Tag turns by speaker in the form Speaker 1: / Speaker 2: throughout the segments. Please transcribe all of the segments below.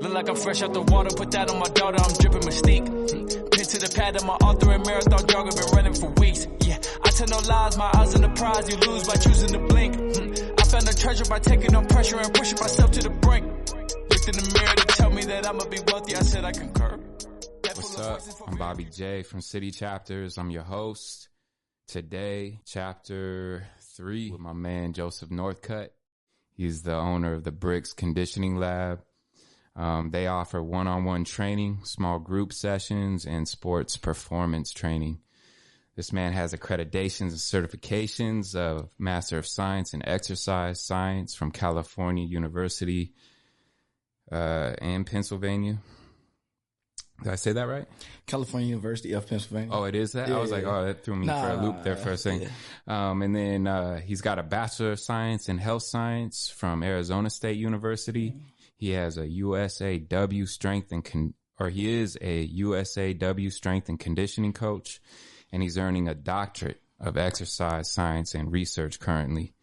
Speaker 1: Look like I'm fresh out the water, put that on my daughter, I'm dripping mystique. Pin to the pad of my author and marathon jogger, been running for weeks. Yeah, I tell no lies, my eyes on the prize, you lose by choosing to blink. Hmm. I found a treasure by taking on pressure and pushing myself to the brink. Looked in the mirror to tell me that I'ma be wealthy, I said I concur.
Speaker 2: What's up? I'm Bobby J from City Chapters. I'm your host. Today, chapter three with my man Joseph Northcutt. He's the owner of the Bricks Conditioning Lab. Um, they offer one-on-one training, small group sessions, and sports performance training. This man has accreditations and certifications of Master of Science in Exercise Science from California University uh, and Pennsylvania. Did I say that right?
Speaker 3: California University of Pennsylvania.
Speaker 2: Oh, it is that? I was like, oh, that threw me
Speaker 3: Nah,
Speaker 2: for a loop there for a second. Um, and then uh, he's got a Bachelor of Science in Health Science from Arizona State University. He has a USAW strength and con- or he is a USAW strength and conditioning coach, and he's earning a doctorate of exercise science and research currently.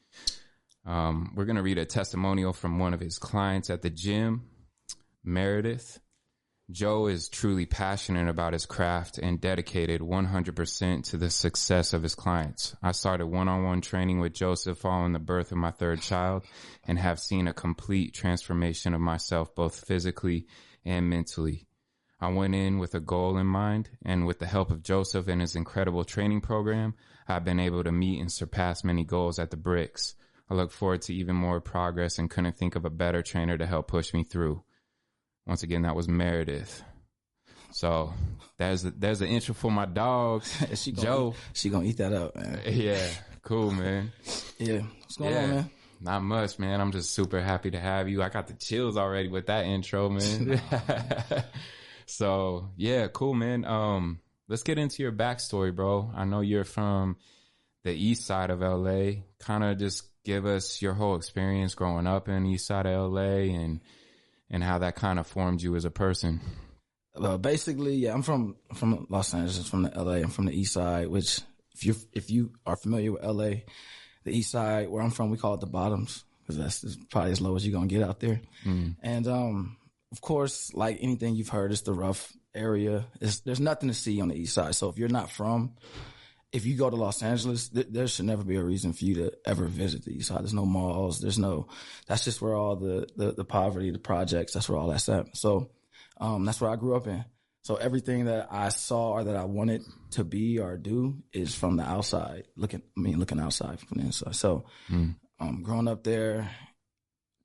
Speaker 2: Um, we're gonna read a testimonial from one of his clients at the gym, Meredith. Joe is truly passionate about his craft and dedicated 100% to the success of his clients. I started one-on-one training with Joseph following the birth of my third child and have seen a complete transformation of myself both physically and mentally. I went in with a goal in mind and with the help of Joseph and his incredible training program, I've been able to meet and surpass many goals at the bricks. I look forward to even more progress and couldn't think of a better trainer to help push me through. Once again, that was Meredith. So there's a, there's an intro for my dog,
Speaker 3: she gonna
Speaker 2: Joe.
Speaker 3: Eat, she gonna eat that up, man.
Speaker 2: Yeah, cool, man.
Speaker 3: Yeah. What's going
Speaker 2: Yeah,
Speaker 3: on, man?
Speaker 2: not much, man. I'm just super happy to have you. I got the chills already with that intro, man. so yeah, cool, man. Um, let's get into your backstory, bro. I know you're from the east side of LA. Kind of just give us your whole experience growing up in east side of LA and and how that kind of formed you as a person.
Speaker 3: Well, basically, yeah, I'm from from Los Angeles, from the LA. I'm from the East Side, which if you if you are familiar with LA, the East Side, where I'm from, we call it the Bottoms because that's probably as low as you're gonna get out there. And um, of course, like anything you've heard, it's the rough area. It's, there's nothing to see on the East Side. So if you're not from if you go to Los Angeles, th- there should never be a reason for you to ever visit the East Side. There's no malls. There's no. That's just where all the the, the poverty, the projects. That's where all that's at. So, um, that's where I grew up in. So everything that I saw or that I wanted to be or do is from the outside. Looking, I mean, looking outside from the inside. So, um, growing up there,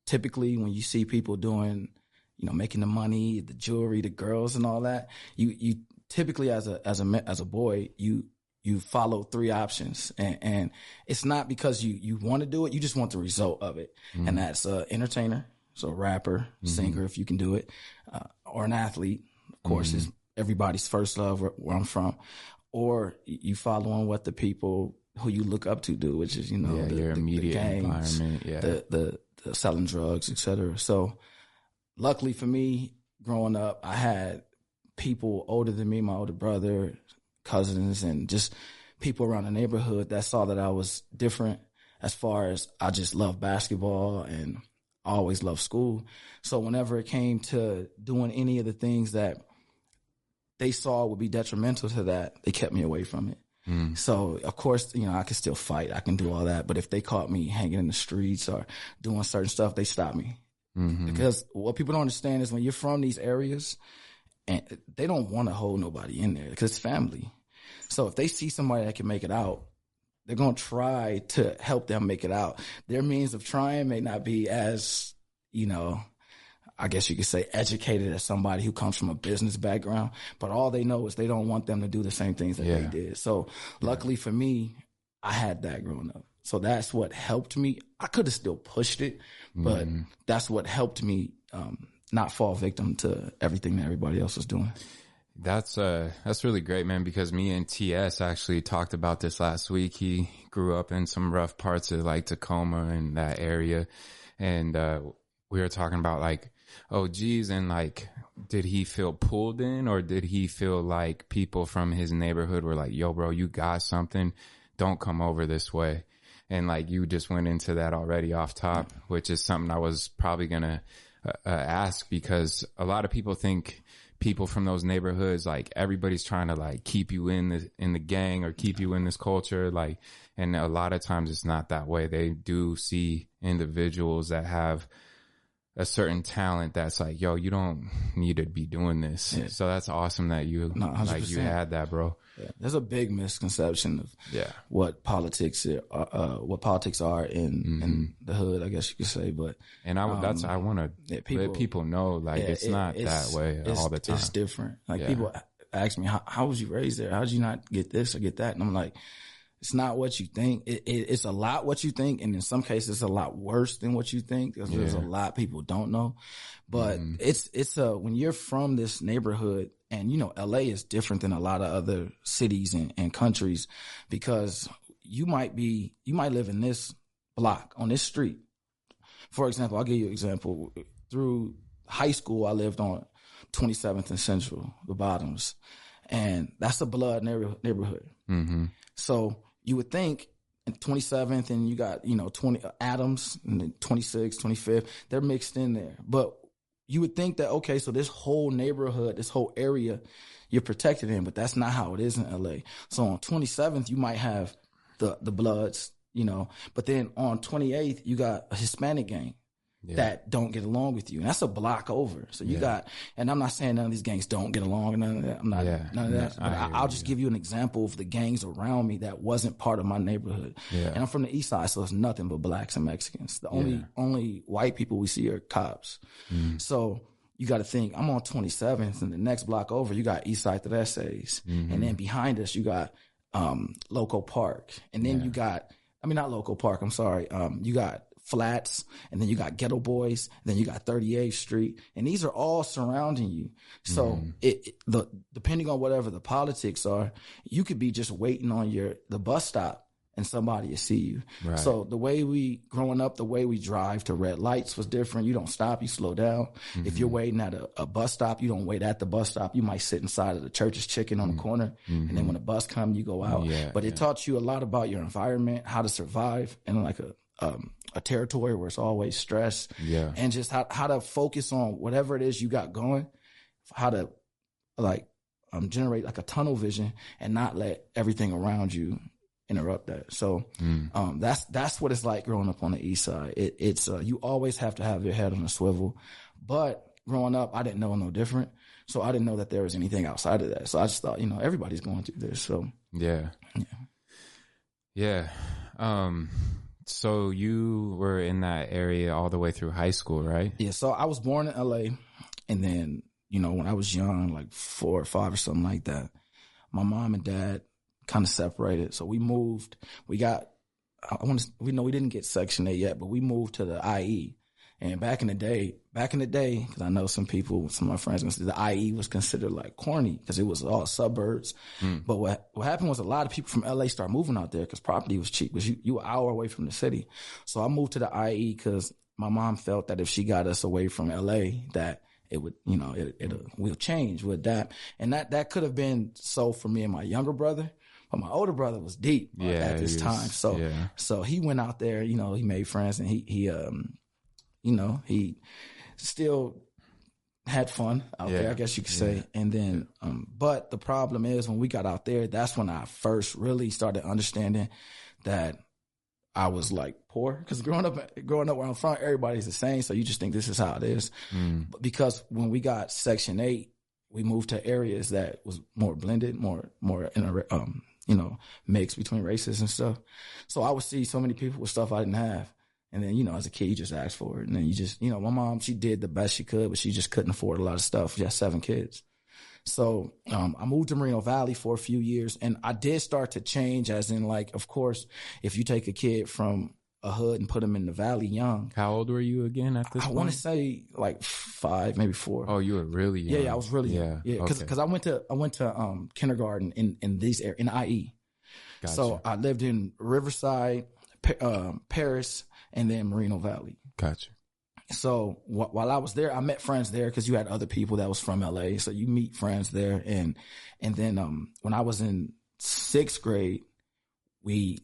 Speaker 3: typically when you see people doing, you know, making the money, the jewelry, the girls, and all that, you you typically as a as a as a boy, you you follow three options, and, and it's not because you you want to do it, you just want the result of it, and that's uh, entertainer, so rapper, singer, if you can do it, uh, or an athlete. Of course, is everybody's first love where, where I'm from, or you follow on what the people who you look up to do, which is you know
Speaker 2: Yeah,
Speaker 3: the,
Speaker 2: your
Speaker 3: the- the gangs,
Speaker 2: environment, yeah.
Speaker 3: the, the the selling drugs, etc. So, luckily for me, growing up, I had people older than me, my older brother, cousins, and just people around the neighborhood that saw that I was different as far as I just love basketball and I always loved school. So whenever it came to doing any of the things that they saw would be detrimental to that, they kept me away from it. Mm. So of course, you know, I can still fight. I can do all that. But if they caught me hanging in the streets or doing certain stuff, they stopped me. Mm-hmm. Because what people don't understand is when you're from these areas and they don't want to hold nobody in there because it's family. So if they see somebody that can make it out, they're going to try to help them make it out. Their means of trying may not be as, you know, I guess you could say educated as somebody who comes from a business background, but all they know is they don't want them to do the same things that they did. So luckily for me, I had that growing up. So that's what helped me. I could have still pushed it, but that's what helped me um, not fall victim to everything that everybody else was doing.
Speaker 2: That's uh that's really great, man, because me and TS actually talked about this last week. He grew up in some rough parts of like Tacoma and that area. And uh we were talking about like, oh geez, and like did he feel pulled in or did he feel like people from his neighborhood were like, yo bro, you got something, don't come over this way. And like you just went into that already off top, which is something I was probably gonna uh, ask because a lot of people think people from those neighborhoods like everybody's trying to like keep you in the in the gang or keep you in this culture like and a lot of times it's not that way. They do see individuals that have a certain talent that's like yo you don't need to be doing this.
Speaker 3: Yeah.
Speaker 2: so that's awesome that you
Speaker 3: No,
Speaker 2: like you had that bro
Speaker 3: Yeah. There's a big misconception of
Speaker 2: yeah
Speaker 3: what politics are, uh, what politics are in in the hood, I guess you could say. But
Speaker 2: and i that's i want to
Speaker 3: Um,
Speaker 2: let
Speaker 3: people-
Speaker 2: know like
Speaker 3: yeah,
Speaker 2: it's
Speaker 3: it-
Speaker 2: not
Speaker 3: it's-
Speaker 2: that way all the time
Speaker 3: It's different. Like people ask me, how, how was you raised there? How did you not get this or get that? And I'm like, it's not what you think. It, it, it's a lot what you think, and in some cases, it's a lot worse than what you think because there's a
Speaker 2: Yeah.
Speaker 3: lot people don't know. But
Speaker 2: Mhm.
Speaker 3: it's it's a when you're from this neighborhood, and you know, LA is different than a lot of other cities and, and countries because you might be you might live in this block on this street. For example, I'll give you an example. Through high school, I lived on 27th and Central, the bottoms, and that's a blood neighbor- neighborhood.
Speaker 2: hmm
Speaker 3: So you would think in 27th and you got, you know, 20 uh, Adams and then 26th, 25th, they're mixed in there. But you would think that, okay, so this whole neighborhood, this whole area, you're protected in, but that's not how it is in LA. So on 27th, you might have the, the Bloods, you know, but then on 28th, you got a Hispanic gang
Speaker 2: yeah.
Speaker 3: that don't get along with you. And that's a block over. So you
Speaker 2: Yeah.
Speaker 3: got, and I'm not saying none of these gangs don't get along and none of that. I'm not,
Speaker 2: Yeah.
Speaker 3: none of that. But
Speaker 2: I
Speaker 3: I,
Speaker 2: hear
Speaker 3: I'll
Speaker 2: you,
Speaker 3: just give you an example of the gangs around me that wasn't part of my neighborhood.
Speaker 2: Yeah.
Speaker 3: And I'm from the east side, so it's nothing but blacks and Mexicans. The only, only white people we see are cops.
Speaker 2: Mm.
Speaker 3: So you got to think, I'm on 27th and the next block over, you got east side that essays.
Speaker 2: Mm-hmm.
Speaker 3: And then behind us, you got, um, Loco Park. And then you got, I mean, not Loco Park, I'm sorry. Um, you got Flats, and then you got Ghetto Boys, then you got 38th Street, and these are all surrounding you. So
Speaker 2: Mm-hmm.
Speaker 3: it, it the depending on whatever the politics are, you could be just waiting on your the bus stop, and somebody will see you.
Speaker 2: Right.
Speaker 3: So the way we growing up, the way we drive to red lights was different. You don't stop, you slow down. If
Speaker 2: Mm-hmm.
Speaker 3: you're waiting at a, a bus stop, you don't wait at the bus stop. You might sit inside of the church's chicken on the corner, and then when the bus comes, you go out.
Speaker 2: Mm-hmm. Yeah,
Speaker 3: but it
Speaker 2: yeah.
Speaker 3: taught you a lot about your environment, how to survive and like a um, a territory where it's always stress,
Speaker 2: Yeah.
Speaker 3: and just how how to focus on whatever it is you got going, how to like um, generate like a tunnel vision and not let everything around you interrupt that. So
Speaker 2: Mm.
Speaker 3: um, that's that's what it's like growing up on the east side. It, it's uh, you always have to have your head on a swivel, but growing up, I didn't know no different. So I didn't know that there was anything outside of that. So I just thought, you know, everybody's going through this. So
Speaker 2: Yeah. Yeah. Um so you were in that area all the way through high school, right?
Speaker 3: Yeah, so I was born in LA and then, you know, when I was young, like four or five or something like that, my mom and dad kind of separated. So we moved, we got, I want to, we know we didn't get Section 8 yet, but we moved to the IE. And back in the day, back in the day, because I know some people, some of my friends, the IE was considered like corny because it was all suburbs. But what what happened was a lot of people from LA started moving out there because property was cheap. Because you you an hour away from the city, so I moved to the IE because my mom felt that if she got us away from LA, that it would you know it it will change, will adapt, and that that could have been so for me and my younger brother. But my older brother was deep uh,
Speaker 2: Yeah,
Speaker 3: at this time, so
Speaker 2: yeah.
Speaker 3: so he went out there. You know, he made friends, and he he um you know, he still had fun out
Speaker 2: Yeah.
Speaker 3: there, I guess you could say. And then, um, but the problem is when we got out there, that's when I first really started understanding that I was like poor. Cause growing up, growing up where I'm from, everybody's the same. So you just think this is how it is.
Speaker 2: Mm.
Speaker 3: But because when we got section eight, we moved to areas that was more blended, more, more, in a, um, you know, mixed between races and stuff. So I would see so many people with stuff I didn't have. And then, you know, as a kid, you just ask for it. And then you just, you know, my mom, she did the best she could, but she just couldn't afford a lot of stuff. She had seven kids. So um, I moved to Moreno Valley for a few years and I did start to change as in like, of course, if you take a kid from a hood and put him in the valley young,
Speaker 2: How old were you again at this
Speaker 3: I want to say like five, maybe four.
Speaker 2: oh, you were really young.
Speaker 3: yeah, yeah, I was really,
Speaker 2: yeah,
Speaker 3: yeah, because
Speaker 2: okay.
Speaker 3: I went to, I went to um, kindergarten in, in these, ar- in IE.
Speaker 2: Gotcha.
Speaker 3: So I lived in Riverside, Pa- um, Perris, and then Moreno Valley.
Speaker 2: gotcha.
Speaker 3: So wh- while I was there, I met friends there because you had other people that was from LA. So you meet friends there, and and then um, when I was in sixth grade, we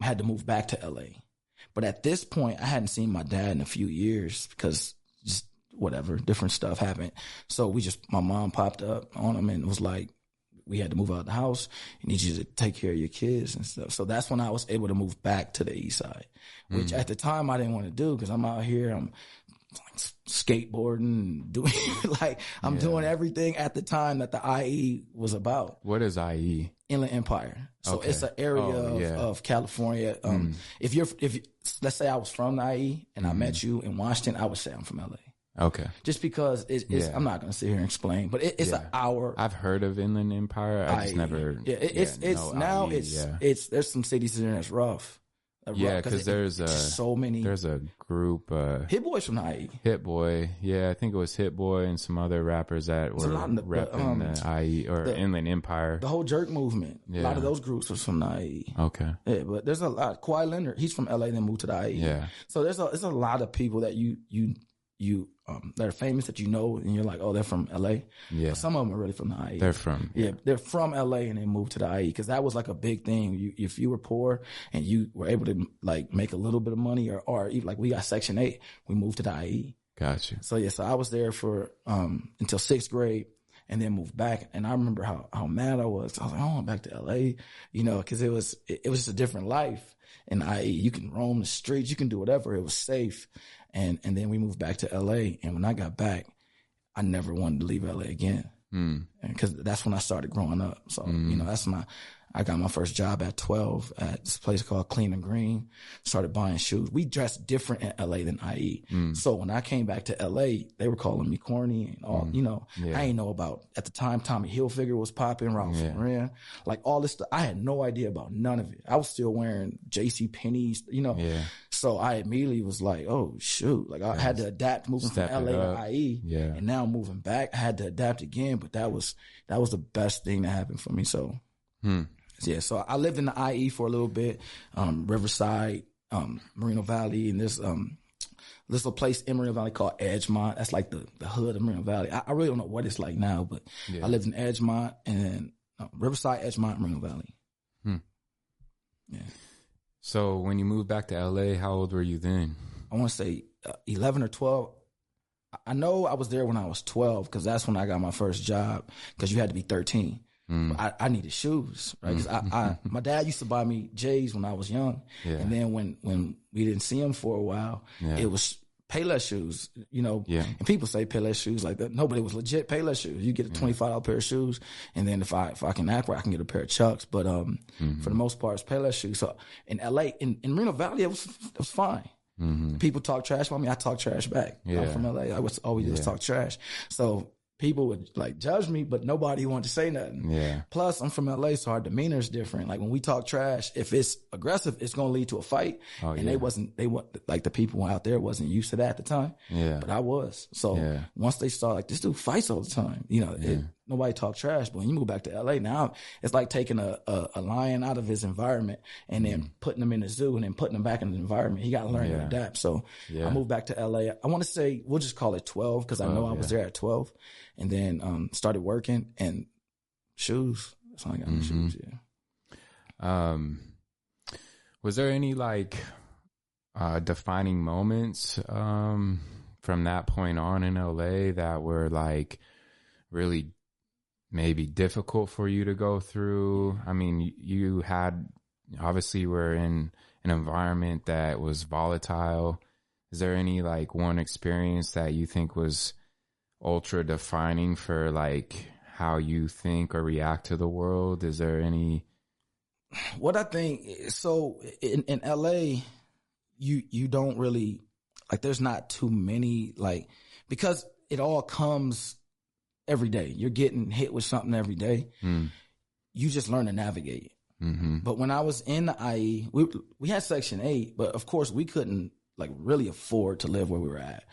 Speaker 3: had to move back to LA. But at this point, I hadn't seen my dad in a few years because just whatever, different stuff happened. So we just, my mom popped up on him and was like, we had to move out of the house. You need you to take care of your kids and stuff. So that's when I was able to move back to the east side, which mm. at the time I didn't want to do because I'm out here, I'm like skateboarding, doing like I'm yeah. doing everything at the time that the IE was about.
Speaker 2: What is IE?
Speaker 3: Inland Empire. So okay. it's an area oh, yeah. of, of, California. Um, mm. If you're, if let's say I was from the IE and mm. I met mm-hmm. you in Washington, I would say I'm from LA.
Speaker 2: Okay.
Speaker 3: Just because it's, it's yeah. I'm not going to sit here and explain, but it, it's yeah. an hour.
Speaker 2: I've heard of Inland Empire. I just never.
Speaker 3: Yeah, it, it's it's no now IE, it's it's there's some cities in there that's rough.
Speaker 2: Yeah, because there's a
Speaker 3: so many.
Speaker 2: There's a group. Uh,
Speaker 3: Hit Boys from the IE.
Speaker 2: Hit Boy, yeah, I think it was Hit Boy and some other rappers that were the, repping um, the IE or the, Inland Empire.
Speaker 3: The whole Jerk movement. Yeah. A lot of those groups was from the IE.
Speaker 2: Okay.
Speaker 3: Yeah, but there's a lot. Kawhi Leonard, he's from LA, then moved to the IE.
Speaker 2: Yeah.
Speaker 3: So there's a there's a lot of people that you you you um, that are famous that you know, and you're like, oh, they're from LA.
Speaker 2: Yeah.
Speaker 3: But some of them are really from the IE.
Speaker 2: They're from.
Speaker 3: Yeah, they're from LA and they moved to the IE because that was like a big thing. You, if you were poor and you were able to like make a little bit of money, or or even like we got Section Eight, we moved to the IE.
Speaker 2: Gotcha.
Speaker 3: So yeah, so I was there for um until sixth grade. And then moved back, and I remember how how mad I was. I was like, "Oh, I'm back to LA," you know, because it was it, it was just a different life in IE. You can roam the streets, you can do whatever. It was safe, and, and then we moved back to LA. And when I got back, I never wanted to leave LA again. Mm. Cause that's when I started growing up. So, mm. you know, that's my, I got my first job at 12 at this place called Clean and Green. Started buying shoes. We dressed different in LA than IE. Mm. So when I came back to LA, they were calling me corny and all, mm. you know, yeah. I ain't know about at the time Tommy Hilfiger was popping, Ralph yeah. Lauren, like all this stuff. I had no idea about none of it. I was still wearing JC Penney's, you know.
Speaker 2: Yeah.
Speaker 3: So I immediately was like, oh shoot. Like I had to adapt moving Step from LA to IE.
Speaker 2: Yeah.
Speaker 3: And now moving back, I had to adapt again, but that was that was the best thing that happened for me. So
Speaker 2: hmm
Speaker 3: yeah, so I lived in the IE for a little bit, um, Riverside, um, Valley, and this um, this little place in Moreno Valley called Edgemont. That's like the, the hood of Moreno Valley. I, I really don't know what it's like now, but yeah. I lived in Edgemont and uh, Riverside, Edgemont, Moreno Valley.
Speaker 2: Hmm.
Speaker 3: Yeah.
Speaker 2: So when you moved back to LA, how old were you then?
Speaker 3: I want to say uh, 11 or 12. I know I was there when I was 12 because that's when I got my first job because you had to be 13. Mm. I, I, needed shoes, right? Cause I, I, my dad used to buy me J's when I was young.
Speaker 2: Yeah.
Speaker 3: And then when, when we didn't see him for a while, yeah. it was Payless shoes, you know.
Speaker 2: Yeah.
Speaker 3: And people say Payless shoes like that. Nobody was legit Payless shoes. You get a twenty five dollar pair of shoes, and then if I if I can act right, I can get a pair of Chucks. But um, mm-hmm. for the most part, it's Payless shoes. So in L.A. in in Reno Valley, it was it was fine.
Speaker 2: Mm-hmm.
Speaker 3: People talk trash about me. I talk trash back. Yeah. I'm from LA. I was always yeah. just talk trash. So people would like judge me, but nobody wanted to say nothing.
Speaker 2: Yeah.
Speaker 3: Plus, I'm from LA, so our demeanor is different. Like when we talk trash, if it's aggressive, it's gonna lead to a fight.
Speaker 2: Oh,
Speaker 3: and
Speaker 2: yeah.
Speaker 3: they wasn't they what like the people out there wasn't used to that at the time.
Speaker 2: Yeah.
Speaker 3: But I was. So
Speaker 2: yeah.
Speaker 3: once they saw like this dude fights all the time, you know, yeah. it, nobody talk trash. But when you move back to LA now, it's like taking a, a, a lion out of his environment and then mm. putting him in the zoo and then putting him back in the environment. He got to learn yeah. to adapt. So
Speaker 2: yeah.
Speaker 3: I moved back to LA. I want to say we'll just call it 12 because I know I was there at 12 and then um, started working and shoes. That's all I got mm-hmm. shoes. Yeah.
Speaker 2: Um, was there any like uh, defining moments um, from that point on in LA that were like really maybe difficult for you to go through? I mean, you had obviously were in an environment that was volatile. Is there any like one experience that you think was ultra defining for like how you think or react to the world? Is there any?
Speaker 3: What I think so in, in LA, you you don't really like. There's not too many like because it all comes every day. You're getting hit with something every day.
Speaker 2: Mm.
Speaker 3: You just learn to navigate.
Speaker 2: Mm-hmm.
Speaker 3: But when I was in the IE, we we had Section Eight, but of course we couldn't like really afford to live where we were at.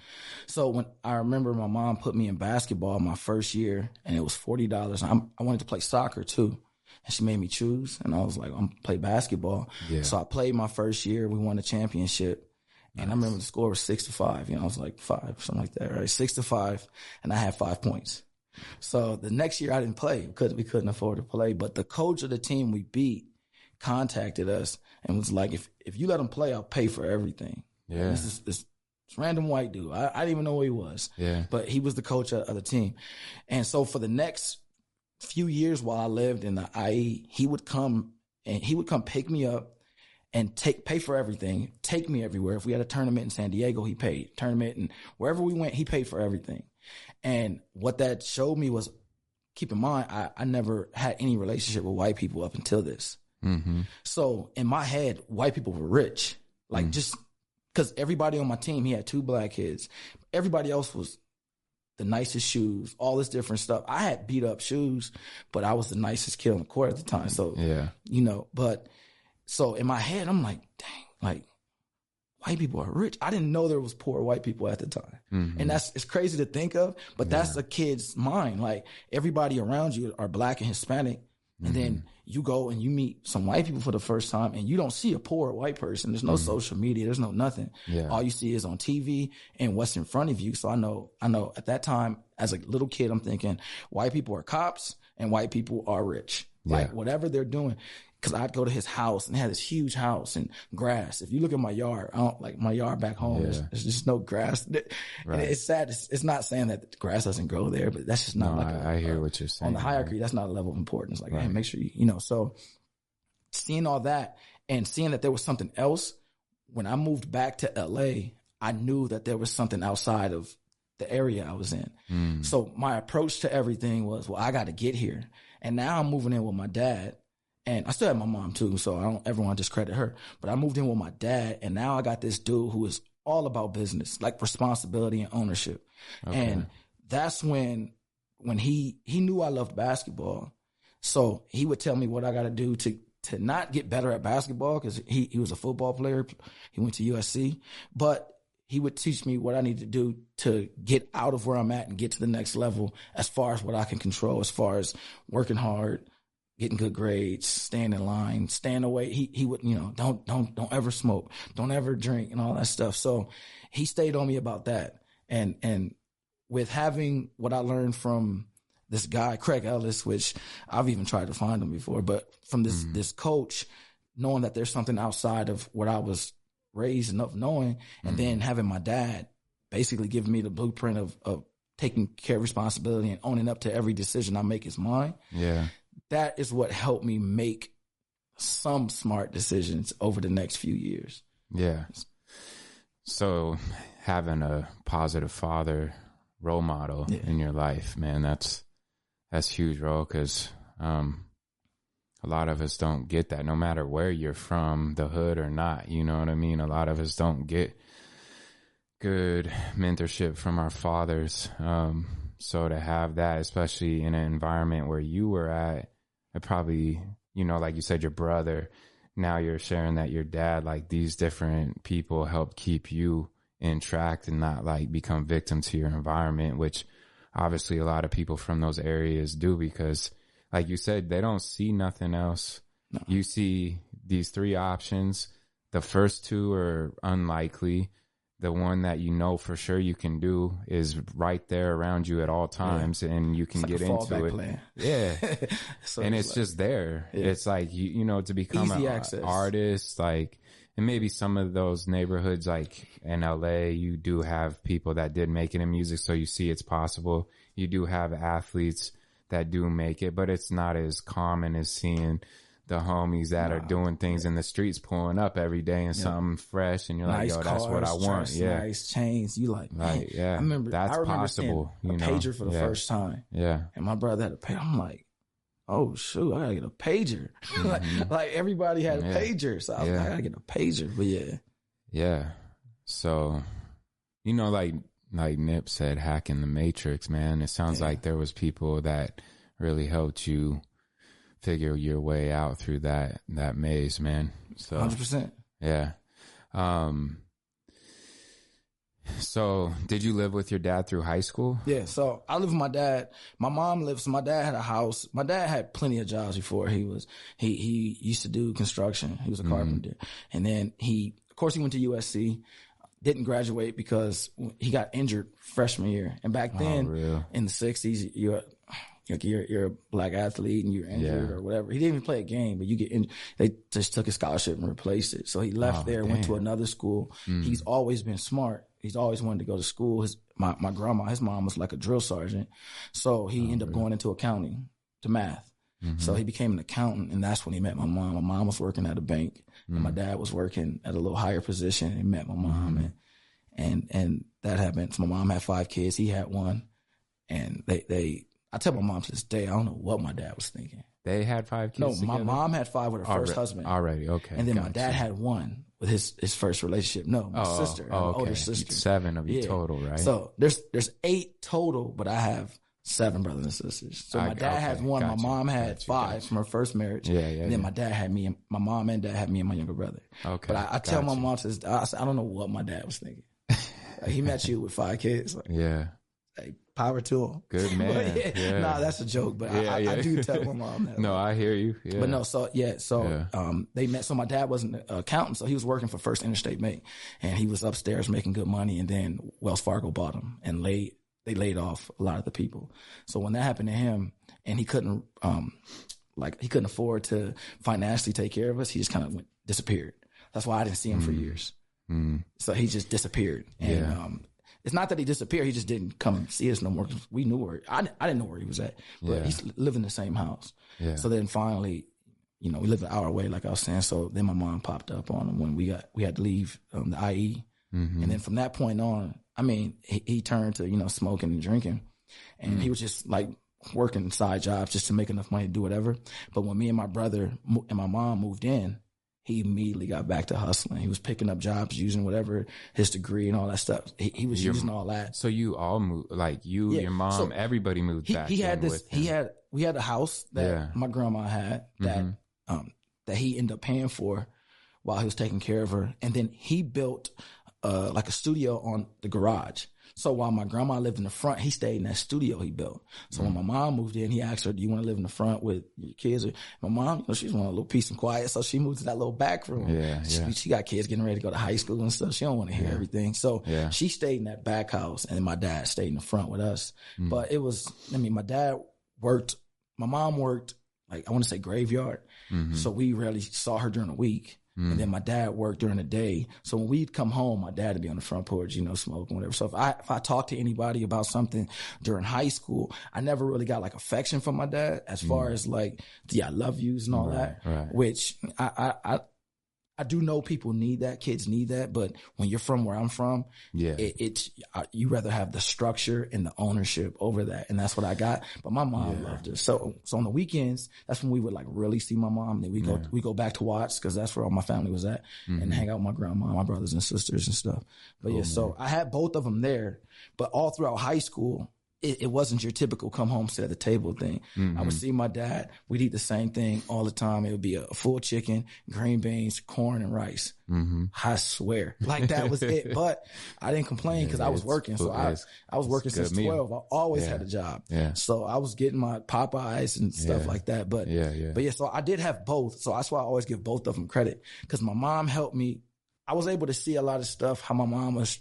Speaker 3: So when I remember my mom put me in basketball my first year and it was $40. I wanted to play soccer too. And she made me choose and I was like, I'm play basketball.
Speaker 2: Yeah.
Speaker 3: So I played my first year. We won the championship. Nice. And I remember the score was six to five. You know, I was like five, something like that, right? Six to five. And I had five points. So the next year I didn't play because we couldn't afford to play. But the coach of the team we beat contacted us and was like, if, if you let them play, I'll pay for everything.
Speaker 2: Yeah.
Speaker 3: This is this random white dude. I, I didn't even know who he was.
Speaker 2: Yeah.
Speaker 3: But he was the coach of, of the team. And so for the next few years while I lived in the IE, he would come and he would come pick me up and take pay for everything, take me everywhere. If we had a tournament in San Diego, he paid. Tournament and wherever we went, he paid for everything. And what that showed me was keep in mind, I, I never had any relationship with white people up until this.
Speaker 2: Mm-hmm.
Speaker 3: So in my head, white people were rich. Like just because everybody on my team, he had two black kids. Everybody else was the nicest shoes, all this different stuff. I had beat up shoes, but I was the nicest kid on the court at the time. So
Speaker 2: Yeah.
Speaker 3: you know, but so in my head, I'm like, dang, like white people are rich. I didn't know there was poor white people at the time.
Speaker 2: Mm-hmm.
Speaker 3: And that's it's crazy to think of, but that's a kid's mind. Like everybody around you are black and Hispanic. And
Speaker 2: Mm-hmm.
Speaker 3: then you go and you meet some white people for the first time and you don't see a poor white person. There's no social media. There's no nothing.
Speaker 2: Mm-hmm. Yeah.
Speaker 3: All you see is on TV and what's in front of you. So I know, I know at that time as a little kid, I'm thinking white people are cops and white people are rich. Like whatever they're doing. Cause I'd go to his house and he had this huge house and grass. If you look at my yard, I don't like my yard back home. There's,
Speaker 2: Yeah.
Speaker 3: there's just no grass. And
Speaker 2: Right.
Speaker 3: it's sad. It's, it's not saying that the grass doesn't grow there, but that's just not
Speaker 2: No,
Speaker 3: like a-
Speaker 2: I, I hear
Speaker 3: a-
Speaker 2: what you're saying.
Speaker 3: on the hierarchy, that's not a level of importance. Like, hey, make sure you, you know. So seeing all that and seeing that there was something else, when I moved back to LA, I knew that there was something outside of the area I was in.
Speaker 2: Mm.
Speaker 3: So my approach to everything was, well, I got to get here. And now I'm moving in with my dad. And I still have my mom too, so I don't ever want to discredit her. But I moved in with my dad, and now I got this dude who is all about business, like responsibility and ownership. And that's when when he he knew I loved basketball. So he would tell me what I got to do to to not get better at basketball because he he was a football player. He went to USC, but he would teach me what I need to do to get out of where I'm at and get to the next level as far as what I can control, as far as working hard, getting good grades, staying in line, staying away. He he would, you know, don't don't don't ever smoke, don't ever drink and all that stuff. So he stayed on me about that. And and with having what I learned from this guy, Craig Ellis, which I've even tried to find him before, but from this mm-hmm. this coach, knowing that there's something outside of what I was raised enough knowing, and mm-hmm. then having my dad basically giving me the blueprint of of taking care of responsibility and owning up to every decision I make is mine.
Speaker 2: Yeah.
Speaker 3: That is what helped me make some smart decisions over the next few years.
Speaker 2: Yeah. So having a positive father role model
Speaker 3: Yeah.
Speaker 2: in your life, man, that's that's huge, bro. Because um, a lot of us don't get that, no matter where you're from, the hood or not. You know what I mean? A lot of us don't get good mentorship from our fathers. Um, so to have that, especially in an environment where you were at, it probably, you know, like you said, your brother. Now you're sharing that your dad, like these different people, help keep you in track and not like become victim to your environment, which obviously a lot of people from those areas do because, like you said, they don't see nothing else. You see these three options. The first two are unlikely. The one that you know for sure you can do is right there around you at all times, and you can
Speaker 3: like
Speaker 2: get into it.
Speaker 3: plan.
Speaker 2: Yeah,
Speaker 3: so
Speaker 2: and it's
Speaker 3: like-
Speaker 2: just there.
Speaker 3: Yeah.
Speaker 2: It's like you, you know, to become
Speaker 3: Easy
Speaker 2: an
Speaker 3: access.
Speaker 2: artist, like, and maybe some of those neighborhoods, like in LA, you do have people that did make it in music, so you see it's possible. You do have athletes that do make it, but it's not as common as seeing the homies that are doing things in the streets, pulling up every day and something fresh, and you're like,
Speaker 3: nice
Speaker 2: yo,
Speaker 3: cars,
Speaker 2: that's what I want.
Speaker 3: dress
Speaker 2: Yeah,
Speaker 3: nice chains. You like, man,
Speaker 2: Right, yeah.
Speaker 3: I remember.
Speaker 2: That's
Speaker 3: I remember
Speaker 2: possible, you know?
Speaker 3: pager for the
Speaker 2: Yeah.
Speaker 3: first time,
Speaker 2: yeah,
Speaker 3: and my brother had a pager. I'm like, oh shoot, I gotta get a pager. like, like, everybody had a
Speaker 2: Mm-hmm. Yeah.
Speaker 3: pager, so I was
Speaker 2: Yeah.
Speaker 3: like, I gotta get a pager. But yeah,
Speaker 2: Yeah. So, you know, like like Nip said, hacking the matrix, man. It sounds
Speaker 3: Yeah.
Speaker 2: like there was people that really helped you figure your way out through that that maze, man. So
Speaker 3: hundred percent.
Speaker 2: yeah. Um. So, did you live with your dad through high school?
Speaker 3: Yeah, so I live with my dad. My mom lives. My dad had a house. My dad had plenty of jobs before. He was he he used to do construction. He was a carpenter, and then he, of course, he went to USC. Didn't graduate because he got injured freshman year. And back then,
Speaker 2: real?
Speaker 3: in the '60s, you're like you're you're a black athlete and you're injured
Speaker 2: Yeah.
Speaker 3: or whatever. He didn't even play a game, but you get in. They just took his scholarship and replaced it. So he left
Speaker 2: Oh,
Speaker 3: there, went to another school. He's always been smart. he's always wanted to go to school. His my my grandma, his mom was like a drill sergeant, so he
Speaker 2: Oh,
Speaker 3: ended up going into accounting to math.
Speaker 2: Mm-hmm.
Speaker 3: So he became an accountant, and that's when he met my mom. My mom was working at a bank, and
Speaker 2: Mm.
Speaker 3: my dad was working at a little higher position. And he met my mom,
Speaker 2: Mm-hmm.
Speaker 3: and and and that happened. So my mom had five kids. He had one, and they they. I tell my mom to this day, I don't know what my dad was thinking.
Speaker 2: They had five kids.
Speaker 3: No, my
Speaker 2: together?
Speaker 3: mom had five with her first husband,
Speaker 2: Already, okay.
Speaker 3: and then my dad had one with his his first relationship. No, my
Speaker 2: oh,
Speaker 3: sister,
Speaker 2: oh, okay.
Speaker 3: older sister.
Speaker 2: Seven of you
Speaker 3: Yeah.
Speaker 2: total, right?
Speaker 3: So there's there's eight total, but I have seven brothers and sisters. So
Speaker 2: I-
Speaker 3: my dad had
Speaker 2: okay,
Speaker 3: one.
Speaker 2: gotcha,
Speaker 3: my mom had
Speaker 2: gotcha,
Speaker 3: five
Speaker 2: gotcha.
Speaker 3: from her first marriage.
Speaker 2: Yeah, yeah,
Speaker 3: And then
Speaker 2: yeah.
Speaker 3: my dad had me. and My mom and dad had me and my younger brother.
Speaker 2: okay.
Speaker 3: But I, I tell my mom to this, I, I don't know what my dad was thinking. Like, he met you with five kids. Like,
Speaker 2: Yeah.
Speaker 3: hey, power to him.
Speaker 2: Good man.
Speaker 3: yeah,
Speaker 2: Yeah.
Speaker 3: Nah, that's a joke. But I,
Speaker 2: Yeah,
Speaker 3: I, I
Speaker 2: yeah.
Speaker 3: do tell my mom that.
Speaker 2: No, I hear you. Yeah.
Speaker 3: But no, so yeah, so um, they met. So my dad wasn't an accountant, so he was working for First Interstate Bank, and he was upstairs making good money. And then Wells Fargo bought him and laid they laid off a lot of the people. So when that happened to him, and he couldn't um, like he couldn't afford to financially take care of us, he just kind of went disappeared. That's why I didn't see him for years.
Speaker 2: Mm.
Speaker 3: So he just disappeared. And
Speaker 2: Yeah.
Speaker 3: um, it's not that he disappeared; he just didn't come see us no more. We knew where I, I didn't know where he was at, but
Speaker 2: Yeah.
Speaker 3: he's lived in the same house.
Speaker 2: Yeah.
Speaker 3: So then finally, you know, we lived an hour away, like I was saying. So then my mom popped up on him when we got we had to leave um, the IE,
Speaker 2: Mhm.
Speaker 3: and then from that point on, I mean, he, he turned to you know smoking and drinking, and he was just like working side jobs just to make enough money to do whatever. But when me and my brother and my mom moved in, he immediately got back to hustling. He was picking up jobs using whatever his degree and all that stuff. He, he was
Speaker 2: Your-
Speaker 3: using all that.
Speaker 2: So you all moved, like you,
Speaker 3: Yeah,
Speaker 2: your mom,
Speaker 3: so
Speaker 2: everybody moved
Speaker 3: He,
Speaker 2: back.
Speaker 3: he had this. He had we had a house that
Speaker 2: Yeah.
Speaker 3: my grandma had that
Speaker 2: Mhm.
Speaker 3: um that he ended up paying for while he was taking care of her, and then he built uh like a studio on the garage. So while my grandma lived in the front, he stayed in that studio he built. So when my mom moved in, he asked her, "Do you want to live in the front with your kids?" Or, my mom, you know, she's want a little peace and quiet, so she moved to that little back room.
Speaker 2: Yeah,
Speaker 3: she,
Speaker 2: yeah.
Speaker 3: she got kids getting ready to go to high school and stuff. She don't want to hear everything, so
Speaker 2: Yeah.
Speaker 3: she stayed in that back house, and my dad stayed in the front with us.
Speaker 2: Mm.
Speaker 3: But it was, I mean, my dad worked, my mom worked, like I want to say graveyard,
Speaker 2: Mhm.
Speaker 3: so we rarely saw her during the week.
Speaker 2: Mm.
Speaker 3: And then my dad worked during the day. So when we'd come home, my dad would be on the front porch, you know, smoking, whatever. So if I if I talked to anybody about something during high school, I never really got like affection from my dad as far as like the I love yous and all
Speaker 2: Mm.
Speaker 3: That.
Speaker 2: right.
Speaker 3: Which I, I I I do know people need that, kids need that, but when you're from where I'm from,
Speaker 2: Yeah.
Speaker 3: it, it's uh, you rather have the structure and the ownership over that, and that's what I got. But my mom loved it. So so on the weekends, that's when we would like really see my mom. Then we go we go back to Watts because that's where all my family was at,
Speaker 2: Mm-hmm.
Speaker 3: and hang out with my grandma, my brothers and sisters and stuff. But yeah, so I had both of them there, but all throughout high school. It, it wasn't your typical come home sit at the table thing. I
Speaker 2: Mm-hmm.
Speaker 3: would see my dad. We'd eat the same thing all the time. It would be a full chicken, green beans, corn, and rice.
Speaker 2: mm-hmm.
Speaker 3: I swear, like that was it. But I didn't complain because I was working. So I, I was working since
Speaker 2: meal.
Speaker 3: twelve. I always
Speaker 2: Yeah.
Speaker 3: had a job.
Speaker 2: Yeah.
Speaker 3: So I was getting my Popeyes and stuff
Speaker 2: Yeah.
Speaker 3: like that. But
Speaker 2: Yeah, yeah.
Speaker 3: but yeah. So I did have both. So that's why I always give both of them credit because my mom helped me. I was able to see a lot of stuff how my mom was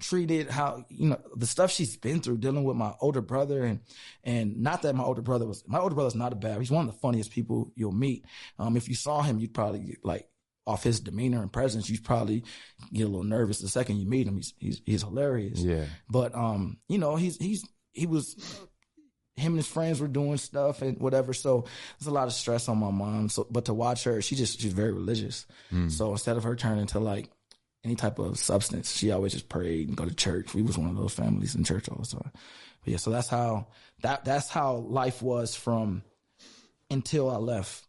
Speaker 3: treated, how you know the stuff she's been through dealing with my older brother and and not that my older brother was my older brother's not a bad. He's one of the funniest people you'll meet. Um, if you saw him, you'd probably like off his demeanor and presence, you'd probably get a little nervous the second you meet him. He's he's, he's hilarious.
Speaker 2: Yeah.
Speaker 3: But um, you know, he's he's he was him and his friends were doing stuff and whatever. So there's a lot of stress on my mom. So but to watch her, she just she's very religious. So instead of her turning to like any type of substance, she always just prayed and go to church. We was one of those families in church all the time. But yeah, so that's how that that's how life was from until I left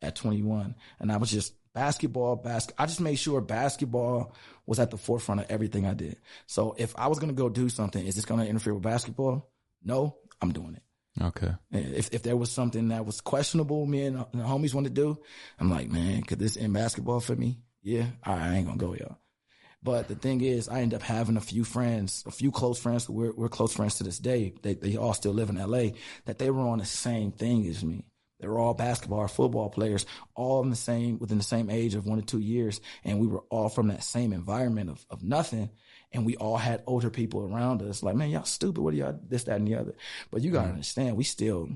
Speaker 3: at 21, and I was just basketball, basket. I just made sure basketball was at the forefront of everything I did. So if I was gonna go do something, is this gonna interfere with basketball? No, I'm doing it.
Speaker 2: Okay.
Speaker 3: If if there was something that was questionable, me and the homies want to do, I'm like, man, could this end basketball for me? Yeah, right, I ain't gonna go, y'all. But the thing is, I end up having a few friends, a few close friends. We're we're close friends to this day. They they all still live in L.A. That they were on the same thing as me. They were all basketball or football players, all in the same within the same age of one to two years, and we were all from that same environment of of nothing. And we all had older people around us, like, man, y'all stupid. What are y'all this, that, and the other? But you gotta mm-hmm. understand, we still,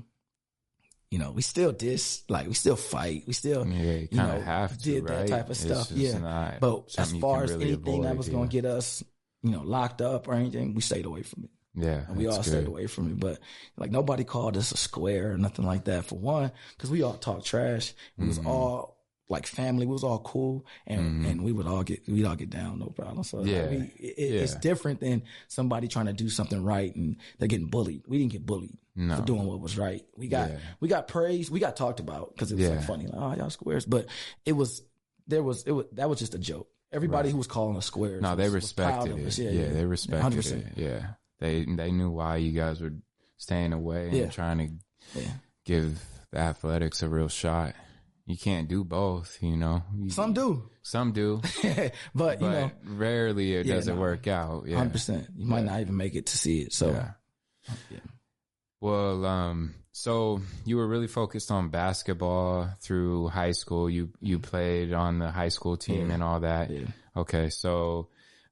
Speaker 3: you know, we still dis, like, we still fight. We still,
Speaker 2: Yeah, you
Speaker 3: you know,
Speaker 2: have to,
Speaker 3: did that type of stuff. Yeah. But as far as
Speaker 2: really
Speaker 3: anything that
Speaker 2: avoid,
Speaker 3: was going to get us, you know, locked up or anything, we stayed away from it.
Speaker 2: Yeah,
Speaker 3: And we all
Speaker 2: that's
Speaker 3: stayed away from it. But like nobody called us a square or nothing like that. For one, because we all talk trash. We was
Speaker 2: Mm-hmm.
Speaker 3: all like family. We was all cool, and mm-hmm. and we would all get we'd all get down, no problem. So like,
Speaker 2: Yeah.
Speaker 3: we, it, it's different than somebody trying to do something right and they're getting bullied. We didn't get bullied
Speaker 2: No.
Speaker 3: for doing what was right. We got
Speaker 2: Yeah.
Speaker 3: we got praised. We got talked about because it was
Speaker 2: Yeah.
Speaker 3: like funny, like oh y'all squares. But it was there was it was that was just a joke. Everybody who was calling us squares.
Speaker 2: No, they
Speaker 3: was- proud
Speaker 2: respected
Speaker 3: of
Speaker 2: it.
Speaker 3: us.
Speaker 2: Yeah, they respected
Speaker 3: 100%.
Speaker 2: it. Yeah, they they knew why you guys were staying away and
Speaker 3: Yeah.
Speaker 2: trying to
Speaker 3: Yeah.
Speaker 2: give the athletics a real shot. You can't do both, you know. You-
Speaker 3: Some do,
Speaker 2: some do,
Speaker 3: but you know,
Speaker 2: rarely it
Speaker 3: Yeah,
Speaker 2: doesn't
Speaker 3: no.
Speaker 2: work out. Yeah,
Speaker 3: hundred percent. You might not even make it to see it. So
Speaker 2: Yeah.
Speaker 3: Yeah.
Speaker 2: Well, um, so you were really focused on basketball through high school. You you played on the high school team and all that.
Speaker 3: Yeah.
Speaker 2: Okay, so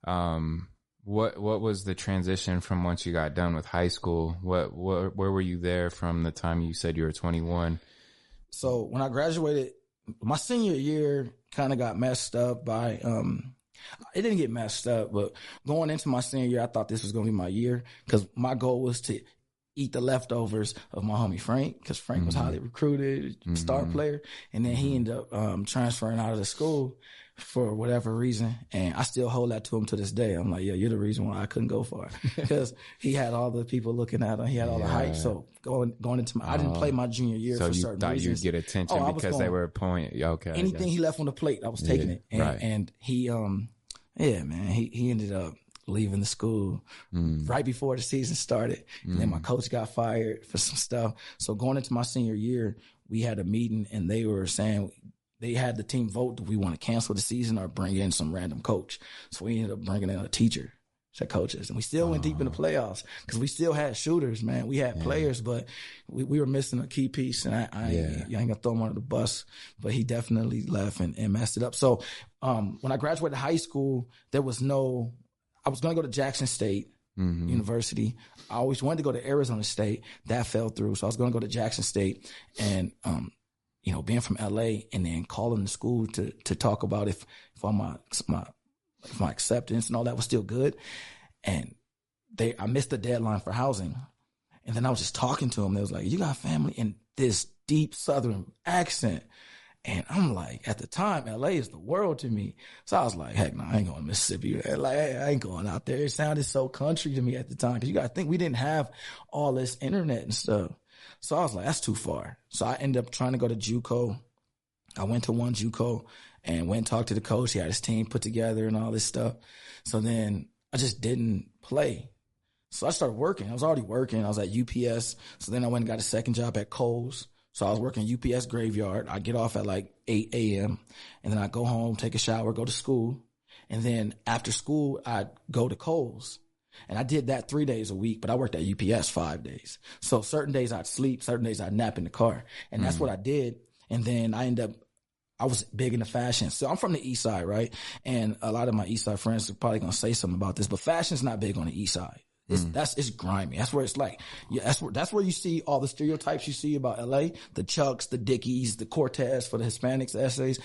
Speaker 2: um, what what was the transition from once you got done with high school? What what where were you there from the time you said you were twenty one?
Speaker 3: So when I graduated, my senior year kind of got messed up by um it didn't get messed up, but going into my senior year, I thought this was going to be my year because my goal was to eat the leftovers of my homie Frank because Frank was highly recruited, star player, and then he ended up um, transferring out of the school for whatever reason, and I still hold that to him to this day. I'm like, yeah, you're the reason why I couldn't go far because he had all the people looking at him, he had all the hype. So going going into my, I didn't play my junior year
Speaker 2: So
Speaker 3: for
Speaker 2: you
Speaker 3: certain
Speaker 2: thought
Speaker 3: reasons
Speaker 2: you'd get attention
Speaker 3: Oh,
Speaker 2: because they
Speaker 3: going-
Speaker 2: were point. Okay,
Speaker 3: anything he left on the plate, I was taking
Speaker 2: Yeah,
Speaker 3: it. And,
Speaker 2: right.
Speaker 3: and he, um, yeah, man, he, he ended up leaving the school
Speaker 2: Mm.
Speaker 3: right before the season started. And then my coach got fired for some stuff. So going into my senior year, we had a meeting and they were saying they had the team vote, do we want to cancel the season or bring in some random coach? So we ended up bringing in a teacher to coaches. And we still went deep in the playoffs because we still had shooters, man. We had players, but we, we were missing a key piece. And I, I,
Speaker 2: Yeah.
Speaker 3: ain't, I ain't gonna throw him under the bus, but he definitely left and, and messed it up. So um, when I graduated high school, there was no, I was going to go to Jackson State
Speaker 2: Mhm.
Speaker 3: University. I always wanted to go to Arizona State. That fell through. So I was going to go to Jackson State and, um, you know, being from LA and then calling the school to, to talk about if, if all my, my, if my acceptance and all that was still good. And they, I missed the deadline for housing. And then I was just talking to them. They was like, you got family in this deep Southern accent. And I'm like, at the time, LA is the world to me. So I was like, heck no, I ain't going to Mississippi. Like, I ain't going out there. It sounded so country to me at the time. Cause you got to think we didn't have all this internet and stuff. So I was like, that's too far. So I ended up trying to go to JUCO. I went to one JUCO and went and talked to the coach. He had his team put together and all this stuff. So then I just didn't play. So I started working. I was already working. I was at UPS. So then I went and got a second job at Kohl's. So I was working UPS graveyard. I get off at like 8 a.m. and then I go home, take a shower, go to school. And then after school, I'd go to Kohl's. And I did that three days a week, but I worked at UPS five days. So certain days I'd sleep, certain days I'd nap in the car. And that's what mm. I did. And then I ended up I was big into fashion. So I'm from the east side, right? And a lot of my east side friends are probably going to say something about this, but fashion's not big on the east side. It's, mm. that's, it's grimy. That's where it's like, yeah, that's where, that's where you see all the stereotypes you see about LA, the Chucks, the Dickies, the Cortez for the Hispanics, the essays.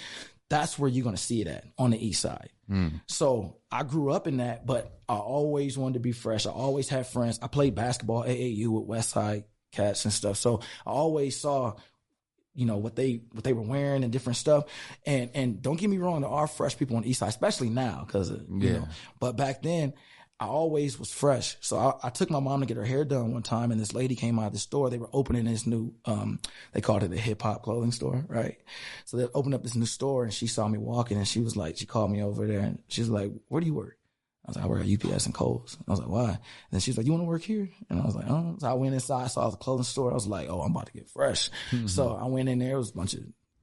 Speaker 3: That's where you're going to see it at on the east side. Mm. So I grew up in that, but I always wanted to be fresh. I always had friends. I played basketball AAU with West Side cats and stuff. So I always saw you know what they what they were wearing and different stuff and and don't get me wrong there are fresh people on the east side especially now because you
Speaker 2: Yeah.
Speaker 3: know but back then i always was fresh so I, I took my mom to get her hair done one time and this lady came out of the store they were opening this new um they called it a hip-hop clothing store right so they opened up this new store and she saw me walking and she was like she called me over there and she's like where do you work I was like, I work at UPS and Kohl's. I was like, why? And then she was like, you want to work here? And I was like, oh. So I went inside, saw the clothing store. I was like, oh, I'm about to get fresh. So I went in there. It was a bunch of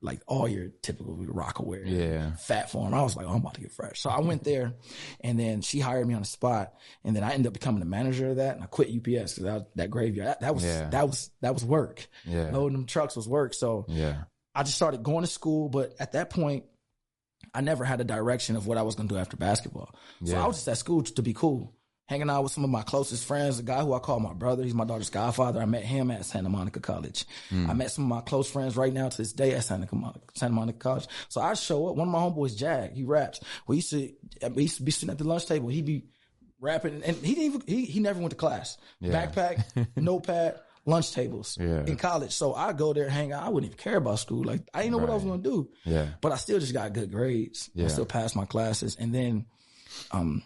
Speaker 3: like all your typical Rocawear,
Speaker 2: Yeah.
Speaker 3: Phat Farm. I was like, oh, I'm about to get fresh. So I went there and then she hired me on the spot. And then I ended up becoming the manager of that. And I quit UPS because that, that graveyard, that, that was,
Speaker 2: Yeah.
Speaker 3: that was, that was work.
Speaker 2: Yeah.
Speaker 3: Loading them trucks was work. So
Speaker 2: Yeah.
Speaker 3: I just started going to school, but at that point, I never had a direction of what I was going to do after basketball. So
Speaker 2: Yeah.
Speaker 3: I was just at school to be cool, hanging out with some of my closest friends. A guy who I call my brother, he's my daughter's godfather. I met him at Santa Monica College. I met some of my close friends right now to this day at Santa Monica, Santa Monica College. So I show up. One of my homeboys, Jag, he raps. We used to, we used to be sitting at the lunch table. He'd be rapping, and he didn't even he he never went to class. Backpack, notepad, lunch tables
Speaker 2: Yeah.
Speaker 3: in college. So I go there, hang out. I wouldn't even care about school. Like I didn't know what I was gonna do.
Speaker 2: Yeah.
Speaker 3: But I still just got good grades. I
Speaker 2: Yeah.
Speaker 3: still passed my classes, and then, um,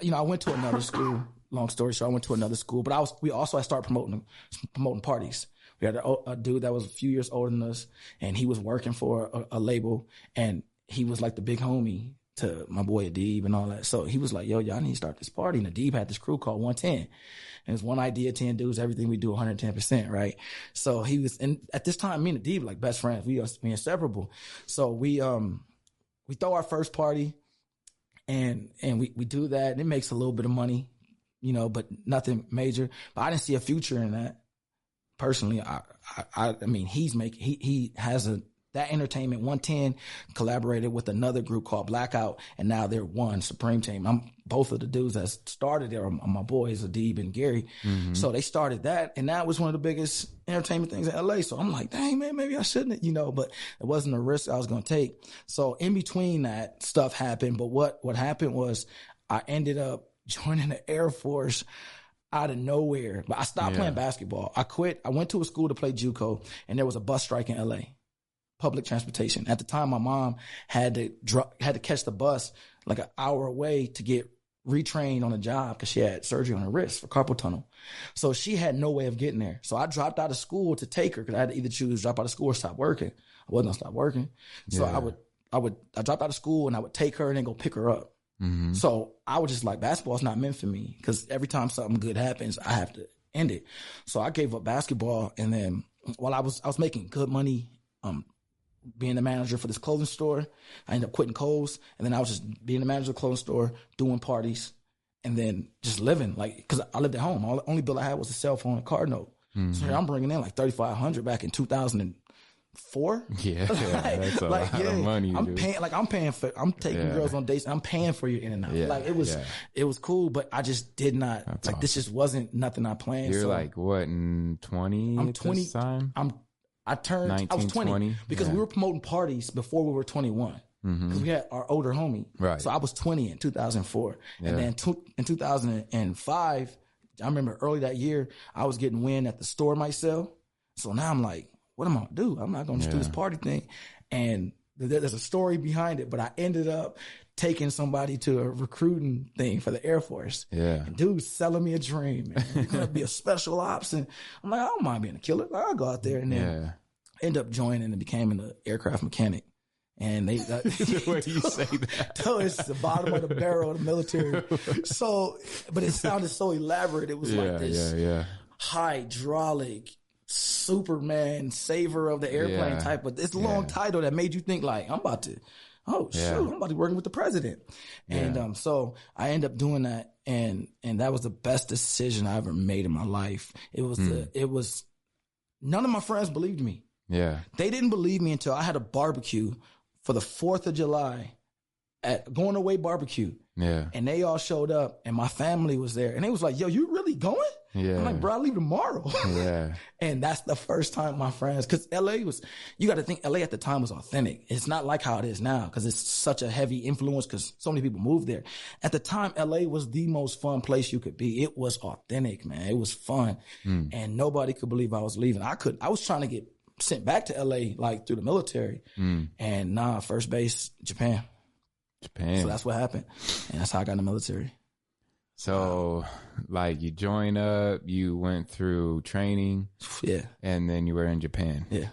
Speaker 3: you know, I went to another school. Long story short, I went to another school, but I was we also I started promoting promoting parties. We had a, a dude that was a few years older than us, and he was working for a, a label, and he was like the big homie to my boy Adib and all that. So he was like, "Yo, y'all need to start this party." And Adib had this crew called One Ten, and it's one idea, ten dudes, everything we do, one hundred ten percent, right? So he was, and at this time, me and Adib like best friends. We are inseparable. So we um we throw our first party, and and we we do that, and it makes a little bit of money, you know, but nothing major. But I didn't see a future in that personally. I I I, mean, he's making he he has a that entertainment 110 collaborated with another group called Blackout, and now they're one Supreme Team. I'm both of the dudes that started there are my boys Adib and Gary. Mm-hmm. So they started that, and that was one of the biggest entertainment things in LA. So I'm like, dang man, maybe I shouldn't, you know, but it wasn't a risk I was going to take. So in between that stuff happened, but what what happened was I ended up joining the Air Force out of nowhere. But I stopped
Speaker 2: Yeah.
Speaker 3: playing basketball. I quit. I went to a school to play JUCO, and there was a bus strike in LA public transportation. At the time, my mom had to dr- had to catch the bus like an hour away to get retrained on a job because she had surgery on her wrist for carpal tunnel. So she had no way of getting there. So I dropped out of school to take her because I had to either choose drop out of school or stop working. I wasn't gonna stop working, so
Speaker 2: Yeah.
Speaker 3: I would I would I dropped out of school and I would take her and then go pick her up.
Speaker 2: hmm
Speaker 3: So I was just like, basketball's not meant for me because every time something good happens, I have to end it. So I gave up basketball, and then while I was I was making good money, um, being the manager for this clothing store, I ended up quitting Kohl's, and then I was just being the manager of the clothing store, doing parties, and then just living like because I lived at home. All the only bill I had was a cell phone and a card note. So here I'm bringing in like thirty five hundred back in two thousand and four.
Speaker 2: Yeah, that's a lot of money,
Speaker 3: I'm
Speaker 2: dude.
Speaker 3: paying like I'm paying for I'm taking
Speaker 2: Yeah.
Speaker 3: girls on dates. I'm paying for your in and out.
Speaker 2: Yeah,
Speaker 3: like it was
Speaker 2: yeah.
Speaker 3: it was cool, but I just did not like this. Just wasn't nothing I planned.
Speaker 2: You're
Speaker 3: so
Speaker 2: like what in twenty?
Speaker 3: I'm 20.
Speaker 2: This time.
Speaker 3: I'm I turned I was 20
Speaker 2: 20,
Speaker 3: because
Speaker 2: yeah.
Speaker 3: we were promoting parties before we were 21 mm-hmm. because we had our older homie.
Speaker 2: Right.
Speaker 3: So I was 20 in 2004,
Speaker 2: Yeah.
Speaker 3: and then two, in 2005, I remember early that year I was getting wind at the store myself. So now I'm like, what am I gonna do? I'm not gonna just do this party thing. And there's a story behind it, but I ended up taking somebody to a recruiting thing for the Air Force.
Speaker 2: Yeah.
Speaker 3: Dude selling me a dream, man. You're gonna be a special ops, and I'm like, I don't mind being a killer. I'll go out there and then
Speaker 2: Yeah.
Speaker 3: end up joining and became an aircraft mechanic. And they, uh,
Speaker 2: the way you say that.
Speaker 3: so it's the bottom of the barrel of the military. So, but it sounded so elaborate. It was
Speaker 2: Yeah,
Speaker 3: like this
Speaker 2: yeah, yeah.
Speaker 3: hydraulic Superman saver of the airplane type of this long title that made you think like I'm about to oh
Speaker 2: Yeah.
Speaker 3: shoot I'm about to be working with the president and
Speaker 2: Yeah.
Speaker 3: um so I end up doing that and and that was the best decision I ever made in my life it was
Speaker 2: Hmm.
Speaker 3: the it was none of my friends believed me
Speaker 2: Yeah.
Speaker 3: they didn't believe me until I had a barbecue for the 4th of July at going away barbecue
Speaker 2: Yeah.
Speaker 3: and they all showed up and my family was there and they was like yo you really going
Speaker 2: Yeah.
Speaker 3: I'm like bro I leave tomorrow
Speaker 2: Yeah.
Speaker 3: and that's the first time my friends, because LA was, you got to think LA at the time was authentic. It's not like how it is now because it's such a heavy influence because so many people moved there. At the time, LA was the most fun place you could be. It was authentic, man. It was fun. Hmm. And nobody could believe I was leaving. I could, I was trying to get sent back to LA like through the military. Hmm. And nah, first base, Japan.
Speaker 2: Japan.
Speaker 3: So that's what happened. And that's how I got in the military.
Speaker 2: So, like, you join up, you went through training,
Speaker 3: Yeah.
Speaker 2: and then you were in Japan.
Speaker 3: Yeah.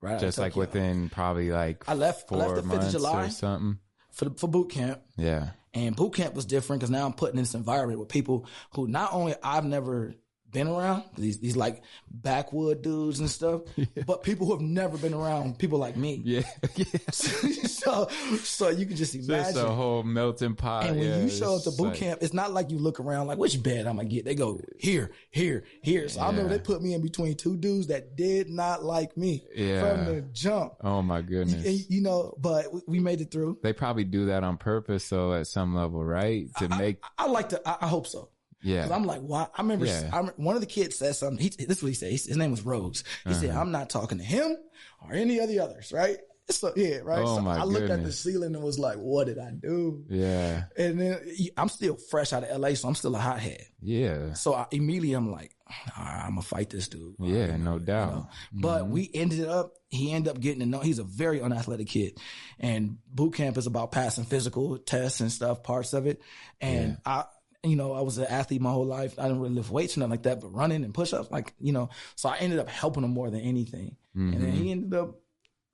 Speaker 3: Right.
Speaker 2: Just like within probably like
Speaker 3: I left, I
Speaker 2: four
Speaker 3: left the 5th of
Speaker 2: months
Speaker 3: July
Speaker 2: or something.
Speaker 3: for, for boot camp.
Speaker 2: Yeah.
Speaker 3: And boot camp was different because now I'm putting in this environment with people who not only I've never been around these these like backwood dudes and stuff, but people who have never been around people like me.
Speaker 2: Yeah. yeah.
Speaker 3: so so you can just imagine.
Speaker 2: a whole melting pot.
Speaker 3: and when
Speaker 2: yeah,
Speaker 3: you show up to boot
Speaker 2: like-
Speaker 3: camp, it's not like you look around like which bed I'm gonna get. They go here, here, here. So I remember they put me in between two dudes that did not like me
Speaker 2: Yeah.
Speaker 3: from the jump.
Speaker 2: Oh my goodness.
Speaker 3: And, you know, but we- made it through.
Speaker 2: They probably do that on purpose, so at some level, right? To make
Speaker 3: I like to. I, I hope so.
Speaker 2: Yeah,
Speaker 3: Cause I'm like, why? I remember,
Speaker 2: Yeah.
Speaker 3: I one of the kids said something. He, this is what he said. His, name was Rose. He said,
Speaker 2: Uh-huh.
Speaker 3: I'm not talking to him or any of the others, right? So yeah, right.
Speaker 2: Oh,
Speaker 3: so I looked at the ceiling and was like, "What did I do?"
Speaker 2: Yeah.
Speaker 3: And then I'm still fresh out of LA, so I'm still a hothead.
Speaker 2: Yeah.
Speaker 3: So I, immediately I'm like, right, I'm gonna fight this dude. bro,"
Speaker 2: Yeah, no
Speaker 3: you
Speaker 2: doubt.
Speaker 3: But we ended up, he ended up getting to know. He's a very unathletic kid, and boot camp is about passing physical tests and stuff, parts of it. And I, you know, I was an athlete my whole life. I didn't really lift weights or nothing like that, but running and push ups, like you know. So I ended up helping him more than anything, and then he ended up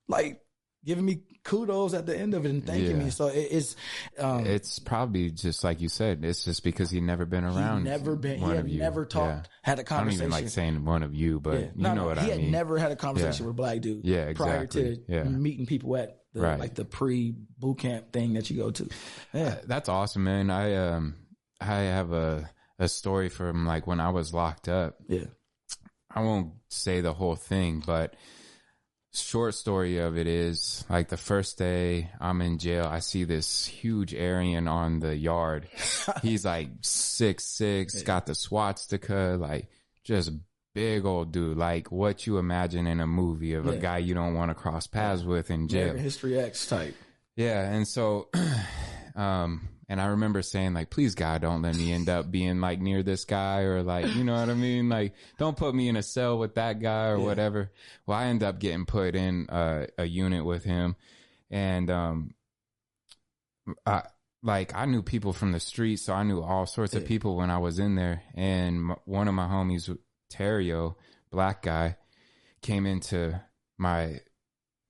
Speaker 3: like giving me kudos at the end of it and thanking
Speaker 2: Yeah.
Speaker 3: me. So it, it's um,
Speaker 2: It's probably just like you said. It's just because he never been around.
Speaker 3: never been, he had
Speaker 2: of you.
Speaker 3: never talked,
Speaker 2: Yeah.
Speaker 3: had a
Speaker 2: I don't
Speaker 3: conversation.
Speaker 2: even like saying one of you, but
Speaker 3: Yeah.
Speaker 2: you
Speaker 3: No,
Speaker 2: know
Speaker 3: no,
Speaker 2: what
Speaker 3: he had never had a conversation with a black dude.
Speaker 2: Yeah,
Speaker 3: Prior
Speaker 2: exactly.
Speaker 3: to
Speaker 2: Yeah.
Speaker 3: meeting people at the,
Speaker 2: Right.
Speaker 3: like the pre boot camp thing that you go to. Yeah.
Speaker 2: That's awesome, man. I um I have a a story from like when I was locked up.
Speaker 3: Yeah.
Speaker 2: I won't say the whole thing, but short story of it is like the first day I'm in jail, I see this huge Aryan on the yard. He's like six six, got the swastika, like just big old dude, like what you imagine in a movie of a guy you don't want to cross paths with in jail.
Speaker 3: American History X type.
Speaker 2: Yeah, and so, um, and I remember saying like, please God, don't let me end up being like near this guy or like, you know what I mean? Like, don't put me in a cell with that guy or whatever. Well, I end up getting put in uh, a unit with him, and um, I like I knew people from the street, so I knew all sorts of people when I was in there. And m- one of my homies, Terrio, black guy, came into my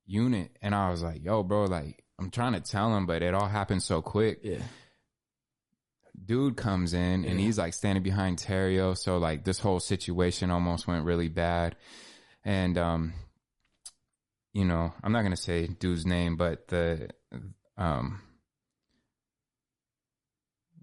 Speaker 2: unit, and I was like, "Yo, bro, like." I'm trying to tell him, but it all happened so quick
Speaker 3: Yeah.
Speaker 2: Dude comes in and he's like standing behind Terrio. So like this whole situation almost went really bad. And, um, you know, I'm not going to say dude's name, but the, um,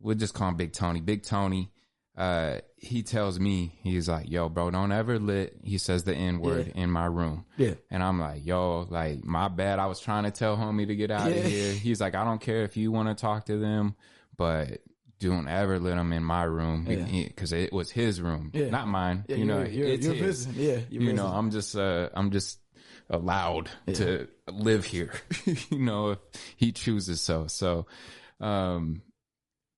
Speaker 2: we'll just call him Big Tony. Big Tony, uh, he tells me, he's like, yo, bro, don't ever lit, he says the N word in my room.
Speaker 3: Yeah.
Speaker 2: And I'm like, yo, like, my bad. I was trying to tell homie to get out
Speaker 3: Yeah.
Speaker 2: of here. He's like, I don't care if you want to talk to them, but don't ever let him in my room
Speaker 3: Yeah.
Speaker 2: because it was his room,
Speaker 3: Yeah.
Speaker 2: not mine.
Speaker 3: Yeah,
Speaker 2: you know,
Speaker 3: you're, you're,
Speaker 2: it's
Speaker 3: you're
Speaker 2: his.
Speaker 3: visiting. Yeah.
Speaker 2: You know. I'm just, uh, I'm just allowed to live here. you know, if he chooses so. So, um,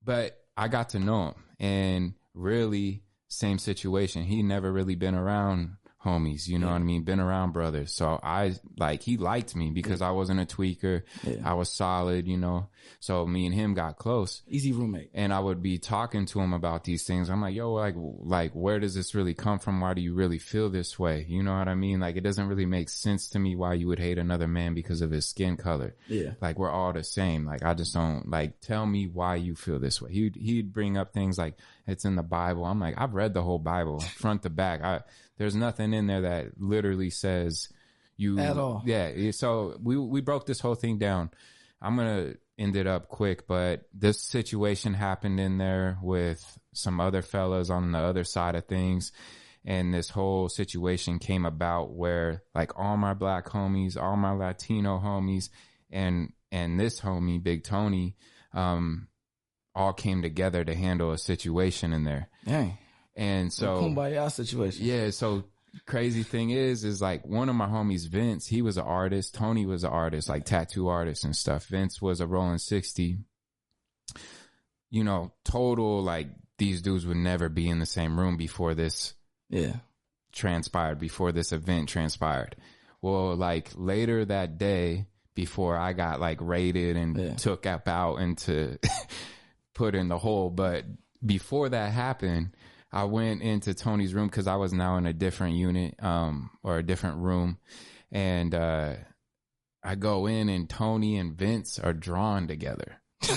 Speaker 2: but I got to know him and really same situation. He never really been around homies, you know what I mean? Been around brothers. So I like, he liked me because I wasn't a tweaker.
Speaker 3: Yeah.
Speaker 2: I was solid, you know? So me and him got close
Speaker 3: Easy roommate.
Speaker 2: and I would be talking to him about these things. I'm like, yo, like, like, where does this really come from? Why do you really feel this way? You know what I mean? Like, it doesn't really make sense to me why you would hate another man because of his skin color.
Speaker 3: Yeah.
Speaker 2: Like, we're all the same. Like, I just don't, like, tell me why you feel this way. He'd, he'd bring up things like, it's in the Bible. I'm like, I've read the whole Bible front to back. I, there's nothing in there that literally says you
Speaker 3: At all.
Speaker 2: Yeah. So we, we broke this whole thing down. I'm going to end it up quick, but this situation happened in there with some other fellas on the other side of things. And this whole situation came about where like all my black homies, all my Latino homies and, and this homie, Big Tony, um, all came together to handle a situation in there.
Speaker 3: Dang.
Speaker 2: And so,
Speaker 3: Kumbaya situation.
Speaker 2: yeah. So crazy thing is, is like one of my homies, Vince, he was an artist. Tony was an artist, like tattoo artist and stuff. Vince was a rolling 60. You know, total, like these dudes would never be in the same room before this
Speaker 3: Yeah.
Speaker 2: transpired, before this event transpired. Well, like later that day, before I got like raided and
Speaker 3: Yeah.
Speaker 2: took up out into put in the hole, but before that happened, I went into Tony's room because I was now in a different unit, um, or a different room, and uh, I go in and Tony and Vince are drawn together.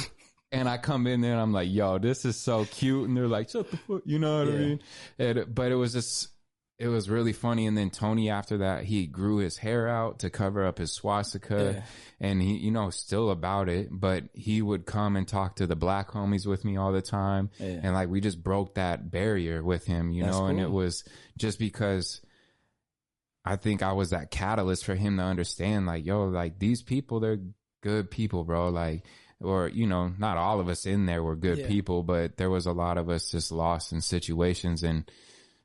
Speaker 2: And I come in there and I'm like, yo, this is so cute. And they're like, shut the fuck, you know what I mean? And, but it was just, it was really funny. And then Tony, after that, he grew his hair out to cover up his swastika.
Speaker 3: Yeah.
Speaker 2: And he, you know, still about it, but he would come and talk to the black homies with me all the time.
Speaker 3: Yeah.
Speaker 2: And like, we just broke that barrier with him, you
Speaker 3: That's
Speaker 2: know, and it was just because I think I was that catalyst for him to understand, like, yo, like these people, they're good people, bro. Like, or, you know, not all of us in there were good
Speaker 3: Yeah.
Speaker 2: people, but there was a lot of us just lost in situations. And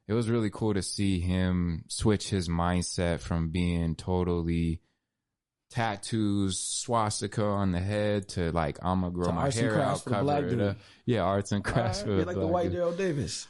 Speaker 2: it was really cool to see him switch his mindset from being totally tattoos, swastika on the head to like I'm gonna grow
Speaker 3: To
Speaker 2: my
Speaker 3: arts and
Speaker 2: hair
Speaker 3: crafts
Speaker 2: out, cover it up. Yeah, arts and crafts. for
Speaker 3: You're like the white. Daryl Davis.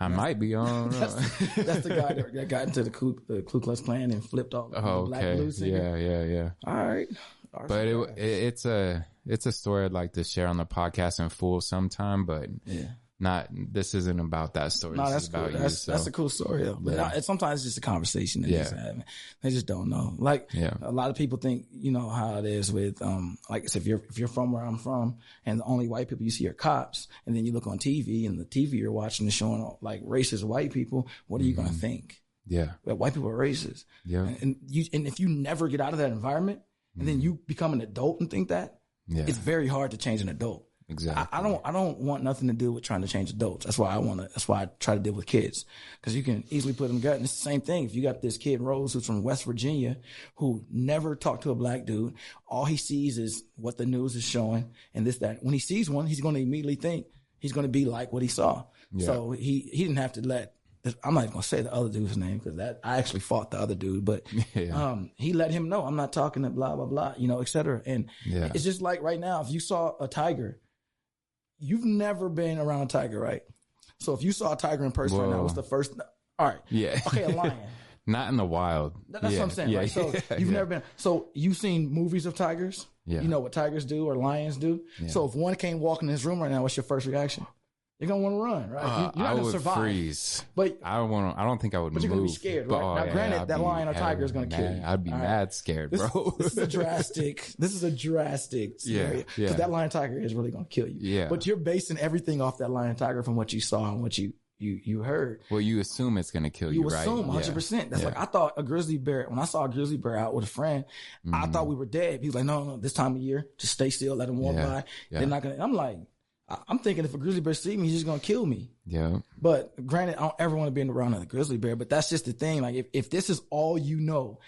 Speaker 2: I might be on.
Speaker 3: That's, that's the guy that that got into the Ku, the Ku Klux Klan and flipped off the
Speaker 2: oh,
Speaker 3: black
Speaker 2: okay.
Speaker 3: blues.
Speaker 2: Yeah, yeah, yeah.
Speaker 3: All right. Arts
Speaker 2: But it, it it's a it's a story I'd like to share on the podcast in full sometime, but
Speaker 3: yeah.
Speaker 2: Not. This isn't about that story.
Speaker 3: No,
Speaker 2: this
Speaker 3: that's
Speaker 2: is
Speaker 3: cool.
Speaker 2: about
Speaker 3: That's
Speaker 2: you. So.
Speaker 3: that's a cool story though. But
Speaker 2: Yeah.
Speaker 3: Sometimes it's just a conversation that
Speaker 2: Yeah.
Speaker 3: just having. They just don't know. Like
Speaker 2: Yeah.
Speaker 3: a lot of people think, you know how it is with um like I said, if you're if you're from where I'm from and the only white people you see are cops, and then you look on TV and the TV you're watching is showing like racist white people, what are you
Speaker 2: Mm-hmm.
Speaker 3: gonna think?
Speaker 2: yeah,
Speaker 3: That white people are racist.
Speaker 2: yeah,
Speaker 3: And, and you and if you never get out of that environment and then you become an adult and think that,
Speaker 2: Mm-hmm. yeah.
Speaker 3: it's very hard to change an adult.
Speaker 2: Exactly.
Speaker 3: I, I don't. I don't want nothing to do with trying to change adults. That's why I want to. That's why I try to deal with kids because you can easily put them gut. And it's the same thing. If you got this kid Rose who's from West Virginia who never talked to a black dude, all he sees is what the news is showing and this that. When he sees one, he's going to immediately think he's going to be like what he saw. Yeah. So he he didn't have to let. I'm not even going to say the other dude's name because that I actually fought the other dude, but
Speaker 2: Yeah.
Speaker 3: um, he let him know I'm not talking to blah blah blah, you know, et cetera. And
Speaker 2: Yeah.
Speaker 3: it's just like right now, if you saw a tiger, you've never been around a tiger, right? So if you saw a tiger in person right now,
Speaker 2: Whoa.
Speaker 3: what's the first? All right,
Speaker 2: yeah.
Speaker 3: okay, a lion.
Speaker 2: Not in the wild.
Speaker 3: That's
Speaker 2: yeah.
Speaker 3: what I'm saying,
Speaker 2: yeah,
Speaker 3: right? So
Speaker 2: yeah,
Speaker 3: you've never been. So you've seen movies of tigers.
Speaker 2: Yeah.
Speaker 3: You know what tigers do or lions do. So if one came walking in this room right now, what's your first reaction? You're gonna want to run, right?
Speaker 2: Uh,
Speaker 3: You- you're not
Speaker 2: I
Speaker 3: gonna
Speaker 2: would
Speaker 3: survive.
Speaker 2: freeze.
Speaker 3: But
Speaker 2: I don't want. I don't think I would.
Speaker 3: But
Speaker 2: move.
Speaker 3: you're gonna be scared, right?
Speaker 2: oh,
Speaker 3: Now,
Speaker 2: yeah,
Speaker 3: granted,
Speaker 2: I'd
Speaker 3: that
Speaker 2: be-
Speaker 3: lion or tiger is gonna kill
Speaker 2: mad-
Speaker 3: you.
Speaker 2: I'd be
Speaker 3: right.
Speaker 2: mad scared, bro.
Speaker 3: this is a drastic. This is a drastic scenario
Speaker 2: Yeah,
Speaker 3: because
Speaker 2: yeah.
Speaker 3: that lion tiger is really gonna kill you.
Speaker 2: Yeah.
Speaker 3: But you're basing everything off that lion tiger from what you saw and what you you you heard.
Speaker 2: well, you assume it's gonna kill you,
Speaker 3: You
Speaker 2: right?
Speaker 3: assume 100.
Speaker 2: Yeah.
Speaker 3: percent That's
Speaker 2: Yeah.
Speaker 3: like I thought a grizzly bear. When I saw a grizzly bear out with a friend, I thought we were dead. He was like, "No, no, this time of year, just stay still, let him walk
Speaker 2: Yeah,
Speaker 3: by.
Speaker 2: yeah.
Speaker 3: They're not gonna." I'm like, I'm thinking if a grizzly bear sees me, he's just gonna kill me.
Speaker 2: Yeah.
Speaker 3: But granted, I don't ever want to be around a grizzly bear. But that's just the thing. Like if, if this is all you know,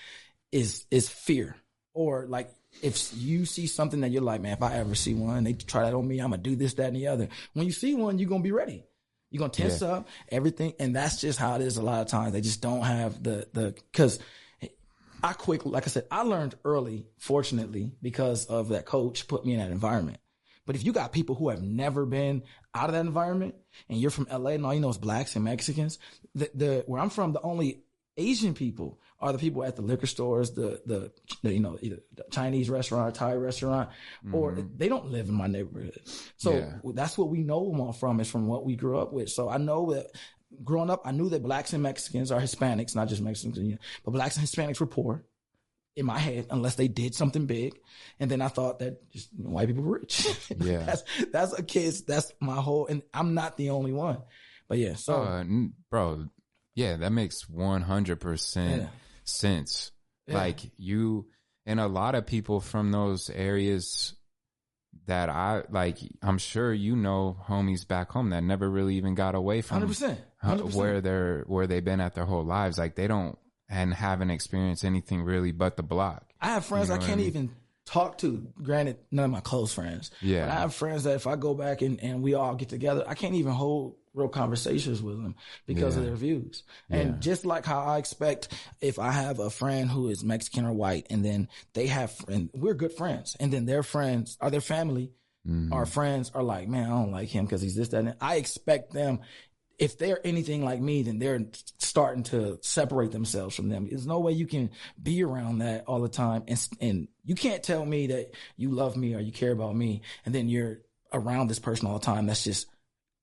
Speaker 3: is is fear, or like if you see something that you're like, man, if I ever see one, they try that on me, I'm gonna do this, that, and the other. When you see one, you're gonna be ready. You're gonna tense up everything, and that's just how it is. A lot of times, they just don't have the the because. I quick, like I said, I learned early, fortunately, because of that coach put me in that environment. But if you got people who have never been out of that environment and you're from LA and all you know is blacks and Mexicans, the, the where I'm from, the only Asian people are the people at the liquor stores, the the, the you know either the Chinese restaurant, or Thai restaurant, or mm-hmm. they don't live in my neighborhood. So
Speaker 2: Yeah.
Speaker 3: that's what we know them all from is from what we grew up with. So I know that growing up, I knew that blacks and Mexicans are Hispanics, not just Mexicans, but blacks and Hispanics were poor in my head unless they did something big. And then I thought that just you know, white people were rich.
Speaker 2: Yeah.
Speaker 3: that's, that's a kid's, that's my whole, and I'm not the only one. But yeah, so
Speaker 2: Uh, bro, yeah, that makes one hundred percent
Speaker 3: Yeah.
Speaker 2: sense.
Speaker 3: Yeah.
Speaker 2: Like you and a lot of people from those areas that I like. I'm sure you know homies back home that never really even got away from
Speaker 3: 100%.
Speaker 2: uh,
Speaker 3: 100%.
Speaker 2: where they're where they've been at their whole lives. Like they don't and haven't experienced anything really but the block.
Speaker 3: I have friends
Speaker 2: You know
Speaker 3: I can't
Speaker 2: I mean?
Speaker 3: even talk to. Granted, none of my close friends.
Speaker 2: Yeah.
Speaker 3: But I have friends that if I go back and, and we all get together, I can't even hold real conversations with them because of their views. And
Speaker 2: Yeah.
Speaker 3: just like how I expect if I have a friend who is Mexican or white and then they have, and we're good friends and then their friends or their family,
Speaker 2: Mm-hmm.
Speaker 3: our friends are like, man, I don't like him because he's this, that, and that. I expect them if they're anything like me, then they're starting to separate themselves from them. There's no way you can be around that all the time. And, and you can't tell me that you love me or you care about me. And then you're around this person all the time. That's just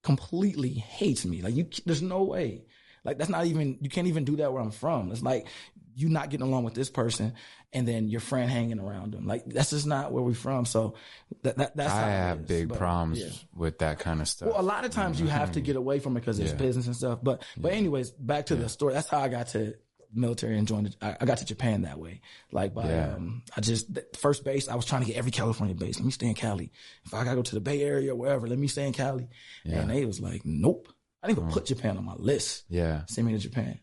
Speaker 3: completely hates me. Like you, there's no way. Like that's not even, you can't even do that where I'm from. It's like you not getting along with this person and then your friend hanging around them. Like that's just not where we're from. So that, that that's how
Speaker 2: I have
Speaker 3: is.
Speaker 2: big
Speaker 3: But,
Speaker 2: problems
Speaker 3: yeah.
Speaker 2: with that kind of stuff.
Speaker 3: Well, a lot of times you have to get away from it because it's
Speaker 2: Yeah.
Speaker 3: business and stuff. But but anyways, back to the story. That's how I got to military and joined. I, I got to Japan that way. Like by um, I just the first base. I was trying to get every California base. Let me stay in Cali. If I gotta go to the Bay Area or wherever, let me stay in Cali. And they was like, nope. I didn't even put Japan on my list.
Speaker 2: yeah,
Speaker 3: Send me to Japan.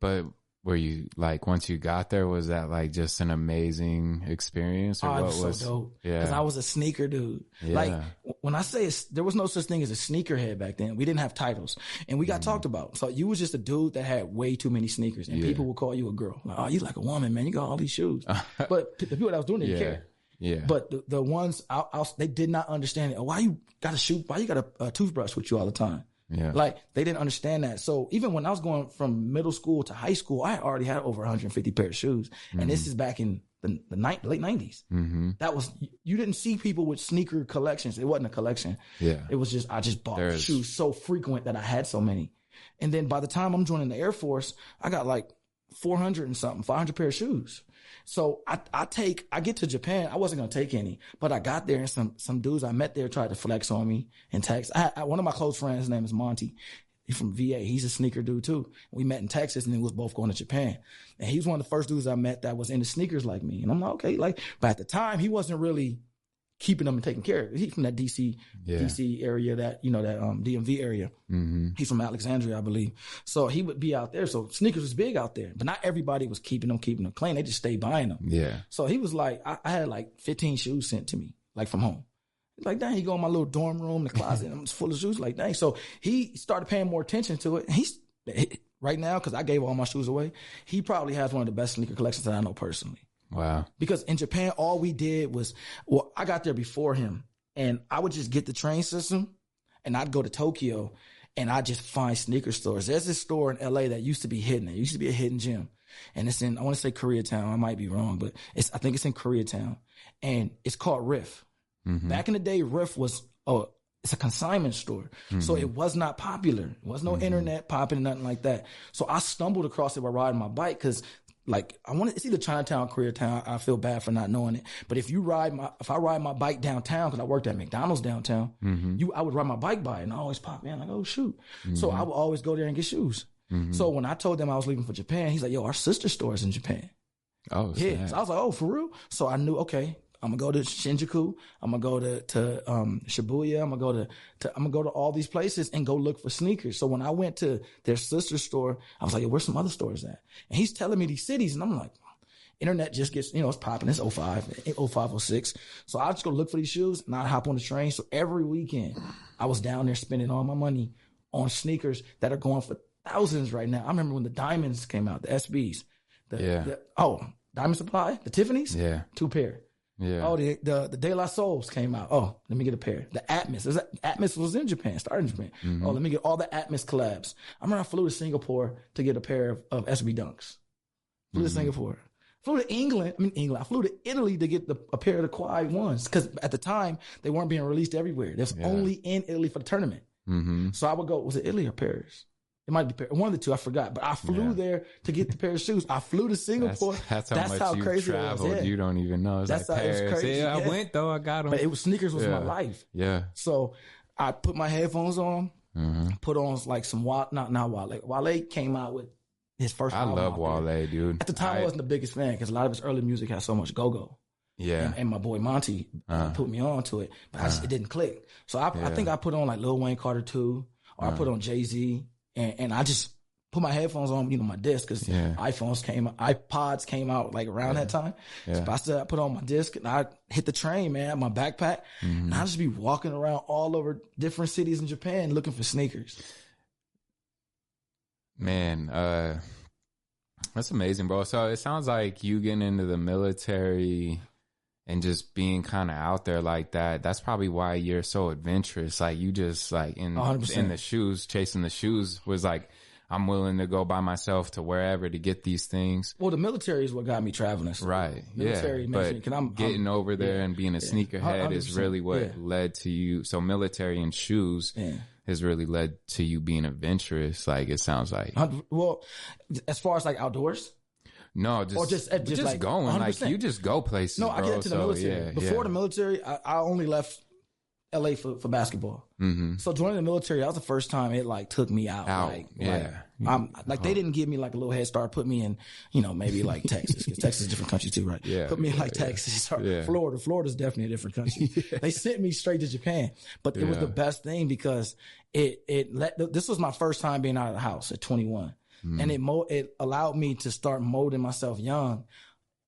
Speaker 2: but were you like once you got there? Was that like just an amazing experience, or
Speaker 3: Oh,
Speaker 2: what
Speaker 3: was,
Speaker 2: was?
Speaker 3: so dope.
Speaker 2: yeah.
Speaker 3: Because I was a sneaker dude. Like
Speaker 2: Yeah.
Speaker 3: w- when I say there was no such thing as a sneakerhead back then. We didn't have titles, and we got talked about. So you was just a dude that had way too many sneakers, and
Speaker 2: Mm-hmm. Yeah.
Speaker 3: people would call you a girl. Like, oh, you like a woman, man. You got all these shoes. but the people that was doing it didn't
Speaker 2: yeah,
Speaker 3: care.
Speaker 2: yeah,
Speaker 3: But the, the ones out, out, they did not understand it. Why you got a shoe? Why you got a, a toothbrush with you all the time?
Speaker 2: Yeah,
Speaker 3: Like they didn't understand that. So even when I was going from middle school to high school, I already had over 150 pair of shoes, and this is back in the, the ni- late 90s.
Speaker 2: mm-hmm.
Speaker 3: That was you didn't see people with sneaker collections. It wasn't a collection.
Speaker 2: yeah,
Speaker 3: It was just I just bought
Speaker 2: There's-
Speaker 3: shoes so frequent that I had so many. And then by the time I'm joining the Air Force, I got like 400 and something, 500 pair of shoes. So I, I take, I get to Japan. I wasn't going to take any, but I got there and some, some dudes I met there tried to flex on me in Texas. I, I, one of my close friends, his name is Monty. He's from VA. He's a sneaker dude too. We met in Texas and then we was both going to Japan. And he's one of the first dudes I met that was into sneakers like me. And I'm like, okay, like, but at the time he wasn't really keeping them and taking care of. it. He's from that DC,
Speaker 2: Yeah.
Speaker 3: DC area, that, you know, that, um, DMV area.
Speaker 2: mm-hmm.
Speaker 3: He's from Alexandria, I believe. So he would be out there. So sneakers was big out there, but not everybody was keeping them, keeping them clean. They just stayed buying them.
Speaker 2: yeah,
Speaker 3: So he was like, I, I had like 15 shoes sent to me, like from home. Like, dang, he go in my little dorm room, the closet, and I'm just full of shoes. Like, dang. So he started paying more attention to it. He's right now, because I gave all my shoes away, he probably has one of the best sneaker collections that I know personally
Speaker 2: wow,
Speaker 3: because in Japan, all we did was, well, I got there before him and I would just get the train system and I'd go to Tokyo and I'd just find sneaker stores. There's this store in LA that used to be hidden. It used to be a hidden gym and it's in, I want to say Koreatown. I might be wrong, but it's, I think it's in Koreatown and it's called Riff.
Speaker 2: mm-hmm.
Speaker 3: Back in the day, Riff was, oh, it's a consignment store. So it was not popular. It was no internet popping, nothing like that. So I stumbled across it while riding my bike because like I want to, it's either Chinatown, Koreatown. I feel bad for not knowing it. But if you ride my, if I ride my bike downtown, cause I worked at McDonald's downtown, mm-hmm. you, I would ride my bike by it and I always pop in like, oh shoot. So mm-hmm. I would always go there and get shoes. Mm-hmm. So when I told them I was leaving for Japan, he's like, yo, our sister store is in Japan.
Speaker 2: oh
Speaker 3: Yeah. So I was like, oh, for real? So I knew, okay, I'm gonna go to Shinjuku. I'm gonna go to, to, um, Shibuya. I'm gonna go to, to, I'm gonna go to all these places and go look for sneakers. So when I went to their sister store, I was like, where's some other stores at? And he's telling me these cities and I'm like, internet just gets, you know, it's popping. It's 05, 05, 06. So I just go look for these shoes and I'd hop on the train. So every weekend I was down there spending all my money on sneakers that are going for thousands right now. I remember when the diamonds came out, the SBs. The,
Speaker 2: Yeah.
Speaker 3: the- oh, Diamond Supply, the Tiffany's,
Speaker 2: yeah,
Speaker 3: two pair.
Speaker 2: Yeah,
Speaker 3: Oh, the the the De La Souls came out. Oh, let me get a pair. The Atmos, is that, Atmos was in Japan, started in Japan.
Speaker 2: Mm-hmm.
Speaker 3: Oh, let me get all the Atmos collabs. I remember I flew to Singapore to get a pair of, of SB Dunks. Flew
Speaker 2: Mm-hmm.
Speaker 3: to Singapore. Flew to England. I mean England. I flew to Italy to get the, a pair of the Quad ones because at the time they weren't being released everywhere. They was only in Italy for the tournament.
Speaker 2: mm-hmm.
Speaker 3: So I would go. Was it Italy or Paris? It might be Paris. One of the two. I forgot. But I flew
Speaker 2: Yeah.
Speaker 3: there to get the pair of shoes. I flew to Singapore.
Speaker 2: that's how much you
Speaker 3: crazy
Speaker 2: traveled.
Speaker 3: Yeah.
Speaker 2: You don't even know. It's
Speaker 3: That's
Speaker 2: like
Speaker 3: how- it was
Speaker 2: Paris.
Speaker 3: crazy,
Speaker 2: Yeah, I went though. I got them.
Speaker 3: But it was sneakers was my life.
Speaker 2: yeah,
Speaker 3: So I put my headphones on,
Speaker 2: hmm
Speaker 3: put on like some Wale, not not Wale. Wale came out with his first.
Speaker 2: I love. Wale, dude.
Speaker 3: At the time, I
Speaker 2: I-
Speaker 3: wasn't the biggest fan because a lot of his early music had so much go go.
Speaker 2: yeah,
Speaker 3: And, and my boy Monty uh,
Speaker 2: Uh.
Speaker 3: put me on to it, but I just, it didn't click. So I, I think I put on like Lil Wayne Carter two, or I put on Jay Z, and, and I just put my headphones on, you know, my disc because
Speaker 2: Yeah.
Speaker 3: iPhones came, iPods came out like around that time. So I said I put on my disc and I hit the train, man, my backpack,
Speaker 2: Mm-hmm.
Speaker 3: and I just be walking around all over different cities in Japan looking for sneakers.
Speaker 2: Man, uh that's amazing, bro. So it sounds like you getting into the military and just being kind of out there like that. That's probably why you're so adventurous. Like you just like in
Speaker 3: 100%.
Speaker 2: in the shoes, chasing the shoes was like I'm willing to go by myself to wherever to get these things.
Speaker 3: Well, the military is what got me traveling. So
Speaker 2: Right.
Speaker 3: Military
Speaker 2: yeah. But
Speaker 3: I'm-
Speaker 2: getting
Speaker 3: I'm-
Speaker 2: over there and being a sneakerhead is really what
Speaker 3: yeah.
Speaker 2: led to you. So military and shoes
Speaker 3: Yeah.
Speaker 2: has really led to you being adventurous. Like it sounds like.
Speaker 3: Well, as far as like outdoors,
Speaker 2: No, just
Speaker 3: Or just- uh, just
Speaker 2: just,
Speaker 3: like
Speaker 2: going. Like
Speaker 3: 100%.
Speaker 2: you just go places.
Speaker 3: no, I get to the
Speaker 2: So,
Speaker 3: military.
Speaker 2: yeah,
Speaker 3: Before
Speaker 2: yeah.
Speaker 3: the military, I, I only left LA for, for basketball.
Speaker 2: Mm-hmm.
Speaker 3: So joining the military, that was the first time it like took me out.
Speaker 2: Out,
Speaker 3: Like,
Speaker 2: yeah.
Speaker 3: Like, I'm, like they didn't give me like a little head start, put me in, you know, maybe like Texas, because Texas is a different country too, right?
Speaker 2: Yeah,
Speaker 3: Put me in like
Speaker 2: yeah,
Speaker 3: Texas or
Speaker 2: yeah.
Speaker 3: Florida. Florida's definitely a different country. They sent me straight to Japan, but it was the best thing because it, it let, this was my first time being out of the house at 21. And mm. it mo- it allowed me to start molding myself young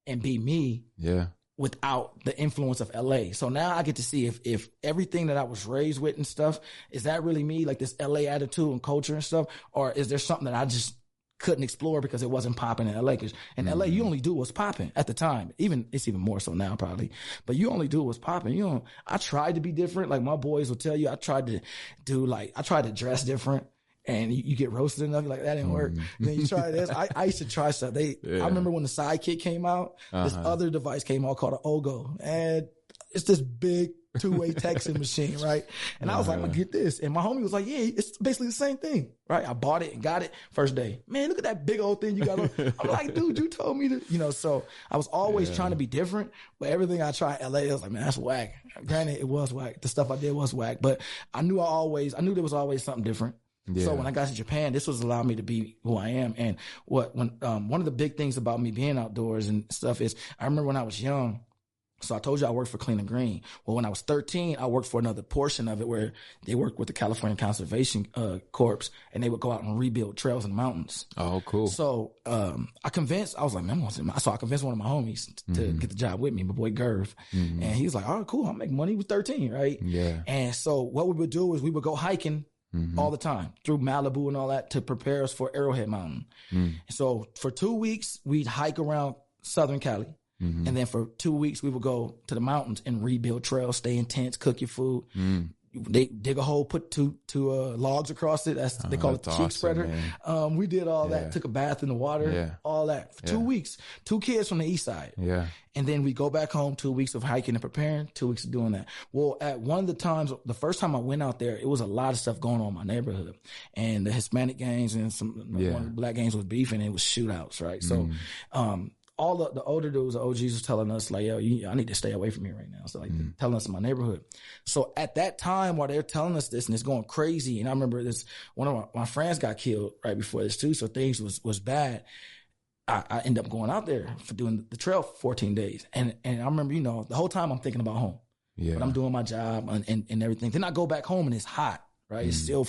Speaker 3: and be me
Speaker 2: Yeah.
Speaker 3: without the influence of LA. So now I get to see if if everything that I was raised with and stuff is that really me, like this LA attitude and culture and stuff, or is there something that I just couldn't explore because it wasn't popping in LA? 'Cause in LA, you mm. only do what's popping at the time. Even it's even more so now probably, but you only do what's popping. You know, I tried to be different. Like my boys will tell you, I tried to do like I tried to dress different. And you, you get roasted enough, you're like that didn't work. Mm-hmm. Then you try this. I, I used to try stuff. They, I remember when the Sidekick came out. This uh-huh. other device came out called an Ogo, and it's this big two way texting machine, right? And I was like, I'm gonna uh-huh. get this. And my homie was like, Yeah, it's basically the same thing, right? I bought it and got it first day. Man, look at that big old thing you got on. I'm like, dude, you told me to, you know. So I was always trying to be different, but everything I tried LA, I was like, man, that's whack. Granted, it was whack. The stuff I did was whack, but I knew I always, I knew there was always something different.
Speaker 2: Yeah.
Speaker 3: So when I got to Japan, this was allowed me to be who I am. And what when um, one of the big things about me being outdoors and stuff is I remember when I was young. So I told you I worked for Clean and Green. Well, when I was 13, I worked for another portion of it where they worked with the California Conservation uh, Corps and they would go out and rebuild trails and mountains.
Speaker 2: Oh, cool.
Speaker 3: So um, I convinced, I was like, man, I'm gonna, so I convinced one of my homies to get the job with me, my boy Gerv. And he's like, all right, cool, I'll make money. with 13, right?
Speaker 2: Yeah.
Speaker 3: And so what we would do is we would go hiking Mm-hmm. all the time through Malibu and all that to prepare us for Arrowhead Mountain. Mm. So for two weeks, we'd hike around Southern Cali. Mm-hmm. And then for two weeks, we would go to the mountains and rebuild trails, stay in tents, cook your food. Mm. They dig a hole, put two two uh, logs across it. That's they call it
Speaker 2: Oh, that's
Speaker 3: cheek
Speaker 2: awesome,
Speaker 3: spreader. Um, we did all
Speaker 2: Yeah.
Speaker 3: that. Took a bath in the water.
Speaker 2: Yeah.
Speaker 3: All that for two weeks. Two kids from the east side.
Speaker 2: Yeah.
Speaker 3: And then we go back home, two weeks of hiking and preparing, two weeks of doing that. Well, at one of the times, the first time I went out there, it was a lot of stuff going on in my neighborhood. And the Hispanic gangs and some
Speaker 2: Yeah.
Speaker 3: one of the black gangs was beefing and it was shootouts, right? So, um, all the, the older dudes, the OGs was telling us like, yo, you, I need to stay away from here right now. So like mm. telling us in my neighborhood. So at that time while they're telling us this and it's going crazy, and I remember this, one of my, my friends got killed right before this too. So things was, was bad. I, I end up going out there for doing the trail for 14 days. And, and I remember, you know, the whole time I'm thinking about home,
Speaker 2: Yeah.
Speaker 3: but I'm doing my job and, and, and everything. Then I go back home and it's hot, right? It's mm. still,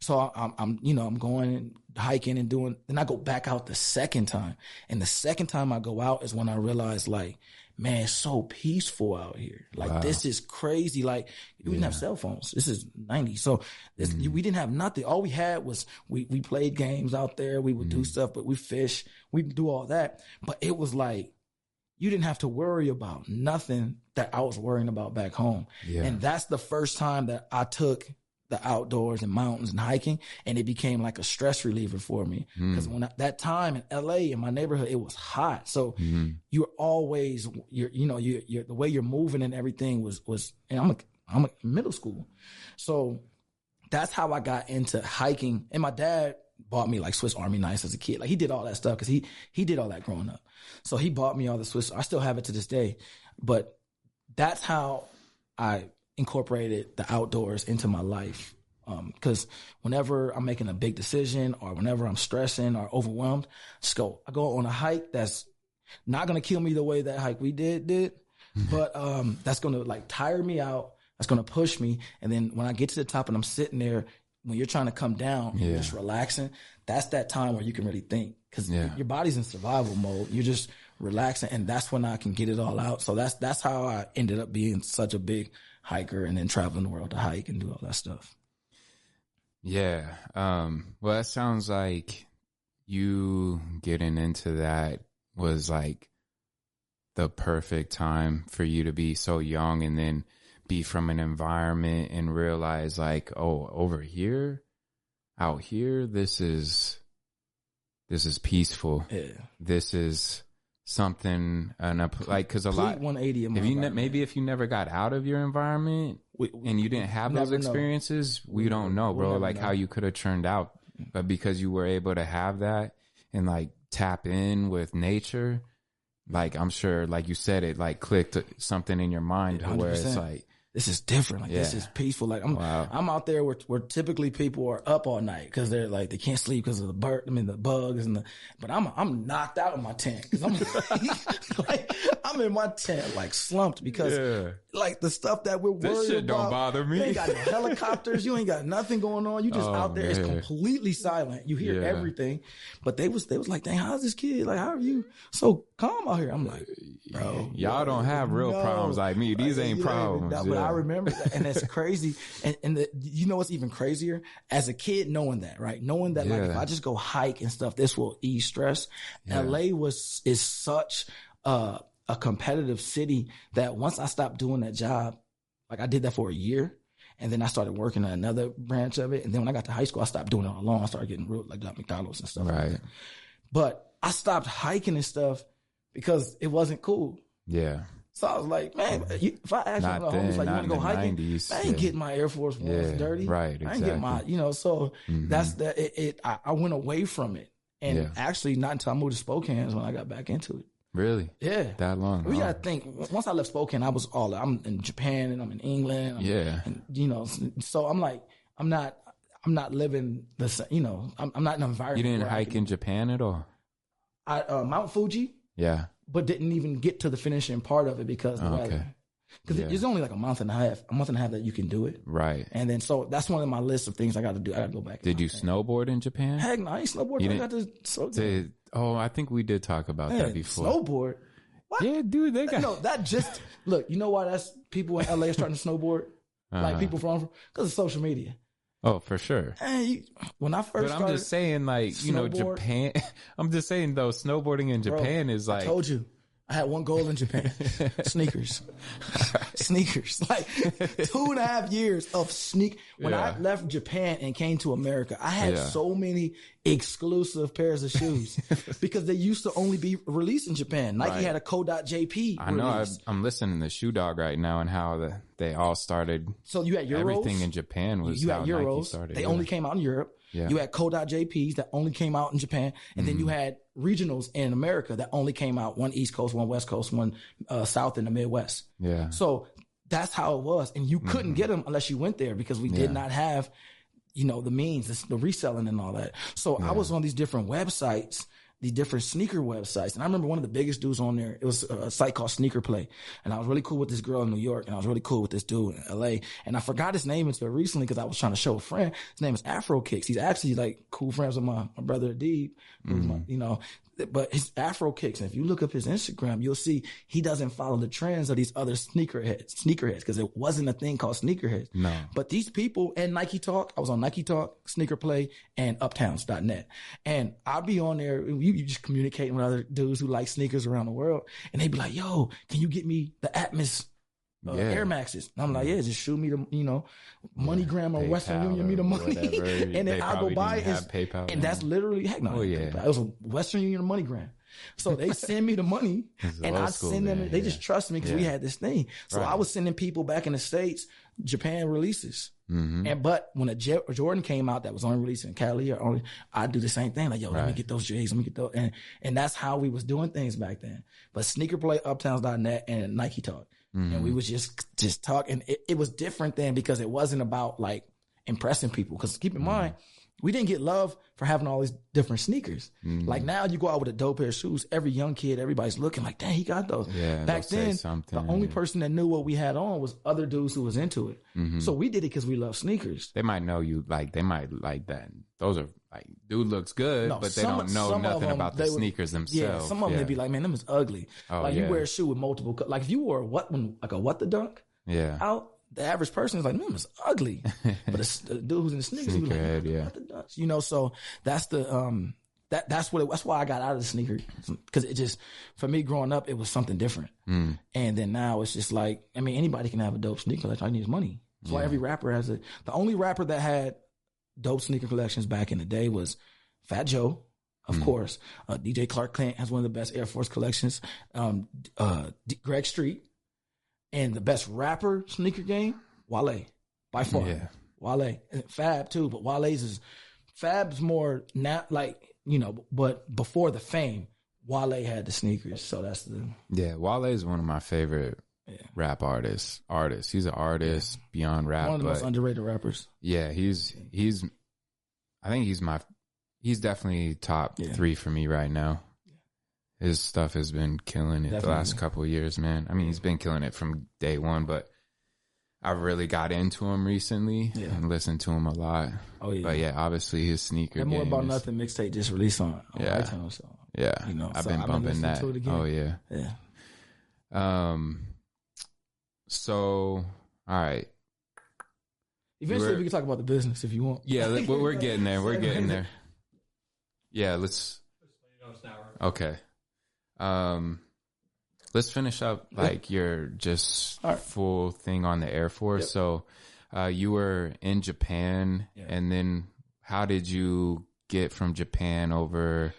Speaker 3: so I'm, I'm, you know, I'm going and hiking and doing, then I go back out the second time. And the second time I go out is when I realize like, man, it's so peaceful out here. Like this is crazy. Like we didn't have cell phones. This is 90. So this, mm-hmm. we didn't have nothing. All we had was we, we played games out there. We would do mm-hmm. stuff, but we fish, we do all that. But it was like, you didn't have to worry about nothing that I was worrying about back home.
Speaker 2: Yeah.
Speaker 3: And that's the first time that I took the outdoors and mountains and hiking and it became like a stress reliever for me. Hmm. Cause when I, that time in LA in my neighborhood, it was hot. So hmm. you're always, you're, you know, you you're, the way you're moving and everything was, was, and I'm a, I'm a middle school. So that's how I got into hiking. And my dad bought me like Swiss Army knives as a kid. Like he did all that stuff because he he did all that growing up. So he bought me all the Swiss. I still have it to this day. But that's how I incorporated the outdoors into my life. Because whenever I'm making a big decision or whenever I'm stressing or overwhelmed, just go. I go on a hike that's not gonna kill me the way that hike we did did, but um, that's gonna like tire me out. That's gonna push me, and then when I get to the top and I'm sitting there, when you're trying to come down, you're
Speaker 2: Yeah.
Speaker 3: just relaxing. That's that time where you can really think because
Speaker 2: Yeah.
Speaker 3: your body's in survival mode. You're just relaxing, and that's when I can get it all out. So that's that's how I ended up being such a big hiker, and then traveling the world to hike and do all that stuff.
Speaker 2: Yeah. Um, well, that sounds like you getting into that was like the perfect time for you to be so young and then be from an environment and realize like, oh, over here, out here, this is, this is peaceful.
Speaker 3: Yeah,
Speaker 2: This is something, an, like, cause a lot,
Speaker 3: 180 of my
Speaker 2: if you ne- maybe if you never got out of your environment
Speaker 3: We- we-
Speaker 2: and you didn't have those
Speaker 3: never know.
Speaker 2: experiences, we don't know, bro. Like
Speaker 3: know.
Speaker 2: how you could have turned out, but because you were able to have that and like tap in with nature, like I'm sure, like you said, it like clicked something in your mind to where it's like
Speaker 3: this is different. Like this is peaceful. Like I'm,
Speaker 2: Wow.
Speaker 3: I'm out there where, where typically people are up all night because they're like they can't sleep because of the bird. I mean the bugs and the. But I'm I'm knocked out in my tent because I'm like, I'm in my tent like slumped because
Speaker 2: Yeah.
Speaker 3: like the stuff that we're worried
Speaker 2: shit don't bother me.
Speaker 3: You ain't got no helicopters. You ain't got nothing going on. You just
Speaker 2: Oh,
Speaker 3: out there. It's completely silent. You hear
Speaker 2: Yeah.
Speaker 3: everything. But they was they was like, dang, how's this kid? Like, how are you so calm out here? I'm like, uh, bro,
Speaker 2: Y'all don't have real
Speaker 3: no.
Speaker 2: problems like me. These
Speaker 3: Like,
Speaker 2: ain't
Speaker 3: know,
Speaker 2: problems.
Speaker 3: that- But
Speaker 2: yeah.
Speaker 3: I remember that, and it's crazy. And, and the, you know what's even crazier? As a kid, knowing that, right? Knowing that, like, if I just go hike and stuff, this will ease stress. LA was is such a, a competitive city that once I stopped doing that job, like I did that for a year. And then I started working on another branch of it. And then when I got to high school, I stopped doing it alone. I started getting real, like McDonald's and stuff. like
Speaker 2: Right.
Speaker 3: that. But I stopped hiking and stuff because it wasn't cool.
Speaker 2: Yeah.
Speaker 3: So I was like, man, you, if I ask
Speaker 2: Not
Speaker 3: one of the homies, like, you want to go hiking?
Speaker 2: 90s,
Speaker 3: I ain't
Speaker 2: yeah.
Speaker 3: getting my Air Force Ones
Speaker 2: Yeah,
Speaker 3: dirty.
Speaker 2: right,
Speaker 3: I ain't getting my, you know, so
Speaker 2: Mhm.
Speaker 3: that's the, it, it I, I went away from it. And
Speaker 2: Yeah.
Speaker 3: actually, not until I moved to Spokane is when I got back into it.
Speaker 2: Really?
Speaker 3: Yeah.
Speaker 2: That long?
Speaker 3: We gotta think. Once I left Spokane, I was all. I'm in Japan and I'm in England. I'm-
Speaker 2: Yeah.
Speaker 3: and you know, so I'm like, I'm not, I'm not living the same. You know, I'm, I'm not in an environment.
Speaker 2: You didn't hike
Speaker 3: can-
Speaker 2: in Japan at all?
Speaker 3: I, uh, Mount Fuji,
Speaker 2: Yeah.
Speaker 3: But didn't even get to the finishing part of it because
Speaker 2: Oh, Okay.
Speaker 3: Because
Speaker 2: Yeah.
Speaker 3: it's only like a month and a half, a month and a half that you can do it.
Speaker 2: Right.
Speaker 3: And then so that's one of my list of things I got to do. I got to go back.
Speaker 2: Did you snowboard in Japan?
Speaker 3: Heck no, I ain't snowboard.
Speaker 2: You
Speaker 3: I got to so
Speaker 2: Did, oh, I think we did talk about
Speaker 3: Man,
Speaker 2: that before.
Speaker 3: snowboard. What?
Speaker 2: Yeah, dude, they got.
Speaker 3: No, that just look. You know why that's people in LA are starting to snowboard? Like
Speaker 2: Uh-huh.
Speaker 3: people from because of social media.
Speaker 2: Oh, for sure.
Speaker 3: You, when I first
Speaker 2: But I'm just saying, like, you know. Japan. I'm just saying, though, snowboarding in
Speaker 3: Bro,
Speaker 2: Japan is
Speaker 3: I
Speaker 2: like.
Speaker 3: told you, I had one goal in Japan: sneakers, sneakers. Like two and a half years of sneak. When I left Japan and came to America, I had
Speaker 2: Yeah.
Speaker 3: so many exclusive pairs of shoes because they used to only be released in Japan. Nike
Speaker 2: Right.
Speaker 3: had a Co.jp.
Speaker 2: I know.
Speaker 3: Release.
Speaker 2: I'm listening to Shoe Dog right now and how the, they all started.
Speaker 3: so you had Euros.
Speaker 2: Everything in Japan was
Speaker 3: you
Speaker 2: how
Speaker 3: had
Speaker 2: Nike started.
Speaker 3: They
Speaker 2: yeah.
Speaker 3: only came out in Europe.
Speaker 2: Yeah.
Speaker 3: You had Co.jps that only came out in Japan, and then you
Speaker 2: Mm-hmm.
Speaker 3: had regionals in America that only came out one East Coast, one West Coast, one uh, South, and the Midwest.
Speaker 2: Yeah.
Speaker 3: So that's how it was, and you couldn't get them unless you went there because we
Speaker 2: Mm-hmm. Yeah.
Speaker 3: did not have, you know, the means, the, the reselling and all that. So I was on these different websites. These different sneaker websites, and I remember one of the biggest dudes on there. It was a site called Sneaker Play, and I was really cool with this girl in New York, and I was really cool with this dude in L.A. And I forgot his name until recently because I was trying to show a friend. His name is Afro Kicks. He's actually like cool friends with my, my brother Adib, who's my, mm-hmm. you know, but his Afro Kicks. And if you look up his Instagram, you'll see he doesn't follow the trends of these other sneakerheads, sneakerheads, because it wasn't a thing called sneakerheads.
Speaker 2: No.
Speaker 3: But these people and Nike Talk, I was on Nike Talk, Sneaker Play, and Uptowns.net. And I'll be on there, you, you just communicating with other dudes who like sneakers around the world. And they'd be like, yo, can you get me the Atmos uh,
Speaker 2: Yeah.
Speaker 3: Air Maxes? And I'm like, yeah, just shoot me the, you know, MoneyGram or Western
Speaker 2: PayPal
Speaker 3: Union me the money. and then I go buy it.
Speaker 2: PayPal
Speaker 3: And that's literally, heck no.
Speaker 2: Oh, yeah.
Speaker 3: PayPal. It was a Western Union or MoneyGram. So they send me the money and I
Speaker 2: school
Speaker 3: send them,
Speaker 2: then,
Speaker 3: they
Speaker 2: yeah.
Speaker 3: just trust me because we had this thing. So
Speaker 2: Right.
Speaker 3: I was sending people back in the States, Japan releases.
Speaker 2: Mhm.
Speaker 3: And but when a J- Jordan came out that was only released in Cali or only, I do the same thing. Like, yo, let me get those J's, let me get those, and and that's how we was doing things back then. But sneaker play, uptowns.net, and Nike Talk, and we mm-hmm. was just just talking. It, it was different then because it wasn't about like impressing people. Because keep in mm-hmm. mind, we didn't get love for having all these different sneakers. Mm-hmm. Like now, you go out with a dope pair of shoes. Every young kid, everybody's looking like, dang, he got those.
Speaker 2: Yeah,
Speaker 3: Back then, the only person that knew what we had on was other dudes who was into it.
Speaker 2: Mm-hmm.
Speaker 3: So we did it because we love sneakers.
Speaker 2: They might know you like they might like that. Those are like dude looks good,
Speaker 3: No,
Speaker 2: but they
Speaker 3: some-
Speaker 2: don't know nothing
Speaker 3: them,
Speaker 2: about the
Speaker 3: would-
Speaker 2: sneakers
Speaker 3: Yeah,
Speaker 2: themselves.
Speaker 3: some of them
Speaker 2: yeah.
Speaker 3: they'd be like, man, them is ugly.
Speaker 2: Oh,
Speaker 3: like you wear a shoe with multiple, like if you wore a what one like a what the dunk
Speaker 2: yeah,
Speaker 3: out, the average person is like, man, is ugly. but it's the dude who's in the sneakers, be like,
Speaker 2: Sneakerhead, yeah.
Speaker 3: what the dunks, you know. So that's the um that that's what it, that's why I got out of the sneaker because it just for me growing up it was something different,
Speaker 2: Mm.
Speaker 3: and then now it's just like I mean anybody can have a dope sneaker. That's all you need is money. That's why every rapper has it. The only rapper that had dope sneaker collections back in the day was Fat Joe, of course. Uh, DJ Clark Kent has one of the best Air Force collections. Um, uh, D- Greg Street, and the best rapper sneaker game, Wale, by far.
Speaker 2: Yeah.
Speaker 3: Wale, and Fab too, but Wale's is Fab's more not like you know, but before the fame, Wale had the sneakers, so that's the
Speaker 2: yeah. Wale is one of my favorite rap artist. Artist. He's an artist beyond rap.
Speaker 3: One of the most underrated rappers.
Speaker 2: yeah, he's he's. I think he's my. He's definitely top
Speaker 3: Yeah.
Speaker 2: three for me right now. His stuff has been killing it the last couple of years, man. I mean, he's been killing it from day one, but I've really got into him recently
Speaker 3: Yeah.
Speaker 2: and listened to him a lot.
Speaker 3: Oh yeah.
Speaker 2: But yeah, obviously his sneaker
Speaker 3: That more about
Speaker 2: is-
Speaker 3: nothing mixtape just released on, on
Speaker 2: Yeah.
Speaker 3: iTunes. So
Speaker 2: Yeah,
Speaker 3: you know,
Speaker 2: I've
Speaker 3: so
Speaker 2: been
Speaker 3: I've been
Speaker 2: bumping
Speaker 3: listening
Speaker 2: that.
Speaker 3: to it again.
Speaker 2: Oh yeah.
Speaker 3: yeah.
Speaker 2: Um. So, all right.
Speaker 3: Eventually
Speaker 2: We're-
Speaker 3: we can talk about the business if you want.
Speaker 2: Yeah, we're, we're getting there. We're getting there. Yeah, let's. Okay. Um, let's finish up like your just
Speaker 3: right.
Speaker 2: full thing on the Air Force. So, uh, you were in Japan,
Speaker 3: Yeah.
Speaker 2: and then how did you get from Japan over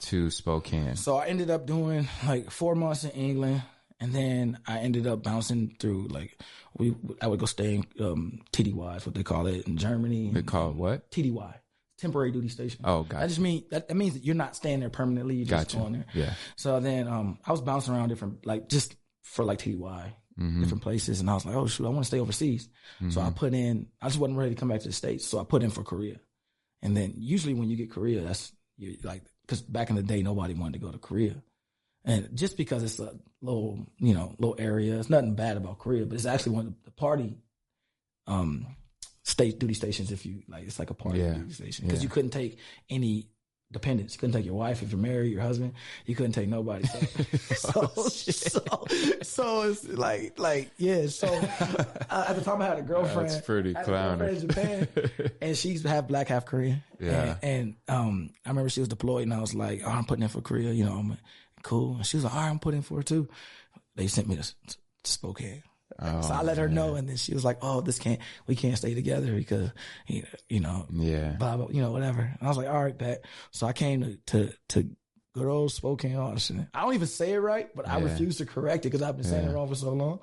Speaker 2: to Spokane?
Speaker 3: So I ended up doing like four months in England, and then I ended up bouncing through like we. I would go stay in um, TDY, is what they call it in Germany.
Speaker 2: They call it what?
Speaker 3: TDY, temporary duty station.
Speaker 2: Oh,
Speaker 3: That
Speaker 2: gotcha.
Speaker 3: just mean that, that means that you're not staying there permanently. You're just
Speaker 2: Gotcha.
Speaker 3: going there.
Speaker 2: Yeah.
Speaker 3: So then um, I was bouncing around different like just for like TDY.
Speaker 2: Mhm.
Speaker 3: different places, and I was like, "Oh shoot, I want to stay overseas." So I put in. I just wasn't ready to come back to the states, so I put in for Korea. And then usually when you get Korea, that's you like because back in the day nobody wanted to go to Korea, and just because it's a little you know little area, it's nothing bad about Korea, but it's actually one of the party um state duty stations. If you like, it's like a party
Speaker 2: Yeah.
Speaker 3: duty station because
Speaker 2: Yeah.
Speaker 3: you couldn't take any dependents. You couldn't take your wife if you're married, your husband. You couldn't take nobody. So, so, so, so it's like, like, yeah. So uh, at the time, I had a girlfriend.
Speaker 2: That's pretty
Speaker 3: I had a girlfriend in. Japan, and she's half black, half Korean.
Speaker 2: Yeah.
Speaker 3: And, and um, I remember she was deployed, and I was like, oh, I'm putting in for Korea. You know, I'm cool. And she was like, all right, I'm putting for it too. They sent me to, to Spokane.
Speaker 2: Oh,
Speaker 3: so I let her know, and then she was like, "Oh, this can't, we can't stay together because, you know, you know,
Speaker 2: Yeah.
Speaker 3: blah blah, you know, whatever." And I was like, "All right, bet." So I came to to, to good old Spokane, Washington. I don't even say it right, but I refuse to correct it because I've been saying
Speaker 2: Yeah.
Speaker 3: it wrong for so long.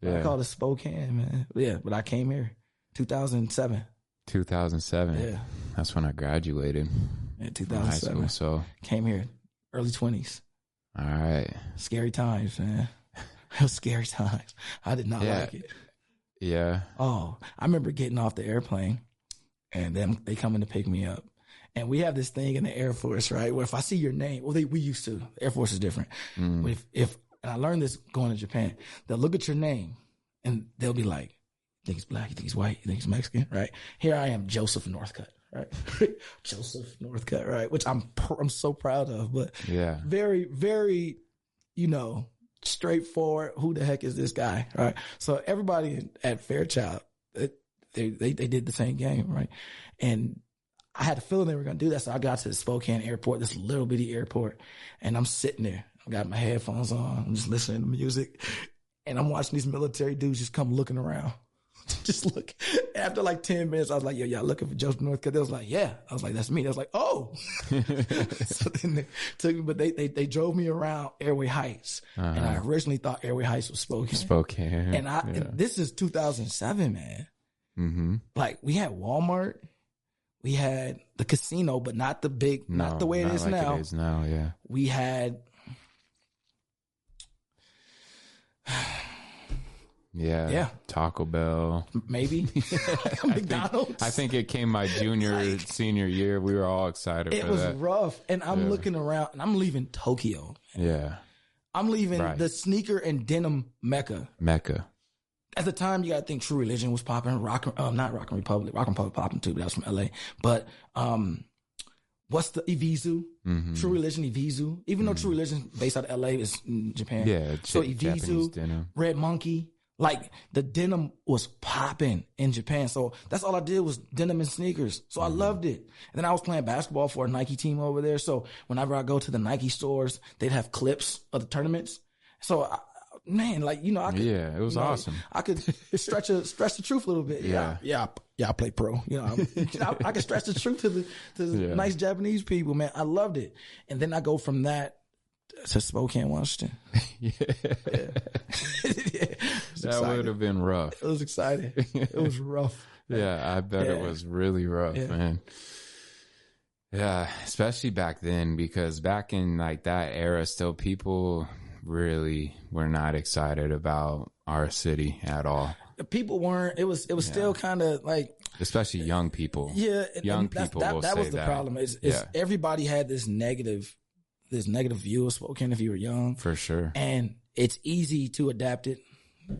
Speaker 3: But I
Speaker 2: Yeah.
Speaker 3: call it Spokane, man. Yeah, but I came here, 2007.
Speaker 2: 2007.
Speaker 3: Yeah,
Speaker 2: That's when I graduated
Speaker 3: yeah,
Speaker 2: high
Speaker 3: 2007.
Speaker 2: school. So,
Speaker 3: Came here, early 20s.
Speaker 2: All right.
Speaker 3: Scary times, man. It was scary times. I did not
Speaker 2: Yeah.
Speaker 3: like it.
Speaker 2: Yeah.
Speaker 3: Oh, I remember getting off the airplane and then they coming to pick me up. And we have this thing in the Air Force, right? Where if I see your name, well, they, we used to. The Air Force is different.
Speaker 2: Mm.
Speaker 3: But if, if, and I learned this going to Japan, they'll look at your name and they'll be like, you think he's black? You think he's white? You think he's Mexican? Right? Here I am, Joseph Northcutt, right? Joseph Northcutt, right? Which I'm, pr- I'm so proud of, but
Speaker 2: Yeah.
Speaker 3: very, very, you know, straightforward. Who the heck is this guy? Right. So everybody at Fairchild, it, they, they, they did the same game. Right. And I had a feeling they were going to do that. So I got to the Spokane airport, this little bitty airport, and I'm sitting there. I got my headphones on. I'm just listening to music and I'm watching these military dudes just come looking around. just look. After like 10 minutes, I was like, yo, y'all looking for Joseph Northcutt? They was like, yeah. I was like, that's me. They was like, oh. so then they took me, but they, they, they drove me around Airway Heights. And I originally thought Airway Heights was Spokane.
Speaker 2: Spokane.
Speaker 3: and I, and this is 2007, man.
Speaker 2: mm-hmm.
Speaker 3: Like we had Walmart, we had the casino, but not the big, not the way it is
Speaker 2: like
Speaker 3: now.
Speaker 2: It is now, yeah.
Speaker 3: We had,
Speaker 2: Yeah.
Speaker 3: Yeah.
Speaker 2: Taco Bell.
Speaker 3: maybe McDonald's.
Speaker 2: I think it came my junior, senior year. We were all excited
Speaker 3: it was
Speaker 2: that.
Speaker 3: rough. And I'm
Speaker 2: Yeah.
Speaker 3: looking around and I'm leaving Tokyo.
Speaker 2: Yeah.
Speaker 3: I'm leaving
Speaker 2: Right.
Speaker 3: the sneaker and denim mecca.
Speaker 2: Mecca.
Speaker 3: At the time, you got to think True Religion was popping. Rock, uh, not Rock and Republic. Rock and Republic popping too, but that was from LA. But um, what's the Evisu?
Speaker 2: Mm-hmm.
Speaker 3: True Religion, Evisu. Even though True Religion based out of LA is in Japan.
Speaker 2: Yeah.
Speaker 3: So Evisu. Red Monkey, like the denim was popping in Japan. So that's all I did was denim and sneakers. So I mm-hmm. loved it. And then I was playing basketball for a Nike team over there. So whenever I go to the Nike stores, they'd have clips of the tournaments. So I, man, like you know, I could,
Speaker 2: Yeah, it was
Speaker 3: you know,
Speaker 2: awesome.
Speaker 3: I could stretch a stretch the truth a little bit. Yeah, yeah, I- yeah. I play pro. You know, I'm- I, I can stretch the truth to the to the
Speaker 2: Yeah.
Speaker 3: nice Japanese people. Man, I loved it. And then I go from that to Spokane, Washington.
Speaker 2: Yeah.
Speaker 3: it was
Speaker 2: That would have been rough.
Speaker 3: It was exciting. It was rough.
Speaker 2: Yeah, I bet it was really rough,
Speaker 3: Yeah.
Speaker 2: man. Yeah, especially back then because back in like that era still people really were not excited about our city at all,
Speaker 3: People weren't. It was. It was still kind of like
Speaker 2: especially young people.
Speaker 3: Yeah,
Speaker 2: Young people
Speaker 3: That, that was the
Speaker 2: that.
Speaker 3: problem. Is, is
Speaker 2: Yeah.
Speaker 3: everybody had this negative, this negative view of Spokane if you were young,
Speaker 2: For sure.
Speaker 3: and it's easy to adapt it.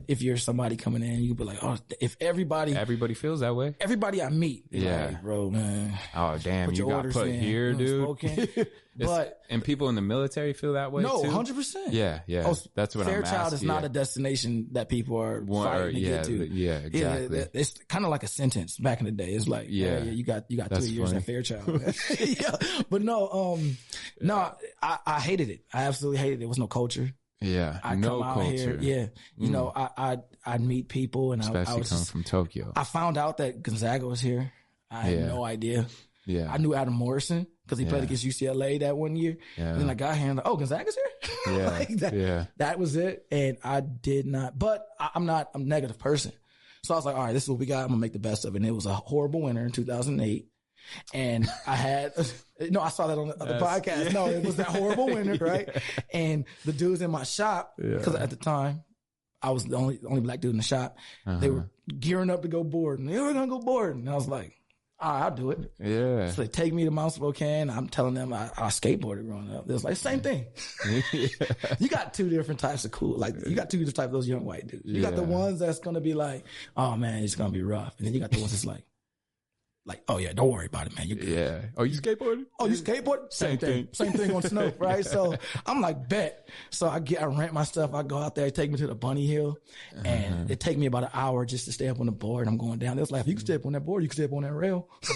Speaker 3: If you're somebody coming in, you'd be like, oh, if everybody,
Speaker 2: Everybody feels that way.
Speaker 3: everybody I meet,
Speaker 2: Yeah.
Speaker 3: like, bro, man,
Speaker 2: Oh damn, you got put
Speaker 3: in,
Speaker 2: here, dude.
Speaker 3: But
Speaker 2: and people in the military feel that way
Speaker 3: No, hundred percent.
Speaker 2: Yeah, yeah.
Speaker 3: Oh,
Speaker 2: That's what I'm
Speaker 3: Fairchild is not
Speaker 2: yeah.
Speaker 3: a destination that people are
Speaker 2: One-
Speaker 3: fighting to
Speaker 2: yeah,
Speaker 3: get to.
Speaker 2: yeah, exactly.
Speaker 3: Yeah, it's kind of like a sentence back in the day. It's like, yeah,
Speaker 2: Yeah.
Speaker 3: you got you got
Speaker 2: That's
Speaker 3: three years at Fairchild. yeah, but no, um, no, I, I hated it. I absolutely hated it. There was no culture.
Speaker 2: Yeah,
Speaker 3: I
Speaker 2: no
Speaker 3: come out
Speaker 2: culture.
Speaker 3: here, yeah. You mm. know, I I I'd meet people, and I, I
Speaker 2: especially
Speaker 3: was just,
Speaker 2: from Tokyo.
Speaker 3: I found out that Gonzaga was here. I had no idea.
Speaker 2: yeah,
Speaker 3: I knew Adam Morrison because he played against UCLA that one year.
Speaker 2: Yeah.
Speaker 3: And then I got here and like, oh, Gonzaga's here.
Speaker 2: Yeah.
Speaker 3: Like that,
Speaker 2: Yeah.
Speaker 3: That was it, and I did not. But I, I'm not. I'm a negative person, so I was like, all right, this is what we got. I'm gonna make the best of it. And it was a horrible winter in 2008. And I had, no, I saw that on the, the podcast. No, it was that horrible winter, right? And the dudes in my shop, because at the time, I was the only only black dude in the shop. They uh-huh. were gearing up to go board, and they were gonna go board, and I was like, all right, I'll do it.
Speaker 2: yeah,
Speaker 3: So they take me to Mount Spokane. I'm telling them I, I skateboarded growing up. It was like same thing. you got two different types of cool. Like you got two different types of those young white dudes. You got the ones that's gonna be like, oh man, it's gonna be rough, and then you got the ones that's like, like, oh yeah, don't worry about it, man. You good.
Speaker 2: yeah. Oh, you skateboarding?
Speaker 3: Oh, you skateboard? Same,
Speaker 2: Same
Speaker 3: thing.
Speaker 2: thing.
Speaker 3: Same thing on snow, right? So I'm like, bet. So I get, I rent my stuff. I go out there, take me to the bunny hill, and uh-huh. it take me about an hour just to stay up on the board. I'm going down. Was like, if you can stay up on that board, you can stay up on that rail.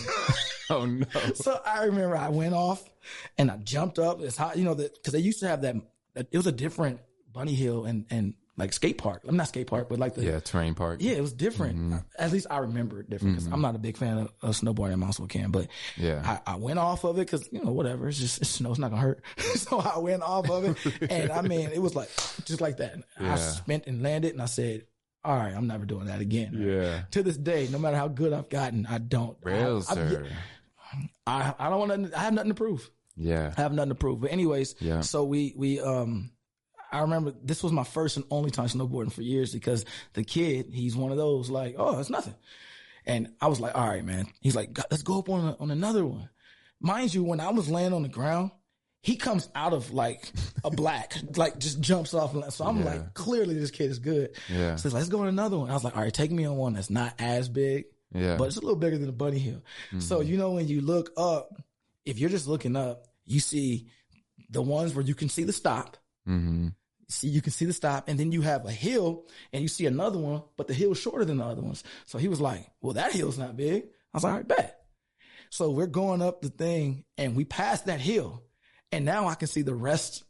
Speaker 2: Oh no.
Speaker 3: So I remember I went off and I jumped up. It's hot, you know, that because they used to have that. It was a different bunny hill and and like skate park. I'm not skate park, but like the
Speaker 2: Yeah, terrain park.
Speaker 3: yeah, it was different.
Speaker 2: Mm-hmm.
Speaker 3: At least I remember it different because I'm not a big fan of, of snowboarding in Mount Spokane, but
Speaker 2: Yeah.
Speaker 3: I, I went off of it because you know whatever. It's just it's snow. It's not gonna hurt. so I went off of it, and I mean it was like just like that.
Speaker 2: Yeah.
Speaker 3: I spent and landed, and I said, "All right, I'm never doing that again."
Speaker 2: Yeah.
Speaker 3: To this day, no matter how good I've gotten, I don't. I-
Speaker 2: Rails
Speaker 3: I,
Speaker 2: are.
Speaker 3: I, I don't want to. I have nothing to prove.
Speaker 2: Yeah.
Speaker 3: I have nothing to prove. But anyways,
Speaker 2: Yeah.
Speaker 3: so we we um I remember this was my first and only time snowboarding for years because the kid, he's one of those like, oh, it's nothing. And I was like, all right, man. He's like, let's go up on on another one. Mind you, when I was laying on the ground, he comes out of like a black, like just jumps off. and- So I'm
Speaker 2: Yeah.
Speaker 3: like, clearly this kid is good.
Speaker 2: Yeah.
Speaker 3: So he's like, let's go on another one. I was like, all right, take me on one that's not as big,
Speaker 2: Yeah.
Speaker 3: but it's a little bigger than the bunny hill. So you know when you look up, if you're just looking up, you see the ones where you can see the stop.
Speaker 2: mm-hmm.
Speaker 3: See, you can see the stop, and then you have a hill, and you see another one, but the hill's shorter than the other ones. So he was like, "Well, that hill's not big." I was like, "All right, bet." So we're going up the thing, and we passed that hill, and now I can see the rest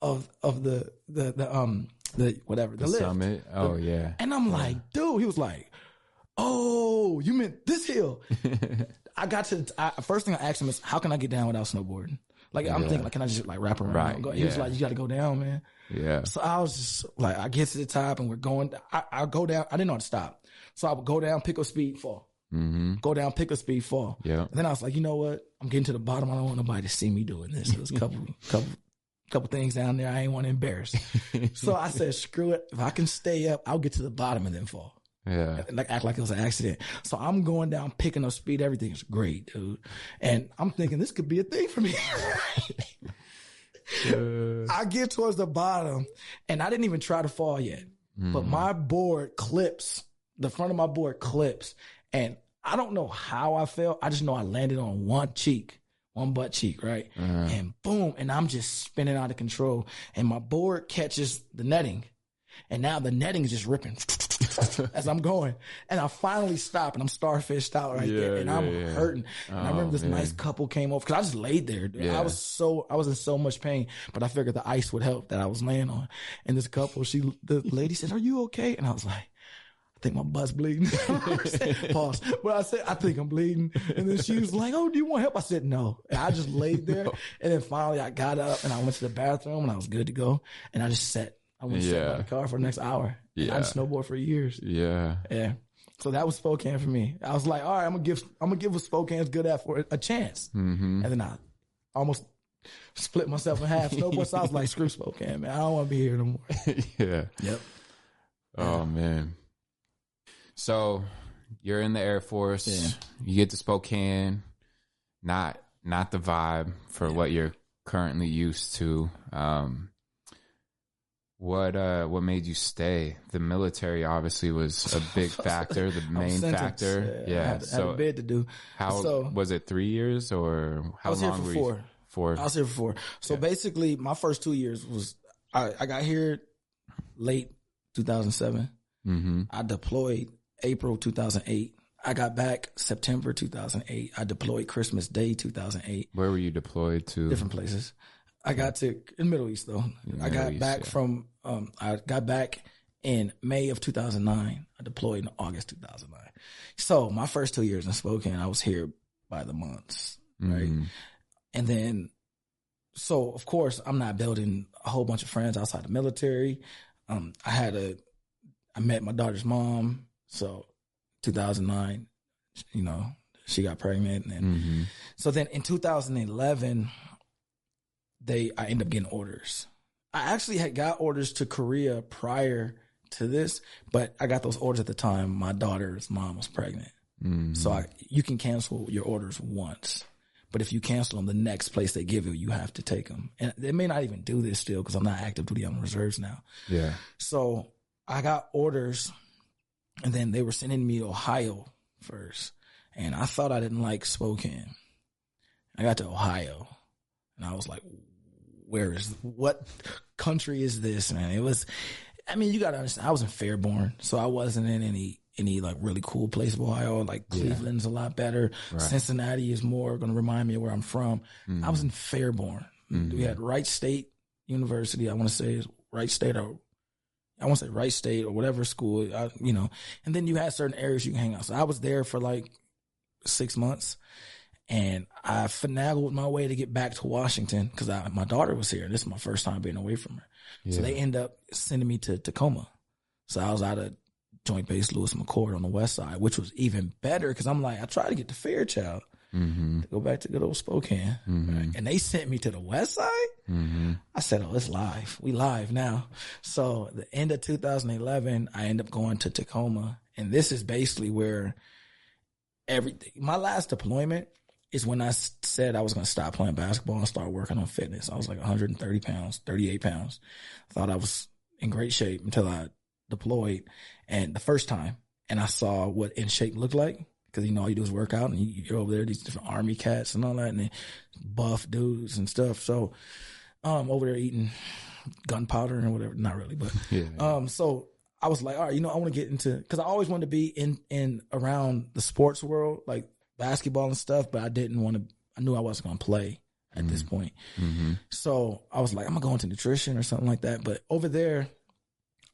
Speaker 3: of of the the the um the whatever the,
Speaker 2: The
Speaker 3: lift.
Speaker 2: summit. Oh yeah.
Speaker 3: And I'm like, dude, he was like, oh, you meant this hill. I got to, I, first thing I asked him is, how can I get down without snowboarding? Like, I'm thinking, like, can I just like wrap around?
Speaker 2: Right,
Speaker 3: Go- He was like, you got to go down, man.
Speaker 2: Yeah.
Speaker 3: So I was just like, I get to the top and we're going, I, I go down. I didn't know how to stop. So I would go down, pick up speed, fall.
Speaker 2: Mm-hmm.
Speaker 3: Go down, pick up speed, fall.
Speaker 2: Yeah.
Speaker 3: And then I was like, you know what? I'm getting to the bottom. I don't want nobody to see me doing this. There's a couple, couple, couple things down there I ain't want to embarrass. so I said, screw it. If I can stay up, I'll get to the bottom and then fall
Speaker 2: Yeah.
Speaker 3: like act like it was an accident. So I'm going down, picking up speed. Everything's great, dude. And I'm thinking this could be a thing for me.
Speaker 2: Uh,
Speaker 3: I get towards the bottom and I didn't even try to fall yet, but my board clips, the front of my board clips. And I don't know how I fell. I just know I landed on one cheek, one butt cheek, right? And boom. And I'm just spinning out of control. And my board catches the netting. And now the netting is just ripping as I'm going. And I finally stop and I'm starfished out right there.
Speaker 2: Yeah,
Speaker 3: And I'm
Speaker 2: yeah, yeah.
Speaker 3: hurting. And I
Speaker 2: Oh,
Speaker 3: remember this oh,
Speaker 2: man.
Speaker 3: nice couple came over because I just laid there. dude.
Speaker 2: Yeah.
Speaker 3: I was so, I was in so much pain, but I figured the ice would help that I was laying on. And this couple, she, the lady said, are you okay? And I was like, I think my butt's bleeding. Pause. But I said, I think I'm bleeding. And then she was like, Oh, do you want help? I said, No. And I just laid there. And then finally I got up and I went to the bathroom and I was good to go. And I just sat. I went to sit
Speaker 2: Yeah.
Speaker 3: by the car for the next hour. I
Speaker 2: Yeah.
Speaker 3: just snowboard for years.
Speaker 2: yeah.
Speaker 3: Yeah. So that was Spokane for me. I was like, all right, I'm gonna give I'm gonna give what Spokane's good at for a chance.
Speaker 2: Mm-hmm.
Speaker 3: And then I almost split myself in half snowboard. so I was like, screw Spokane, man. I don't want to be here no more.
Speaker 2: yeah.
Speaker 3: Yep.
Speaker 2: Oh man. So you're in the Air Force.
Speaker 3: Yeah.
Speaker 2: You get to Spokane. Not not the vibe for what you're currently used to. Um, what uh what made you stay? The military obviously was a big factor, the main factor.
Speaker 3: I
Speaker 2: Yeah.
Speaker 3: had, had
Speaker 2: so
Speaker 3: a bid to do.
Speaker 2: how
Speaker 3: so-
Speaker 2: was it? Three years or how
Speaker 3: I was here
Speaker 2: long
Speaker 3: for
Speaker 2: were
Speaker 3: four.
Speaker 2: you? Four.
Speaker 3: I was here for four. So basically, my first two years was I, I got here late 2007.
Speaker 2: mm-hmm.
Speaker 3: I deployed April 2008. I got back September 2008. I deployed Christmas Day 2008.
Speaker 2: Where were you deployed to?
Speaker 3: Different places. I got to in Middle East though. I got
Speaker 2: East,
Speaker 3: back
Speaker 2: yeah.
Speaker 3: from um I got back in May of 2009. I deployed in August 2009. So my first two years in Spokane, I was here by the months, right?
Speaker 2: Mhm.
Speaker 3: And then, so of course, I'm not building a whole bunch of friends outside the military. Um, I had a, I met my daughter's mom. So 2009, you know, she got pregnant. And
Speaker 2: Mhm.
Speaker 3: so then in 2011, they, I end up getting orders. I actually had got orders to Korea prior to this, but I got those orders at the time. My daughter's mom was pregnant.
Speaker 2: Mhm.
Speaker 3: So I, you can cancel your orders once, but if you cancel them, the next place they give you, you have to take them. And they may not even do this still because I'm not active duty. I'm reserves now.
Speaker 2: yeah.
Speaker 3: So I got orders, and then they were sending me to Ohio first, and I thought I didn't like Spokane. I got to Ohio, and I was like, "Where is what country is this?" Man, it was. I mean, you got to understand. I was in Fairborn, so I wasn't in any any like really cool place of Ohio. Like Cleveland's a lot better. Cincinnati is more going to remind me of where I'm from. Mm-hmm. I was in Fairborn. Mm-hmm. We had Wright State University. I want to say Wright State or I want to say Wright State or whatever school, I, you know. And then you had certain areas you can hang out. So I was there for like six months, and I finagled my way to get back to Washington because my daughter was here. And this is my first time being away from her. So they end up sending me to Tacoma. So I was out of Joint Base Lewis McChord on the west side, which was even better because I'm like, I tried to get to Fairchild
Speaker 2: Mm-hmm.
Speaker 3: to go back to good old Spokane. right? And they sent me to the west side.
Speaker 2: Mm-hmm.
Speaker 3: I said, "Oh, it's live. We live now." So the end of 2011, I end up going to Tacoma, and this is basically where everything. My last deployment is when I said I was going to stop playing basketball and start working on fitness. I was like 130 pounds, 38 pounds. Thought I was in great shape until I deployed, and the first time, and I saw what in shape looked like. Cause you know all you do is work out, and you, you're over there these different army cats and all that, and buff dudes and stuff. So, um, over there eating gunpowder and whatever. Not really, but
Speaker 2: Yeah.
Speaker 3: um, so I was like, all right, you know, I want to get into because I always wanted to be in in around the sports world, like basketball and stuff, but I didn't want to. I knew I wasn't going to play at this point,
Speaker 2: Mm-hmm.
Speaker 3: so I was like, I'm gonna go into nutrition or something like that. But over there,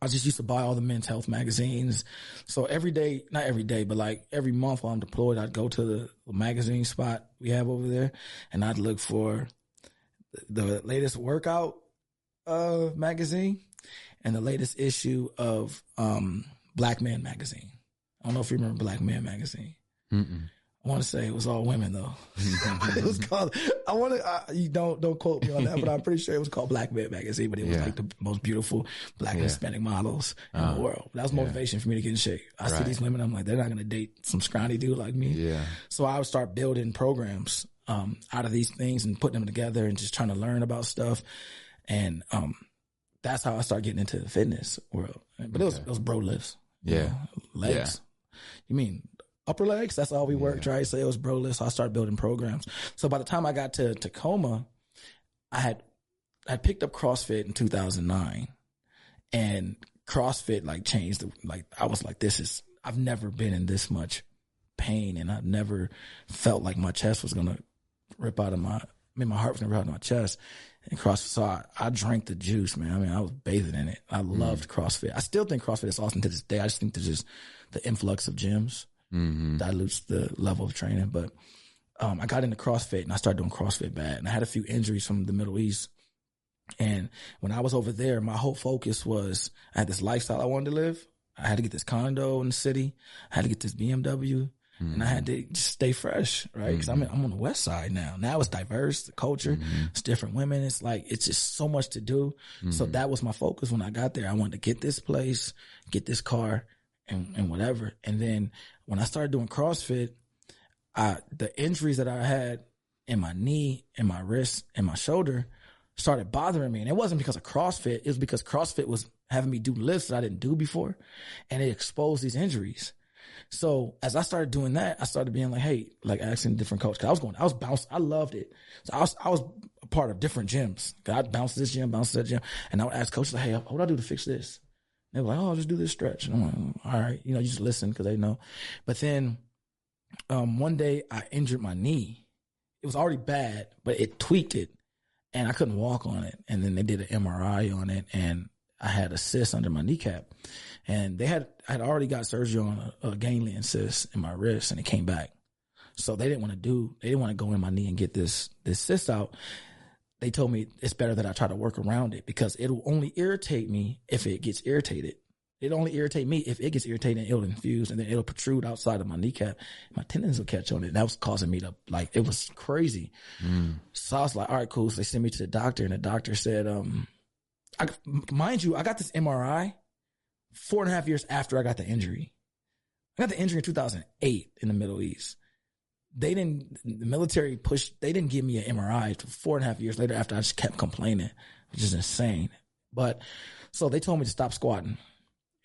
Speaker 3: I just used to buy all the men's health magazines. So every day, not every day, but like every month while I'm deployed, I'd go to the magazine spot we have over there, and I'd look for the latest workout uh magazine and the latest issue of um Black Man magazine. I don't know if you remember Black Man magazine.
Speaker 2: Mm-mm.
Speaker 3: I want to say it was all women though. it was called. I want to. Uh, you don't don't quote me on that, but I'm pretty sure it was called Black Man magazine. But it was
Speaker 2: Yeah.
Speaker 3: like the most beautiful black and
Speaker 2: Yeah.
Speaker 3: Hispanic models in
Speaker 2: Uh,
Speaker 3: the world. That was motivation for me to get in shape. I see these women. I'm like, they're not gonna date some scrawny dude like me.
Speaker 2: Yeah.
Speaker 3: So I would start building programs um, out of these things and putting them together and just trying to learn about stuff. And um, that's how I started getting into the fitness world. But it was it was bro lifts. you
Speaker 2: Yeah.
Speaker 3: know, legs. You mean upper legs? That's all we worked, right? So it was bro lifts. So I started building programs. So by the time I got to Tacoma, I had I picked up CrossFit in 2009, and CrossFit like changed. The, like I was like, this is I've never been in this much pain, and I've never felt like my chest was gonna rip out of my. I mean, my heart was gonna rip out of my chest. And CrossFit, so I, I drank the juice, man. I mean, I was bathing in it. I mm. loved CrossFit. I still think CrossFit is awesome to this day. I just think there's just the influx of gyms
Speaker 2: Mm-hmm.
Speaker 3: dilutes the level of training. But um, I got into CrossFit and I started doing CrossFit bad. And I had a few injuries from the Middle East. And when I was over there, my whole focus was I had this lifestyle I wanted to live. I had to get this condo in the city. I had to get this BMW. and I had to just stay fresh, right? Because I'm I'm on the west side now. Now it's diverse, the culture, it's different women. It's like it's just so much to do. So that was my focus when I got there. I wanted to get this place, get this car, and mm-hmm. and whatever. And then when I started doing CrossFit, I the injuries that I had in my knee, in my wrist, in my shoulder started bothering me. And it wasn't because of CrossFit. It was because CrossFit was having me do lifts that I didn't do before, and it exposed these injuries. So as I started doing that, I started being like, hey, like asking different coaches. Cause I was going, I was bouncing, I loved it. So I was, I was a part of different gyms. Cause I'd bounce this gym, bounce that gym. And I would ask coaches like, hey, what do I do to fix this? And they were like, oh, I'll just do this stretch. And I'm like, "Oh, all right. You know, you just listen because they know. But then, um, one day I injured my knee. It was already bad, but it tweaked it and I couldn't walk on it. And then they did an MRI on it and I had a cyst under my kneecap and they had, I had already got surgery on a, a ganglion cyst in my wrist and it came back. So they didn't want to do, they didn't want to go in my knee and get this, this cyst out. They told me it's better that I try to work around it because it'll only irritate me if it gets irritated. It'll only irritate me if it gets irritated, and it'll infuse and then it'll protrude outside of my kneecap. My tendons will catch on it. That was causing me to like it was crazy. So I was like, all right, cool. So they sent me to the doctor, and the doctor said, um, I, mind you, I got this MRI four and a half years after I got the injury. I got the injury in 2008 in the Middle East. They didn't, the military pushed, they didn't give me an MRI four and a half years later after I just kept complaining, which is insane. But so they told me to stop squatting.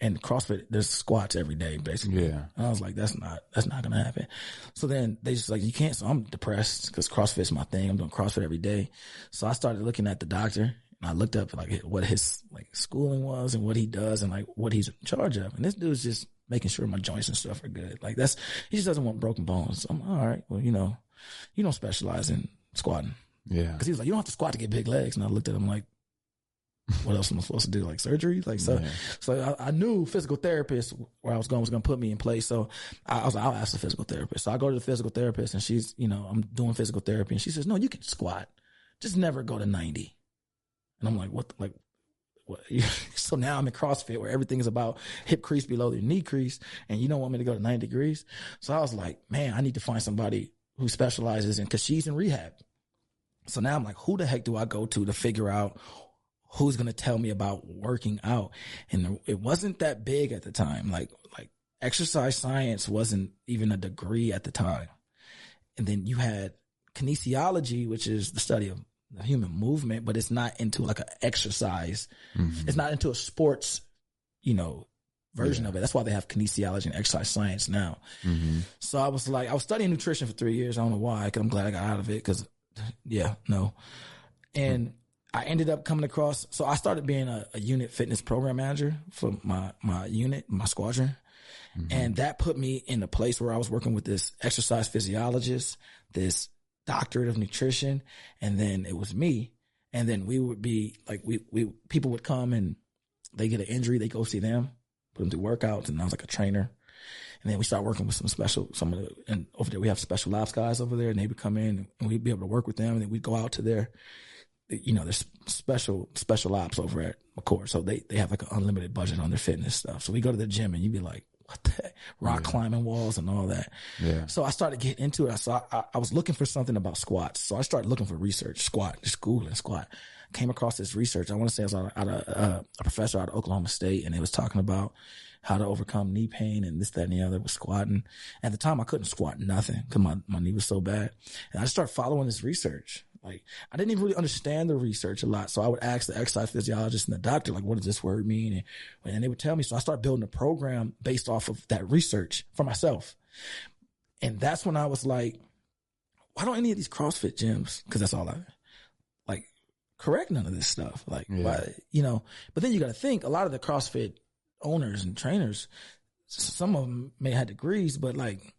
Speaker 3: And CrossFit, there's squats every day, basically.
Speaker 2: Yeah.
Speaker 3: And I was like, that's not, that's not gonna happen. So then they just like, you can't. So I'm depressed because CrossFit's my thing. I'm doing CrossFit every day. So I started looking at the doctor and I looked up like what his like schooling was and what he does and like what he's in charge of. And this dude's just making sure my joints and stuff are good. Like that's, he just doesn't want broken bones. So I'm all right. Well, you know, you don't specialize in squatting.
Speaker 2: Yeah.
Speaker 3: Cause he was like, you don't have to squat to get big legs. And I looked at him like, what else am I supposed to do? Like surgery? Like so.
Speaker 2: Yeah.
Speaker 3: So I, I knew physical therapist where I was going was going to put me in place. So I, I was like, I'll ask the physical therapist. So I go to the physical therapist and she's, you know, I'm doing physical therapy and she says, no, you can squat, just never go to ninety. And I'm like, what? The, like. So now I'm in CrossFit where everything is about hip crease below your knee crease, and you don't want me to go to 90 degrees. So I was like, man, I need to find somebody who specializes in because she's in rehab. So now I'm like, who the heck do I go to to figure out who's going to tell me about working out? And it wasn't that big at the time. Like, like exercise science wasn't even a degree at the time. And then you had kinesiology, which is the study of the human movement, but it's not into like an exercise. Mm-hmm. It's not into a sports, you know, version of it. That's why they have kinesiology and exercise science now. Mm-hmm. So I was like, I was studying nutrition for three years. I don't know why, cause I'm glad I got out of it. Cause yeah, no. And I ended up coming across, so I started being a, a unit fitness program manager for my, my unit, my squadron. Mm-hmm. And that put me in a place where I was working with this exercise physiologist, this doctorate of nutrition, and then it was me. And then we would be like, we, we, people would come and they get an injury, they go see them, put them through workouts, and I was like a trainer. And then we start working with some special, some of the, and over there we have special ops guys over there, and they would come in and we'd be able to work with them, and then we'd go out to their, you know, there's special special ops over at McChord, so they they have like an unlimited budget on their fitness stuff. So we go to the gym, and you'd be like, what the heck? rock climbing walls and all that.
Speaker 2: Yeah.
Speaker 3: So I started getting into it. I saw I, I was looking for something about squats, so I started looking for research, squat, just Googling squat. Came across this research. I want to say it was out of, out of uh, a professor out of Oklahoma State, and it was talking about how to overcome knee pain and this, that, and the other with squatting. At the time, I couldn't squat nothing because my, my knee was so bad. And I started following this research. Like, I didn't even really understand the research a lot. So I would ask the exercise physiologist and the doctor, like, what does this word mean? And, and they would tell me. So I started building a program based off of that research for myself. And that's when I was like, why don't any of these CrossFit gyms, because that's all I, like, correct none of this stuff. Like,
Speaker 2: Yeah.
Speaker 3: why, you know, but then you got to think a lot of the CrossFit owners and trainers, some of them may have degrees, but like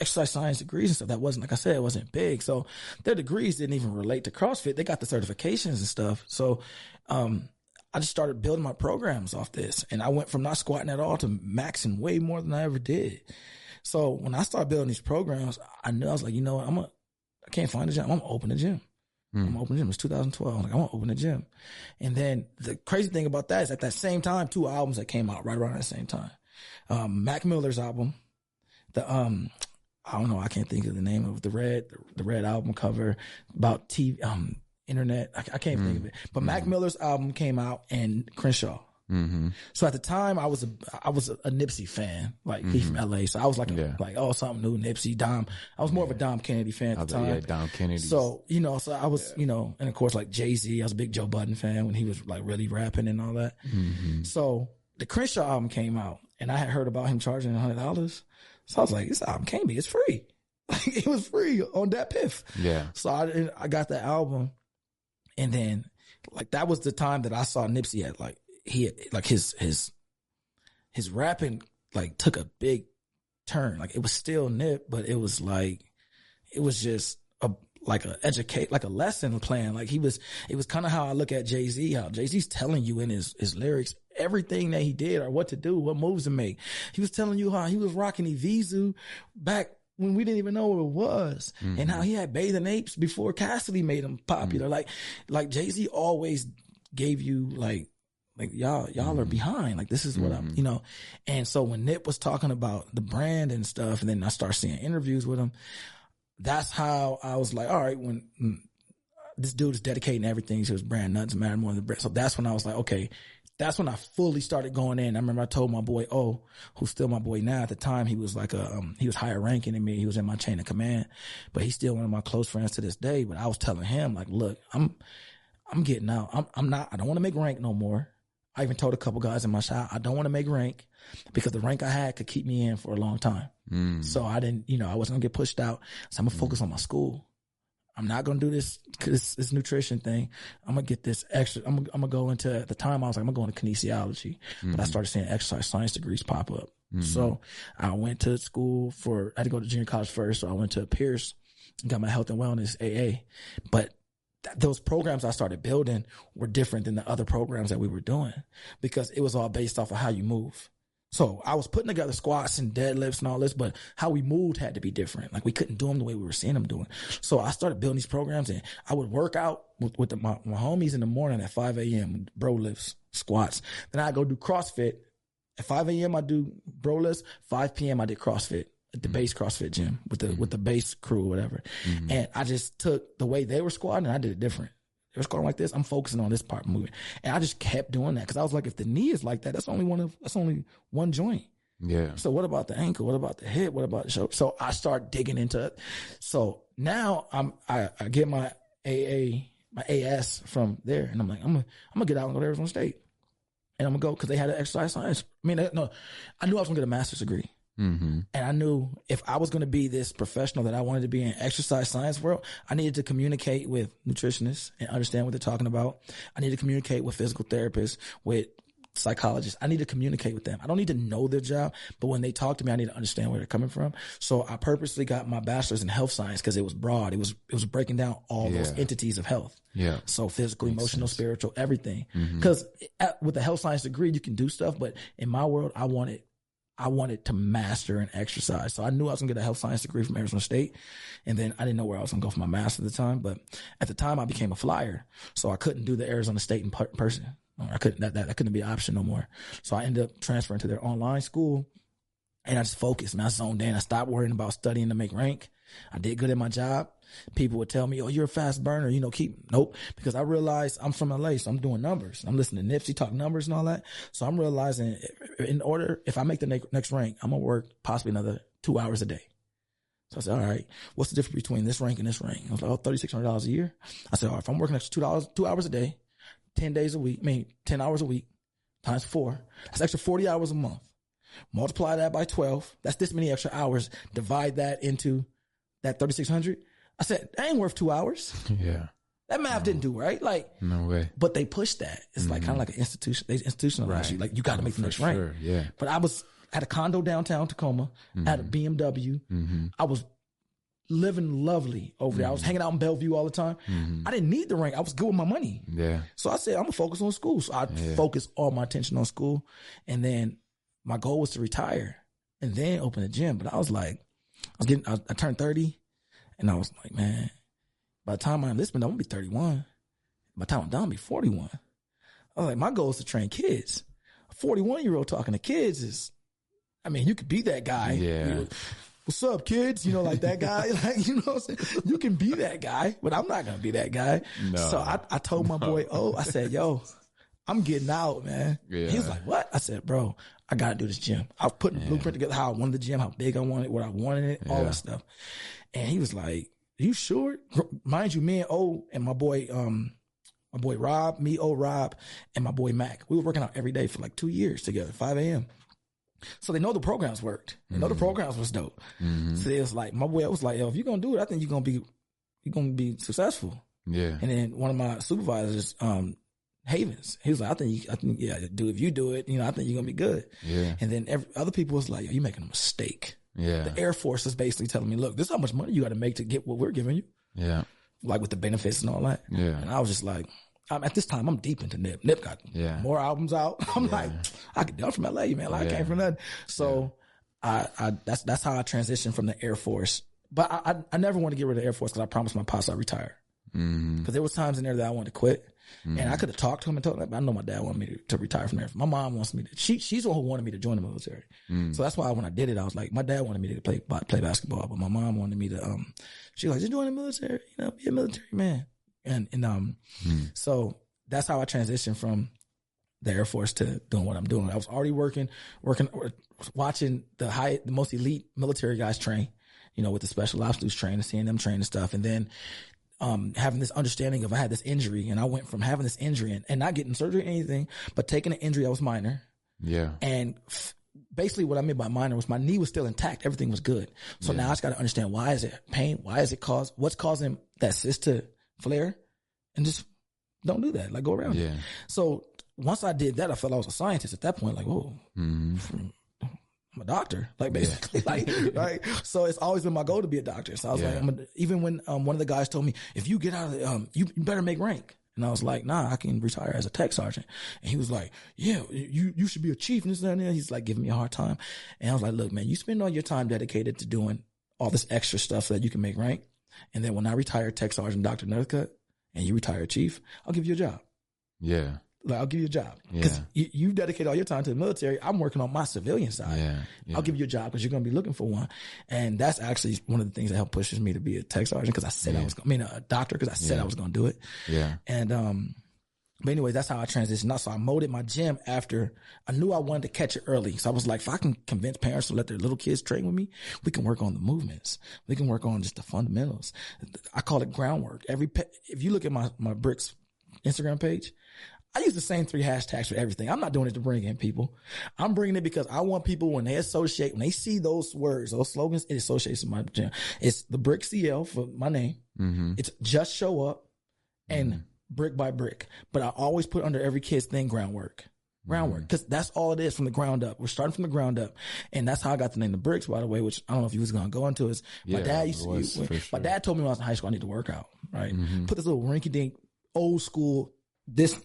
Speaker 3: exercise science degrees and stuff, that wasn't, like I said, it wasn't big. So their degrees didn't even relate to CrossFit. They got the certifications and stuff. So, um, I just started building my programs off this and I went from not squatting at all to maxing way more than I ever did. So when I started building these programs, I knew I was like, you know what, I'm a, I can't find a gym. I'm gonna open a gym. I'm gonna open a gym. It's 2012. I'm like, I'm gonna open a gym. And then the crazy thing about that is at that same time, two albums that came out right around that same time. Um, Mac Miller's album, the um I don't know, I can't think of the name of the red the red album cover about TV um internet. I, I can't think of it. But Mac Miller's album came out and Crenshaw.
Speaker 2: Mm-hmm.
Speaker 3: So at the time, I was a I was a, Nipsey fan. Like he's from LA, so I was like
Speaker 2: Yeah.
Speaker 3: like oh something new Nipsey Dom. I was more of a Dom Kennedy fan at the time.
Speaker 2: yeah, Dom Kennedy.
Speaker 3: So you know, so I was you know, and of course like Jay Z. I was a big Joe Budden fan when he was like really rapping and all that.
Speaker 2: Mm-hmm.
Speaker 3: So the Crenshaw album came out, and I had heard about him charging hundred dollars. So I was like, this album can't be. It's free. Like it was free on DatPiff.
Speaker 2: yeah,
Speaker 3: So I I got the album, and then like that was the time that I saw Nipsey at like he had, like his his his rapping like took a big turn. Like it was still Nip, but it was like it was just like a educate like a lesson plan. Like he was it was kind of how I look at Jay Z. How Jay Z's telling you in his his lyrics everything that he did or what to do, what moves to make. He was telling you how he was rocking Evisu back when we didn't even know what it was, mm-hmm. and how he had bathing apes before Cassidy made him popular. Mm-hmm. Like like Jay Z always gave you like like y'all y'all are mm-hmm. behind like this is what i'm you know and so when nip was talking about the brand and stuff and then i start seeing interviews with him that's how i was like all right when mm, this dude is dedicating everything to his brand nothing matter more than the brand so that's when i was like okay that's when I fully started going in. I remember I told my boy, oh, who's still my boy now. At the time, he was like a, um, he was higher ranking than me. He was in my chain of command, but he's still one of my close friends to this day. But I was telling him, like, look, I'm, I'm getting out. I'm, I'm not, I don't want to make rank no more. I even told a couple guys in my shop, I don't want to make rank because the rank I had could keep me in for a long time.
Speaker 2: Mm.
Speaker 3: So I didn't, you know, I wasn't gonna get pushed out. So I'm gonna mm. focus on my school. I'm not gonna do this this, this nutrition thing. I'm gonna get this extra. I'm gonna, I'm gonna go into at the time I was like I'm gonna go into kinesiology, but I mm-hmm. started seeing exercise science degrees pop up. Mm-hmm. So I went to school for I had to go to junior college first. So I went to Pierce, and got my health and wellness AA, but th- those programs I started building were different than the other programs that we were doing because it was all based off of how you move. So I was putting together squats and deadlifts and all this, but how we moved had to be different. Like we couldn't do them the way we were seeing them doing. So I started building these programs and I would work out with, with the, my, my homies in the morning at 5 a.m. bro lifts, squats. Then I go do CrossFit. At 5 a.m. I do bro lifts. 5 p.m. I did CrossFit at the mm-hmm. base CrossFit gym with the mm-hmm. with the base crew or whatever. Mm-hmm. And I just took the way they were squatting and I did it different. Were squatting like this. I'm focusing on this part moving, and I just kept doing that because I was like, if the knee is like that, that's only one of that's only one joint.
Speaker 2: yeah,
Speaker 3: So what about the ankle? What about the hip? What about the shoulder? So I start digging into it. So now I'm I, I get my AA my AS from there, and I'm like I'm gonna I'm gonna get out and go to Arizona State, and I'm gonna go because they had an exercise science. I mean, no, I knew I was gonna get a master's degree.
Speaker 2: Mm-hmm.
Speaker 3: And I knew if I was going to be this professional that I wanted to be in exercise science world, I needed to communicate with nutritionists and understand what they're talking about. I need to communicate with physical therapists, with psychologists. I need to communicate with them. I don't need to know their job, but when they talk to me, I need to understand where they're coming from. So I purposely got my bachelor's in health science because it was broad. It was it was breaking down all those entities of health.
Speaker 2: yeah,
Speaker 3: So physical, emotional, spiritual, everything. Because with a health science degree, you can do stuff, but in my world, I wanted, I wanted to master and exercise. So I knew I was gonna get a health science degree from Arizona State, and then I didn't know where I was gonna go for my master at the time. But at the time, I became a flyer, so I couldn't do the Arizona State in per- person. I couldn't that, that that couldn't be an option no more. So I ended up transferring to their online school, and I just focused and I zoned in. I stopped worrying about studying to make rank. I did good at my job. People would tell me, "Oh, you're a fast burner." You know, keep nope. Because I realized I'm from LA, so I'm doing numbers. I'm listening to Nipsey talk numbers and all that. So I'm realizing, in order, if I make the ne- next rank, I'm gonna work possibly another two hours a day. So I said, all right, what's the difference between this rank and this rank? I was like, oh, $3,600 a year. I said, all right, if I'm working extra two dollars, two hours a day, 10 days a week, I mean, 10 hours a week times four, that's extra 40 hours a month. Multiply that by 12. That's this many extra hours. Divide that into that 3,600. I said, that ain't worth two hours.
Speaker 2: yeah.
Speaker 3: That math didn't do right. Like,
Speaker 2: No way.
Speaker 3: but they pushed that. It's like kind of mm-hmm. like an institution. They institutionalize you. Like, you got to make the next rank.
Speaker 2: sure. Yeah.
Speaker 3: But I was at a condo downtown Tacoma, had a mm-hmm. BMW. Mm-hmm. I was living lovely over there. I was hanging out in Bellevue all the time. I didn't need the rank. I was good with my money.
Speaker 2: Yeah.
Speaker 3: So I said, I'm gonna focus on school. So I focused all my attention on school. And then my goal was to retire and then open a gym. But I was like, I was getting, I, I turned 30 and I was like, man, by the time I'm enlistment, I'm gonna be 31. By the time I'm done, I'll be 41. I was like, my goal is to train kids. A 41 year old talking to kids is, I mean, you could be that guy.
Speaker 2: Yeah.
Speaker 3: You know, What's up, kids? You know, like that guy. Like, you know what I'm saying? You can be that guy, but I'm not gonna be that guy.
Speaker 2: No.
Speaker 3: So I, I told my boy, oh, I said, yo, I'm getting out, man.
Speaker 2: Yeah.
Speaker 3: He was like, what? I said, bro, I gotta do this gym. I was putting the blueprint together, how I wanted the gym, how big I wanted, it, what I wanted it, all that stuff. And he was like, you sure? Mind you, me and O and my boy, um, my boy Rob, me, O Rob, and my boy Mac. We were working out every day for like two years together, 5 a.m. So they know the programs worked. They know the programs was dope. So it was like, my boy was like, yo, if you're gonna do it, I think you're gonna be you're gonna be successful.
Speaker 2: Yeah.
Speaker 3: And then one of my supervisors, um, Havens, he was like, I think you, I think, yeah, dude, if you do it, you know, I think you're gonna be good.
Speaker 2: Yeah.
Speaker 3: And then every, other people was like, yo, you're making a mistake.
Speaker 2: Yeah.
Speaker 3: The Air Force is basically telling me, look, this is how much money you got to make to get what we're giving you,
Speaker 2: Yeah.
Speaker 3: like with the benefits and all that.
Speaker 2: Yeah.
Speaker 3: And I was just like, I'm, at this time, I'm deep into Nip. Nip got
Speaker 2: Yeah.
Speaker 3: more albums out. I'm like, I could I'm from LA, man. Like, I came from nothing. So I, I, that's, that's how I transitioned from the Air Force. But I, I, I never want to get rid of the Air Force because I promised my pops I'd retire.
Speaker 2: Mm-hmm.
Speaker 3: Because there was times in there that I wanted to quit. And I could have talked to him and told him, but I know my dad wanted me to, to retire from there. My mom wants me to, she, she's the one who wanted me to join the military. So that's why when I did it, I was like, my dad wanted me to play, play basketball, but my mom wanted me to, um, she was like, just join the military, you know, be a military man. And, and, um, so that's how I transitioned from the Air Force to doing what I'm doing. I was already working, working, watching the high, the most elite military guys train, you know, with the special ops dudes train and seeing them train and stuff. And then, um, having this understanding of I had this injury and I went from having this injury and, and not getting surgery or anything, but taking an injury that was minor.
Speaker 2: Yeah.
Speaker 3: And f- basically what I meant by minor was my knee was still intact. Everything was good. So now I just got to understand why is it pain? Why is it cause? What's causing that cyst to flare? And just don't do that. Like go around it.
Speaker 2: Yeah.
Speaker 3: So once I did that, I felt I was a scientist at that point. Like, whoa,
Speaker 2: Mm-hmm.
Speaker 3: I'm a doctor, like basically, like right. So it's always been my goal to be a doctor. So I was like,
Speaker 2: Yeah.
Speaker 3: I'm a, even when um, one of the guys told me, if you get out of the, um, you better make rank. And I was like, nah, I can retire as a tech sergeant. And he was like, yeah, you, you should be a chief and this and that. He's like giving me a hard time. And I was like, look, man, you spend all your time dedicated to doing all this extra stuff so that you can make rank. And then when I retire tech sergeant, Dr. Northcutt, and you retire chief, I'll give you a job.
Speaker 2: Yeah.
Speaker 3: Like, I'll give you a job because
Speaker 2: Yeah.
Speaker 3: you, you dedicate all your time to the military. I'm working on my civilian side.
Speaker 2: Yeah. Yeah.
Speaker 3: I'll give you a job because you're going to be looking for one. And that's actually one of the things that helped pushes me to be a tech sergeant because I said I was, gonna, I mean, a doctor because I said I was going to do it.
Speaker 2: Yeah.
Speaker 3: And, um, but anyway, that's how I transitioned. out. So I molded my gym after I knew I wanted to catch it early. So I was like, if I can convince parents to let their little kids train with me, we can work on the movements. We can work on just the fundamentals. I call it groundwork. Every, pe- if you look at my, my bricks Instagram page, I use the same three hashtags for everything. I'm not doing it to bring in people. I'm bringing it because I want people when they associate, when they see those words, those slogans, it associates with my gym. It's the brick CL for my name.
Speaker 2: Mm-hmm.
Speaker 3: It's just show up and brick by brick. But I always put under every kid's thing groundwork. Groundwork. Because that's all it is from the ground up. We're starting from the ground up. And that's how I got the name the bricks, by the way, which I don't know if you was gonna go into is my
Speaker 2: Yeah,
Speaker 3: dad used to
Speaker 2: was,
Speaker 3: my
Speaker 2: sure.
Speaker 3: dad told me when I was in high school I need to work out. Right.
Speaker 2: Mm-hmm.
Speaker 3: Put this little rinky dink old school this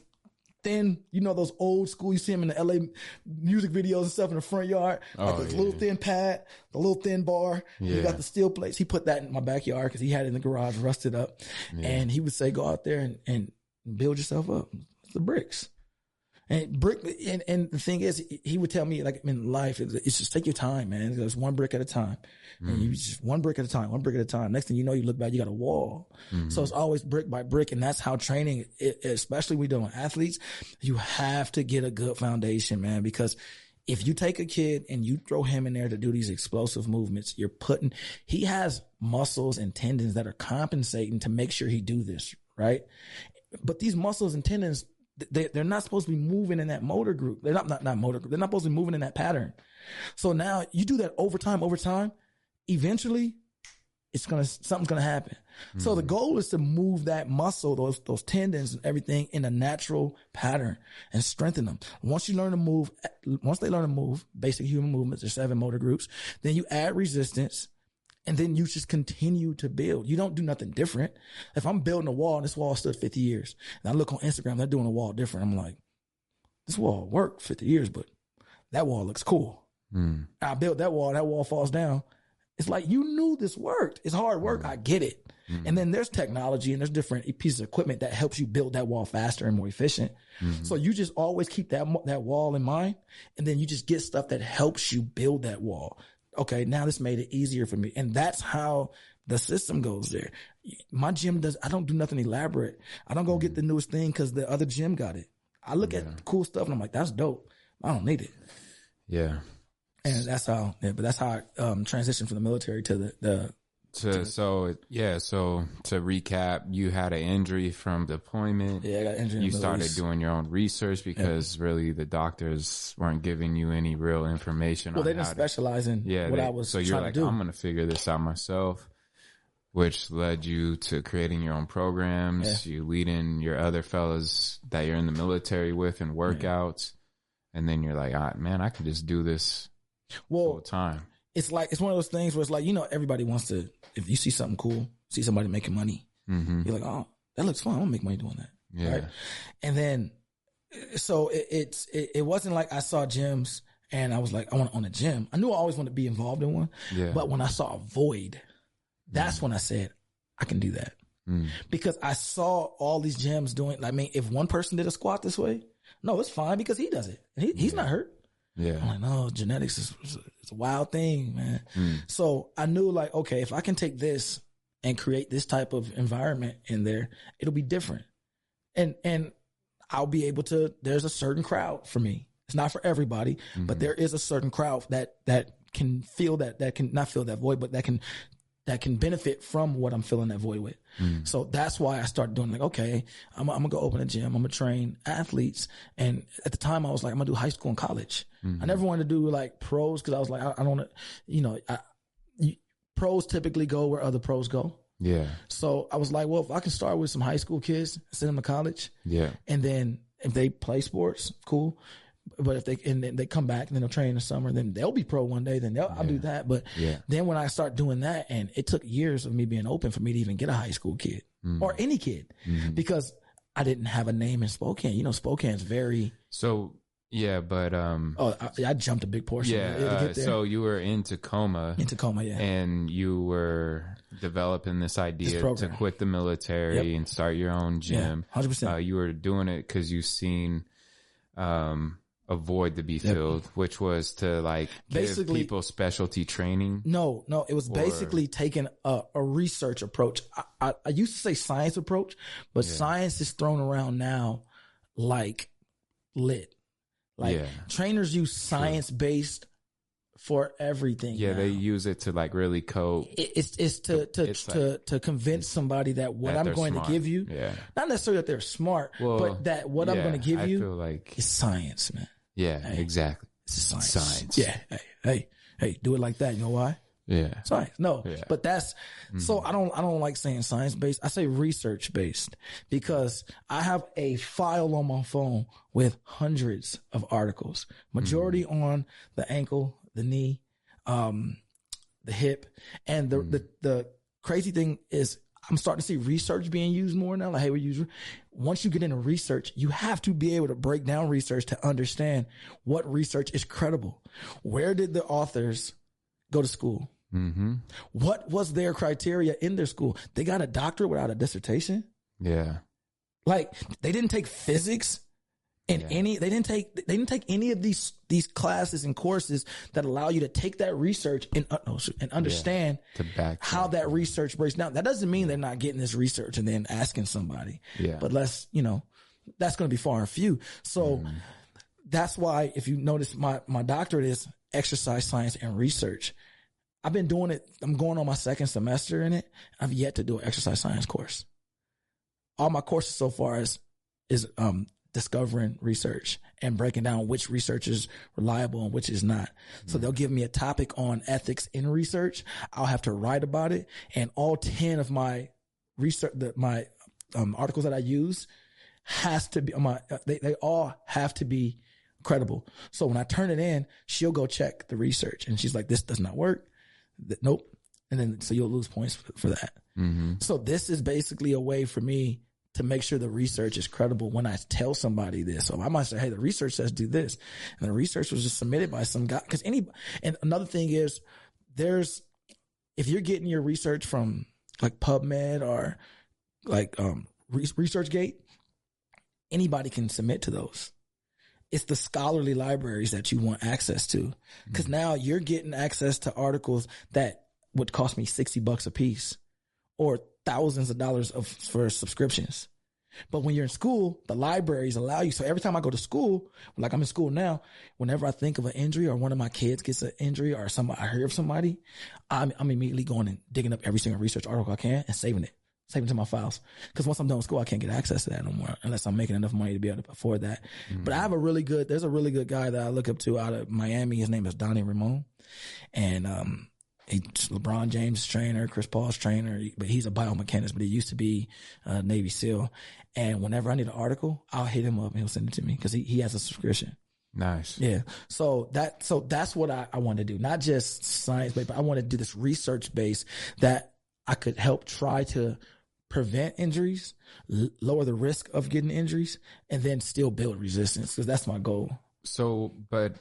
Speaker 3: thin, you know, those old school, you see them in the LA music videos and stuff in the front yard, like
Speaker 2: Oh,
Speaker 3: this
Speaker 2: yeah.
Speaker 3: little thin pad, the little thin bar. You got the steel plates. He put that in my backyard because he had it in the garage rusted up. And he would say, go out there and, and build yourself up. It's the bricks. And brick, and, and the thing is, he would tell me, like in life, it's it's just take your time, man. It's one brick at a time. And you mm. just one brick at a time, one brick at a time. Next thing you know, you look back, you got a wall. So mm. it's always brick by brick. And that's how training, especially we doing athletes, you have to get a good foundation, man, because if you take a kid and you throw him in there to do these explosive movements, you're putting, he has muscles and tendons that are compensating to make sure he do this, right? But these muscles and tendons, they, they're not supposed to be moving in that motor group. They're not, not, not motor group. They're not supposed to be moving in that pattern. So now you do that over time, over time, eventually it's gonna something's gonna happen. So the hmm. goal is to move that muscle, those those tendons and everything in a natural pattern and strengthen them. Once you learn to move, once they learn to move, basic human movements, there's seven motor groups, then you add resistance and then you just continue to build. You don't do nothing different. If I'm building a wall and this wall stood 50 years and I look on Instagram, they're doing a wall different. I'm like, this wall worked 50 years, but that wall looks cool.
Speaker 2: Mm.
Speaker 3: I built that wall, that wall falls down. It's like you knew this worked. It's hard work. Hmm. I get it. Hmm. And then there's technology and there's different pieces of equipment that helps you build that wall faster and more efficient. Hmm. So you just always keep that that wall in mind, and then you just get stuff that helps you build that wall. Okay, now this made it easier for me, and that's how the system goes there. My gym does. I don't do nothing elaborate. I don't go get the newest thing because the other gym got it. I look at cool stuff and I'm like, that's dope. I don't need it.
Speaker 2: Yeah.
Speaker 3: And that's how, yeah, but that's how I um, transitioned from the military to the, the
Speaker 2: To, so yeah, so to recap, you had an injury from deployment.
Speaker 3: yeah, I got injured.
Speaker 2: You started
Speaker 3: East.
Speaker 2: doing your own research because really the doctors weren't giving you any real information.
Speaker 3: Well,
Speaker 2: on
Speaker 3: they didn't
Speaker 2: how to-
Speaker 3: specialize in
Speaker 2: yeah,
Speaker 3: what
Speaker 2: they-
Speaker 3: I was
Speaker 2: so you're like. I'm gonna figure this out myself, which led you to creating your own programs. You leading your other fellas that you're in the military with and workouts, and then you're like, ah, man, I could just do this full
Speaker 3: well,
Speaker 2: time.
Speaker 3: It's like, it's one of those things where it's like, you know, everybody wants to, if you see something cool, see somebody making money,
Speaker 2: hmm
Speaker 3: you're like, oh, that looks fun. I'm gonna make money doing that.
Speaker 2: Yeah,
Speaker 3: Right. And then, so it, it's, it, it wasn't like I saw gyms and I was like, I want to own a gym. I knew I always wanted to be involved in one.
Speaker 2: yeah,
Speaker 3: But when I saw a void, that's when I said, I can do that.
Speaker 2: Mm.
Speaker 3: Because I saw all these gyms doing, I mean, if one person did a squat this way, no, it's fine because he does it. And he, he's not hurt. I'm
Speaker 2: yeah,
Speaker 3: like, no, genetics is, it's a wild thing, man.
Speaker 2: Mm.
Speaker 3: So I knew like, okay, if I can take this and create this type of environment in there, it'll be different. And, and I'll be able to, there's a certain crowd for me. It's not for everybody, but there is a certain crowd that, that can feel that, that can not feel that void, but that can, that can benefit from what I'm filling that void with. So that's why I started doing like, okay, I'm, I'm gonna go open a gym. I'm gonna train athletes. And at the time I was like, I'm gonna do high school and college. I never wanted to do like pros because I was like, I, I don't, you know, I, you, pros typically go where other pros go.
Speaker 2: yeah,
Speaker 3: So I was like, well, if I can start with some high school kids, send them to college,
Speaker 2: yeah,
Speaker 3: and then if they play sports, cool. But if they and then they come back and then they'll train in the summer, then they'll be pro one day. Then they'll, I'll do that. But
Speaker 2: Yeah.
Speaker 3: then when I start doing that, and it took years of me being open for me to even get a high school kid
Speaker 2: Mm-hmm.
Speaker 3: or any kid because I didn't have a name in Spokane. You know, Spokane's very.
Speaker 2: So yeah, but um,
Speaker 3: Oh, I, I jumped a big portion.
Speaker 2: yeah. Uh,
Speaker 3: get there.
Speaker 2: so you were in Tacoma,
Speaker 3: in Tacoma, yeah.
Speaker 2: and you were developing this idea to quit the military and start your own gym.
Speaker 3: Yeah, 100%.
Speaker 2: Uh, you were doing it because you seen um, a void to be filled, which was to like give
Speaker 3: Basically-
Speaker 2: people specialty training.
Speaker 3: No, no, it was basically taking a, a research approach. I, I, I used to say science approach, but science is thrown around now like lit. Like
Speaker 2: Yeah.
Speaker 3: trainers use science based for everything.
Speaker 2: Yeah,
Speaker 3: now.
Speaker 2: they use it to like really cope.
Speaker 3: It- it's it's to to
Speaker 2: It's
Speaker 3: to, to convince somebody that what
Speaker 2: that
Speaker 3: I'm going
Speaker 2: smart.
Speaker 3: to give you,
Speaker 2: Yeah.
Speaker 3: not necessarily that they're smart,
Speaker 2: Well,
Speaker 3: but that what I'm going to give
Speaker 2: I
Speaker 3: you
Speaker 2: feel like
Speaker 3: is science, man.
Speaker 2: yeah, exactly.
Speaker 3: It's science.
Speaker 2: Science.
Speaker 3: Yeah. Hey, hey, hey, do it like that. You know why?
Speaker 2: Yeah,
Speaker 3: science. No,
Speaker 2: Yeah.
Speaker 3: but that's so mm-hmm. I don't I don't like saying science based. I say research based because I have a file on my phone with hundreds of articles, majority mm-hmm. on the ankle, the knee, um, the hip, and the the mm-hmm. the crazy thing is. I'm starting to see research being used more now. Like, hey, we use, once you get into research, you have to be able to break down research to understand what research is credible. Where did the authors go to school?
Speaker 2: mm-hmm.
Speaker 3: What was their criteria in their school? They got a doctorate without a dissertation.
Speaker 2: yeah,
Speaker 3: Like they didn't take physics in any. They didn't take. They didn't take any of these these classes and courses that allow you to take that research and uh, oh, and understand
Speaker 2: back
Speaker 3: how that research breaks down. That doesn't mean they're not getting this research and then asking somebody.
Speaker 2: Yeah.
Speaker 3: But let's you know, that's going to be far and few. So
Speaker 2: Mm-hmm.
Speaker 3: That's why if you notice my my doctorate is exercise science and research. I've been doing it. I'm going on my second semester in it. I've yet to do an exercise science course. All my courses so far is is um discovering research and breaking down which research is reliable and which is not. So they'll give me a topic on ethics in research. I'll have to write about it, and all ten of my research, the, my um, articles that I use, has to be my. They they all have to be credible. So when I turn it in, she'll go check the research, and she's like, "This does not work." Th- Nope. And then so you'll lose points for, for that.
Speaker 2: Mm-hmm.
Speaker 3: So this is basically a way for me to make sure the research is credible when I tell somebody this. So I might say, Hey, the research says do this. And the research was just submitted by some guy. Cause any, and another thing is there's if you're getting your research from like PubMed or like um Re- ResearchGate, anybody can submit to those. It's the scholarly libraries that you want access to. Cause mm-hmm. now you're getting access to articles that would cost me 60 bucks a piece or thousands of dollars of for subscriptions. But when you're in school, the libraries allow you. So every time I go to school, like I'm in school now, whenever I think of an injury or one of my kids gets an injury or some I hear of somebody, I'm, I'm immediately going and digging up every single research article I can and saving it, saving it to my files. Cause once I'm done with school, I can't get access to that no more unless I'm making enough money to be able to afford that. But I have a really good, there's a really good guy that I look up to out of Miami. His name is Donnie Raimon. And, um, He's LeBron James' trainer, Chris Paul's trainer, but he's a biomechanist, but he used to be a Navy SEAL. And whenever I need an article, I'll hit him up and he'll send it to me because he, he has a subscription.
Speaker 2: Nice.
Speaker 3: Yeah. So that so that's what I, I want to do. Not just science but I want to do this research base that I could help try to prevent injuries, l- lower the risk of getting injuries, and then still build resistance because that's my goal.
Speaker 2: So, but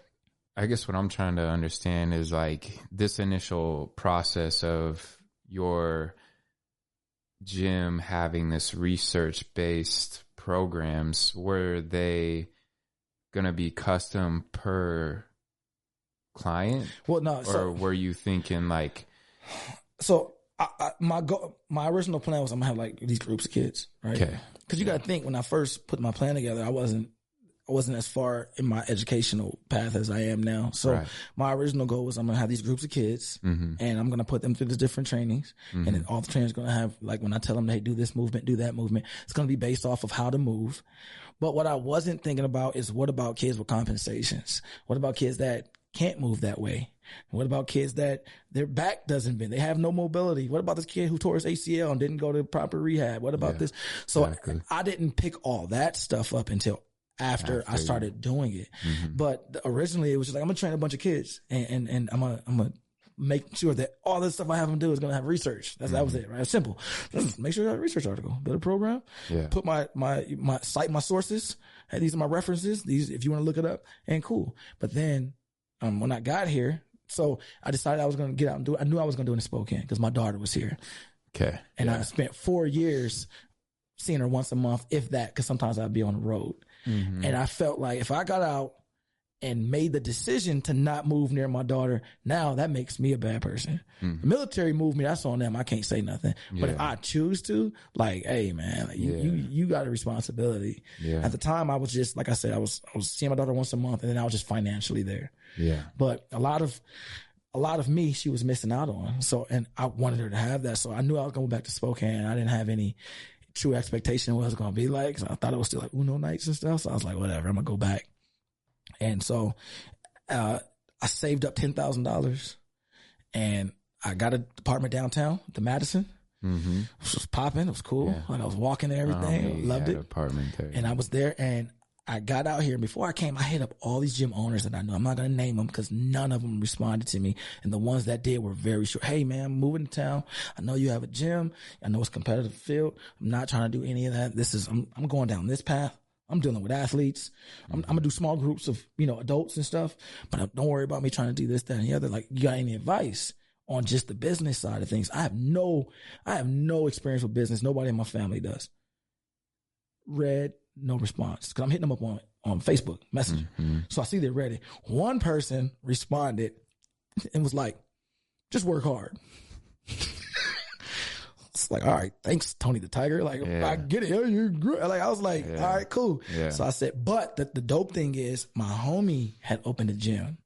Speaker 2: I guess what I'm trying to understand is like this initial process of your gym having this research based programs, were they going to be custom per client?
Speaker 3: Well, no.
Speaker 2: Or
Speaker 3: So
Speaker 2: were you thinking like,
Speaker 3: so I, I, my go, my original plan was I'm gonna have like these groups of kids, right?
Speaker 2: okay,
Speaker 3: Because you got to think when I first put my plan together, I wasn't I wasn't as far in my educational path as I am now. So
Speaker 2: Right.
Speaker 3: my original goal was I'm gonna have these groups of kids,
Speaker 2: hmm
Speaker 3: and I'm gonna put them through the different trainings, and then all the trainers gonna have like when I tell them hey do this movement, do that movement, it's gonna be based off of how to move. But what I wasn't thinking about is what about kids with compensations? What about kids that can't move that way? What about kids that their back doesn't bend? They have no mobility. What about this kid who tore his ACL and didn't go to proper rehab? What about
Speaker 2: Yeah,
Speaker 3: this? So
Speaker 2: exactly.
Speaker 3: I didn't pick all that stuff up until after, I
Speaker 2: After you-
Speaker 3: started doing it.
Speaker 2: Mhm.
Speaker 3: But originally it was just like I'm gonna train a bunch of kids and and, and I'm gonna I'm gonna make sure that all the stuff I have them do is gonna have research. That's that was it, right? Simple. Just make sure you have a research article, build a program,
Speaker 2: yeah,
Speaker 3: put my my my cite my sources. Hey, these are my references. These if you want to look it up, and cool. But then um when I got here, so I decided I was gonna get out and do it. I knew I was gonna do it in Spokane because my daughter was here.
Speaker 2: okay,
Speaker 3: And I spent four years seeing her once a month, if that, because sometimes I'd be on the road.
Speaker 2: Mhm.
Speaker 3: And I felt like if I got out and made the decision to not move near my daughter, now that makes me a bad person.
Speaker 2: Mhm.
Speaker 3: Military moved me, that's on them. I can't say nothing. But if I choose to, like, hey man, like, you,
Speaker 2: Yeah.
Speaker 3: you you got a responsibility.
Speaker 2: yeah,
Speaker 3: At the time I was just like I said, I was I was seeing my daughter once a month and then I was just financially there.
Speaker 2: yeah,
Speaker 3: But a lot of a lot of me she was missing out on. So and I wanted her to have that. So I knew I was going back to Spokane. I didn't have any true expectation of what it was going to be like. So I thought it was still like Uno nights and stuff. So I was like, whatever, I'm gonna go back. And so uh, I saved up ten thousand dollars, and I got a apartment downtown, the Madison.
Speaker 2: hmm
Speaker 3: It was popping. It was cool.
Speaker 2: Yeah.
Speaker 3: Like I was walking and everything. loved it.
Speaker 2: Apartment there,
Speaker 3: And I was there and I got out here. And before I came, I hit up all these gym owners that I know. I'm not going to name them because none of them responded to me. And the ones that did were very short. Hey, man, I'm moving to town. I know you have a gym. I know it's competitive field. I'm not trying to do any of that. This is, I'm, I'm going down this path. I'm dealing with athletes. I'm, I'm gonna do small groups of, you know, adults and stuff, but don't worry about me trying to do this, that, and the other. Like, you got any advice on just the business side of things? I have no, I have no experience with business. Nobody in my family does. Red, no response. Cause I'm hitting them up on, on Facebook Messenger.
Speaker 2: Mhm.
Speaker 3: So I see they're ready. One person responded and was like, just work hard. it's like, all right, thanks, Tony the Tiger. Like,
Speaker 2: Yeah.
Speaker 3: I get it. Yeah, You're great. Like, I was like,
Speaker 2: Yeah.
Speaker 3: all right, cool.
Speaker 2: Yeah.
Speaker 3: So I said, but the, the dope thing is my homie had opened a gym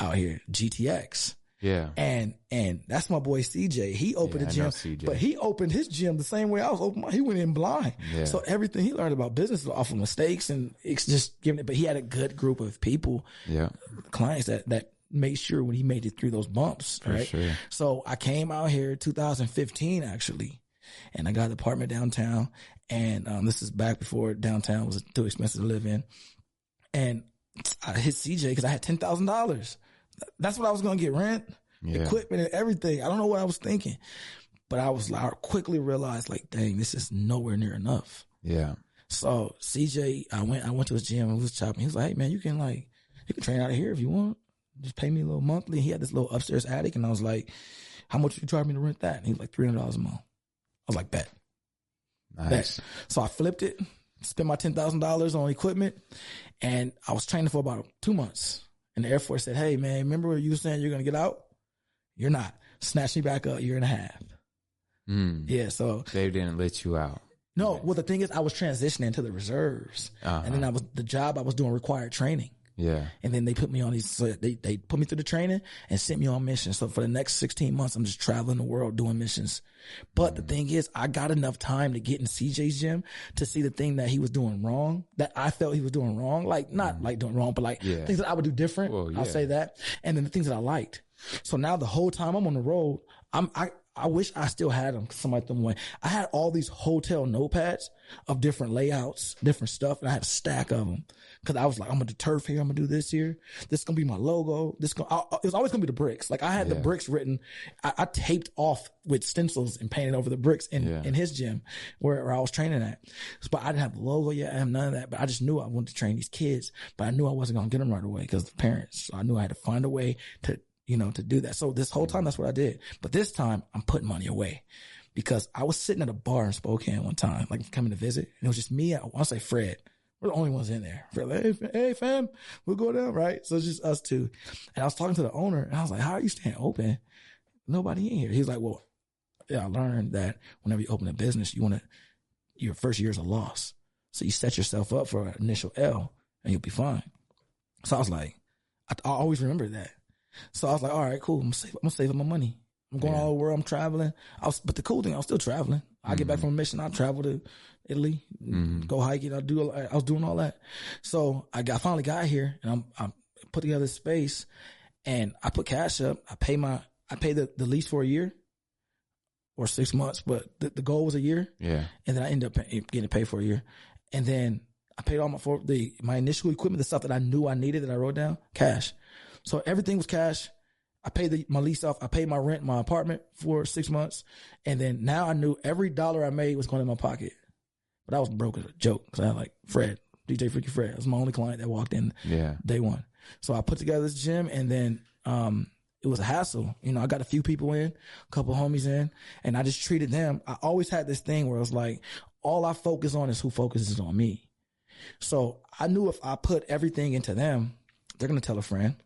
Speaker 3: out here, GTX.
Speaker 2: yeah,
Speaker 3: And and that's my boy CJ. He opened a gym, but he opened his gym the same way I was open. He went in blind,
Speaker 2: Yeah.
Speaker 3: so everything he learned about business was off of mistakes and it's just giving it. But he had a good group of people,
Speaker 2: yeah,
Speaker 3: clients that that made sure when he made it through those bumps,
Speaker 2: for
Speaker 3: right?
Speaker 2: sure.
Speaker 3: So I came out here 2015 actually, and I got an apartment downtown. And um, this is back before downtown was too expensive to live in. And I hit CJ because I had ten thousand dollars. That's what I was going to get rent,
Speaker 2: Yeah,
Speaker 3: equipment, and everything. I don't know what I was thinking, but I was like, I quickly realized like, dang, this is nowhere near enough.
Speaker 2: yeah,
Speaker 3: So CJ, I went, I went to his gym and was chopping. He was like, hey man, you can like, you can train out of here if you want. Just pay me a little monthly. He had this little upstairs attic, and I was like, How much you charge me to rent that? And he was like, three hundred dollars a month. I was like, bet.
Speaker 2: Nice.
Speaker 3: Bet. So I flipped it, spent my ten thousand dollars on equipment, and I was training for about two months. And the Air Force said, "Hey man, remember what you were saying you're gonna get out? You're not. Snatch me back up a year and a half.
Speaker 2: Mm.
Speaker 3: Yeah. So
Speaker 2: They didn't let you out.
Speaker 3: no. Well, the thing is, I was transitioning to the reserves,
Speaker 2: Uh-huh.
Speaker 3: and then I was the job I was doing required training.
Speaker 2: Yeah.
Speaker 3: And then they put me on these, so they, they put me through the training and sent me on missions. So for the next 16 months, I'm just traveling the world doing missions. But the mm. thing is, I got enough time to get in CJ's gym to see the thing that he was doing wrong, that I felt he was doing wrong. Like, not mm. like doing wrong, but like
Speaker 2: Yeah.
Speaker 3: things that I would do different.
Speaker 2: Well, yeah.
Speaker 3: I'll say that. And then the things that I liked. So now the whole time I'm on the road, I'm, I, I wish I still had them. 'cause Somebody threw them away. I had all these hotel notepads of different layouts, different stuff, and I had a stack of them. Cause I was like, I'm gonna do turf here. I'm gonna do this here. This is gonna be my logo. This gonna, I, it was always gonna be the bricks. Like I had the bricks written. I, I taped off with stencils and painted over the bricks in,
Speaker 2: Yeah.
Speaker 3: in his gym where, where I was training at. But I didn't have the logo yet. I have none of that. But I just knew I wanted to train these kids. But I knew I wasn't gonna get them right away because the parents. So I knew I had to find a way to, you know, to do that. So this whole mm-hmm. time, that's what I did. But this time, I'm putting money away because I was sitting at a bar in Spokane one time, like coming to visit, and it was just me. I want to say Fred. We're the only ones in there. Fred, like, hey, fa- hey, fam, we'll go down, right? So it's just us two. And I was talking to the owner, and I was like, "How are you staying open? Nobody in here." He's like, "Well, yeah, I learned that whenever you open a business, you want to your first year is a loss, so you set yourself up for an initial L, and you'll be fine." So I was like, I, I always remember that. So I was like, all right, cool. I'm save, I'm up my money. I'm going
Speaker 2: Yeah.
Speaker 3: all over. I'm traveling. I was, but the cool thing, I was still traveling. I get back mm-hmm. from a mission. I travel to Italy, mm-hmm. go hiking. I do. I was doing all that. So I got finally got here, and I'm I put together this space, and I put cash up. I pay my I pay the, the lease for a year or six months, but the, the goal was a year
Speaker 2: Yeah.
Speaker 3: and then I ended up pay, getting paid for a year. And then I paid all my for the my initial equipment, the stuff that I knew I needed that I wrote down, cash. So everything was cash. I paid the, my lease off. I paid my rent, my apartment for six months, and then now I knew every dollar I made was going in my pocket. But I was broke as a joke because I had like Fred, DJ Freaky Fred. That was my only client that walked in
Speaker 2: Yeah.
Speaker 3: day one. So I put together this gym and then um it was a hassle. You know, I got a few people in, a couple homies in, and I just treated them. I always had this thing where it was like, all I focus on is who focuses on me. So I knew if I put everything into them, they're gonna tell a friend.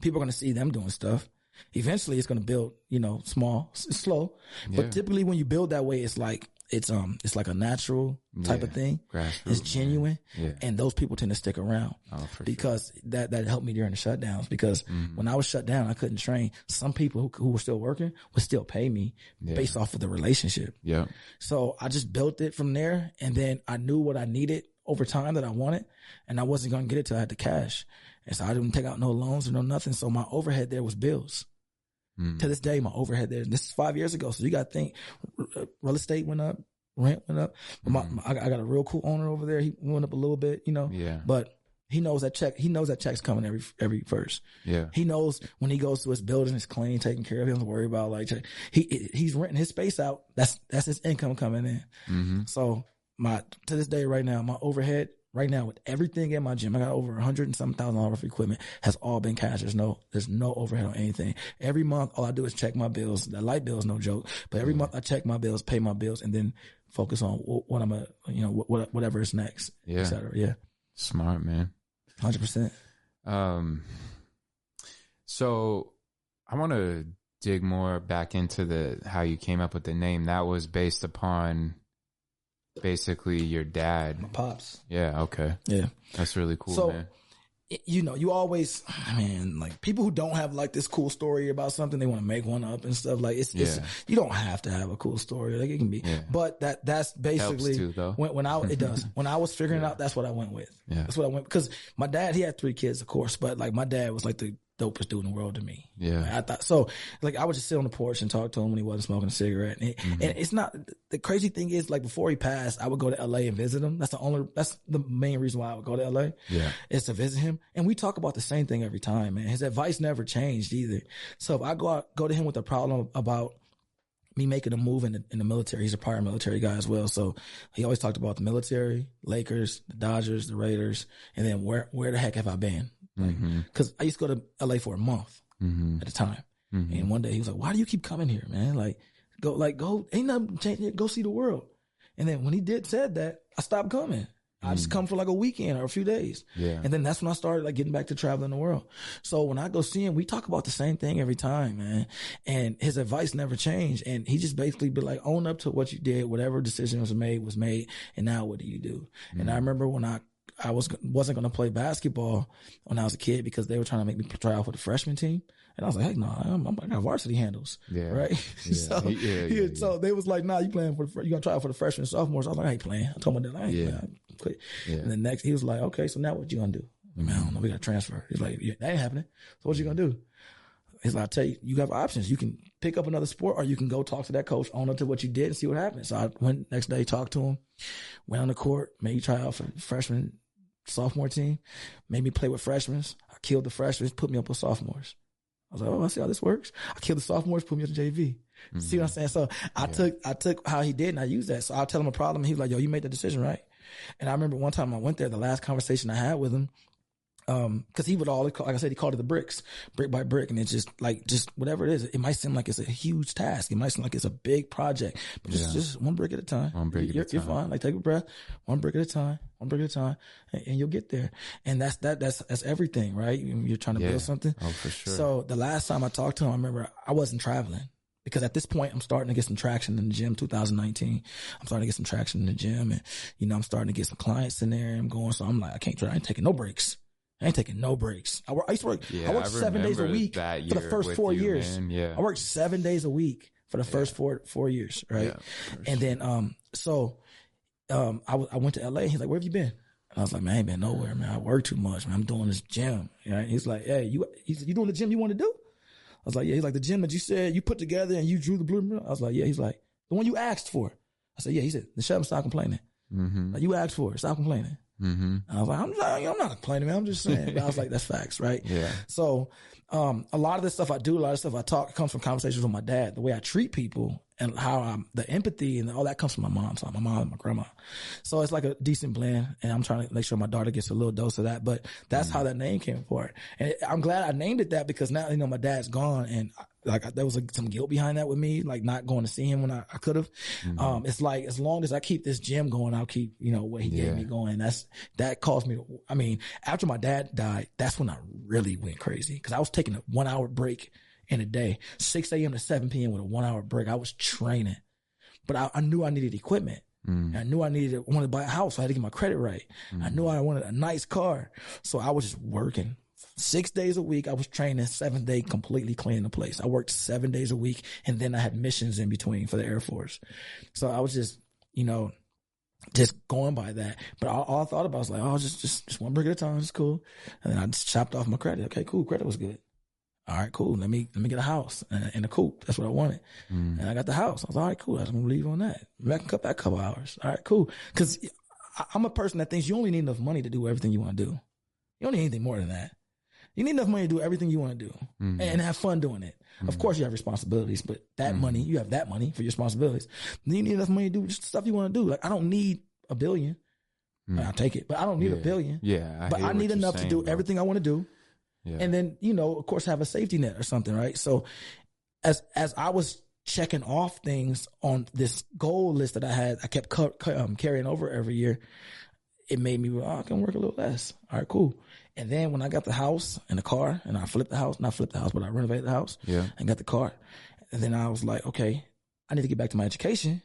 Speaker 3: People are gonna see them doing stuff. Eventually it's gonna build, you know, small, slow.
Speaker 2: Yeah.
Speaker 3: But typically when you build that way, it's like it's um it's like a natural type of thing. It's genuine.
Speaker 2: Yeah.
Speaker 3: And those people tend to stick around
Speaker 2: Oh, for sure.
Speaker 3: because that that helped me during the shutdowns. Because when I was shut down, I couldn't train. Some people who, who were still working would still pay me based off of the relationship.
Speaker 2: Yeah.
Speaker 3: So I just built it from there, and then I knew what I needed over time that I wanted, and I wasn't gonna get it till I had the cash. And so I didn't take out no loans or no nothing. So my overhead there was bills.
Speaker 2: Mm.
Speaker 3: To this day, my overhead there. This is five years ago, so you got to think. Real estate went up, rent went up. But my, my- I got a real cool owner over there. He went up a little bit, you know.
Speaker 2: Yeah.
Speaker 3: But he knows that check. He knows that check's coming every every first.
Speaker 2: Yeah.
Speaker 3: He knows when he goes to his building, it's clean, taken care of. He doesn't worry about like he he's renting his space out. That's that's his income coming in.
Speaker 2: Mm-hmm.
Speaker 3: So my to this day right now, my overhead right now with everything in my gym, I got over a hundred and some thousand dollars of equipment has all been cash. There's no there's no overhead on anything. Every month, all I do is check my bills. The light bill is no joke, but every month I check my bills, pay my bills, and then focus on what, what I'm a you know what, whatever is next,
Speaker 2: Yeah.
Speaker 3: et cetera. Yeah,
Speaker 2: Smart, man.
Speaker 3: hundred percent.
Speaker 2: Um, so I want to dig more back into the how you came up with the name. That was based upon basically your dad.
Speaker 3: My pops.
Speaker 2: Yeah. Okay.
Speaker 3: Yeah.
Speaker 2: That's really cool,
Speaker 3: So-
Speaker 2: man.
Speaker 3: you know, you always, man, like people who don't have like this cool story about something, they want to make one up and stuff. Like it's, it's you don't have to have a cool story. Like it can be,
Speaker 2: Yeah.
Speaker 3: but that that's basically
Speaker 2: too,
Speaker 3: when when I it does when I was figuring it out, that's what I went with.
Speaker 2: Yeah.
Speaker 3: That's what I went because my dad he had three kids, of course, but like my dad was like the dopest dude in the world to me.
Speaker 2: Yeah.
Speaker 3: Like, I thought so. Like I would just sit on the porch and talk to him when he wasn't smoking a cigarette. And, it-
Speaker 2: Mm-hmm.
Speaker 3: and it's not the crazy thing is like before he passed, I would go to L.A. and visit him. That's the only that's the main reason why I would go to L.A.
Speaker 2: Yeah.
Speaker 3: is to visit him, and we talk about the same thing every time. Man, his advice never changed either. So if I go out, go to him with a problem about me making a move in the, in the military. He's a prior military guy as well. So he always talked about the military, Lakers, the Dodgers, the Raiders, and then where where the heck have I been?
Speaker 2: Mm-hmm.
Speaker 3: Because I used to go to LA for a month
Speaker 2: Mm-hmm.
Speaker 3: at a time.
Speaker 2: Mm-hmm.
Speaker 3: And one day he was like, "Why do you keep coming here, man? Like, go, like, go, ain't nothing changing. Go see the world." And then when he did said that, I stopped coming. I just come for like a weekend or a few days.
Speaker 2: Mm. Yeah.
Speaker 3: And then that's when I started like getting back to traveling the world. So when I go see him, we talk about the same thing every time, man. And his advice never changed. And he just basically be like, own up to what you did, whatever decision was made was made. And now what do you do? And
Speaker 2: Mm.
Speaker 3: I remember when I, I was, wasn't going to play basketball when I was a kid because they were trying to make me try out for the freshman team. And I was like, heck no, I'm, I'm, I got varsity handles.
Speaker 2: Yeah.
Speaker 3: Right.
Speaker 2: Yeah.
Speaker 3: so,
Speaker 2: Yeah, yeah,
Speaker 3: so they was like, nah, you playing for the, you gonna try out for the freshman and sophomores. I was like, I ain't playing. I told my dad, I ain't
Speaker 2: Yeah.
Speaker 3: playing. I. And then next, he was like, okay, so now what you gonna do? Man, I don't know. We got to transfer. He's like, yeah, that ain't happening. So what you gonna do? He's like, I tell you, you have options. You can pick up another sport or you can go talk to that coach, own up to what you did and see what happens. So I went next day, talked to him, went on the court, made me try out for freshman, sophomore team, made me play with freshmen. I killed the freshmen, put me up with sophomores. I was like, oh, I see how this works. I killed the sophomores, put me up to JV. See what I'm saying? So I took, I took how he did and I used that. So I'll tell him a problem. He was like, yo, you made the decision, right? And I remember one time I went there, the last conversation I had with him, um, cause he would all, like I said, he called it the bricks, brick by brick. And it's just like, just whatever it is, it might seem like it's a huge task. It might seem like it's a big project, but just,
Speaker 2: Yeah.
Speaker 3: just one brick at a time.
Speaker 2: One brick at a
Speaker 3: you're, You're fine. Like take a breath, one brick at a time, one brick at a time, and, and you'll get there. And that's, that, that's, that's everything, right? You're trying to
Speaker 2: Yeah.
Speaker 3: build something.
Speaker 2: Oh, for sure.
Speaker 3: So the last time I talked to him, I remember I wasn't traveling because at this point I'm starting to get some traction in the gym. 2019, I'm starting to get some traction in the gym, and you know I'm starting to get some clients in there. I'm going, so I'm like, I can't try. I ain't taking no breaks. I ain't taking no breaks. I, work, I used to work.
Speaker 2: Yeah,
Speaker 3: I worked
Speaker 2: I
Speaker 3: seven days a week for the first four
Speaker 2: you,
Speaker 3: years.
Speaker 2: man. Yeah.
Speaker 3: I worked seven days a week for the first four four years, right?
Speaker 2: Yeah,
Speaker 3: and then um, so um, I, w- I went to LA. He's like, "Where have you been?" And I was like, "Man, I ain't been nowhere, man. I work too much, man. I'm doing this gym." Right? He's like, "Hey, you he's you doing the gym you want to do?" I was like, "Yeah." He's like, "The gym that you said you put together and you drew the blueprint." I was like, "Yeah." He's like, "The one you asked for." I said, "Yeah." He said, "The shut up, stop complaining.
Speaker 2: Mm-hmm.
Speaker 3: Like, you asked for it. Stop complaining."
Speaker 2: Mm-hmm.
Speaker 3: I was like, I'm not, I'm not complaining, man. I'm just saying. But I was like, that's facts, right?
Speaker 2: Yeah.
Speaker 3: So, um, a lot of the stuff I do, a lot of stuff I talk comes from conversations with my dad. The way I treat people and how I'm, the empathy and all that comes from my mom. So my mom and my grandma. So it's like a decent blend and I'm trying to make sure my daughter gets a little dose of that. But that's how that name came for it. And I'm glad I named it that because now, you know, my dad's gone and like there was like, some guilt behind that with me, like not going to see him when I, I could have. Um, it's like, as long as I keep this gym going, I'll keep, you know, what he
Speaker 2: Yeah.
Speaker 3: gave me going. That's, that caused me to, I mean, after my dad died, that's when I really went crazy because I was taking a one hour break in a day, 6 a.m. to 7 p.m. with a one hour break. I was training, but I, I knew I needed equipment.
Speaker 2: Mm.
Speaker 3: I knew I needed, I wanted to buy a house. So I had to get my credit right. I knew I wanted a nice car. So I was just working six days a week. I was training seven day, completely cleaning the place. I worked seven days a week and then I had missions in between for the Air Force. So I was just, you know, just going by that. But all, all I thought about was like, oh, just, just, just one brick at a time. It's cool. And then I just chopped off my credit. Okay, cool. Credit was good. All right, cool. Let me, let me get a house and, a coupe. That's what I wanted.
Speaker 2: Mm.
Speaker 3: And I got the house. I was like, all right, cool. I was gonna leave on that. Maybe I can cut back a couple hours. All right, cool. Cause I'm a person that thinks you only need enough money to do everything you want to do. You don't need anything more than that. You need enough money to do everything you want to do
Speaker 2: Mhm.
Speaker 3: and have fun doing it. Of course, you have responsibilities, but that money, you have that money for your responsibilities. Then you need enough money to do just the stuff you want to do. Like, I don't need a billion.
Speaker 2: Mm.
Speaker 3: I'll take it, but I don't need a billion.
Speaker 2: Yeah.
Speaker 3: but I need enough to do
Speaker 2: bro.
Speaker 3: everything I want to do
Speaker 2: Yeah.
Speaker 3: and then you know of course have a safety net or something right so as as i was checking off things on this goal list that i had i kept cu- cu- um, carrying over every year it made me oh, i can work a little less all right cool and then when i got the house and the car and i flipped the house not flipped the house but i renovated the house
Speaker 2: yeah.
Speaker 3: and got the car and then i was like okay i need to get back to my education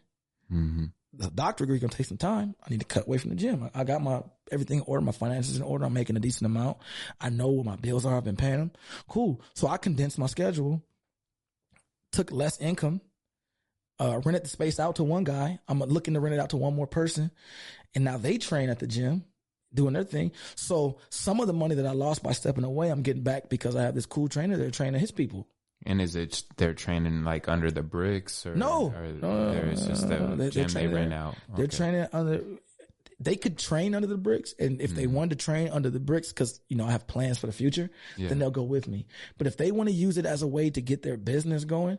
Speaker 2: Mm-hmm.
Speaker 3: the doctor degree gonna take some time. I need to cut away from the gym. I I got my everything in order, my finances in order. I'm making a decent amount. I know what my bills are. I've been paying them. Cool. So I condensed my schedule, took less income, uh, rented the space out to one guy. I'm looking to rent it out to one more person, and now they train at the gym. Doing their thing. So some of the money that I lost by stepping away, I'm getting back because I have this cool trainer. They're training his people.
Speaker 2: And is it they're training like under the bricks or
Speaker 3: No.
Speaker 2: or
Speaker 3: No, no,
Speaker 2: there is just
Speaker 3: no,
Speaker 2: a
Speaker 3: no, no. They- they're
Speaker 2: gym they
Speaker 3: training-
Speaker 2: rent out?
Speaker 3: They're training under. They could train under the bricks, and if they mm-hmm. wanted to train under the bricks, because you know I have plans for the future,
Speaker 2: Yeah.
Speaker 3: then they'll go with me. But if they want to use it as a way to get their business going,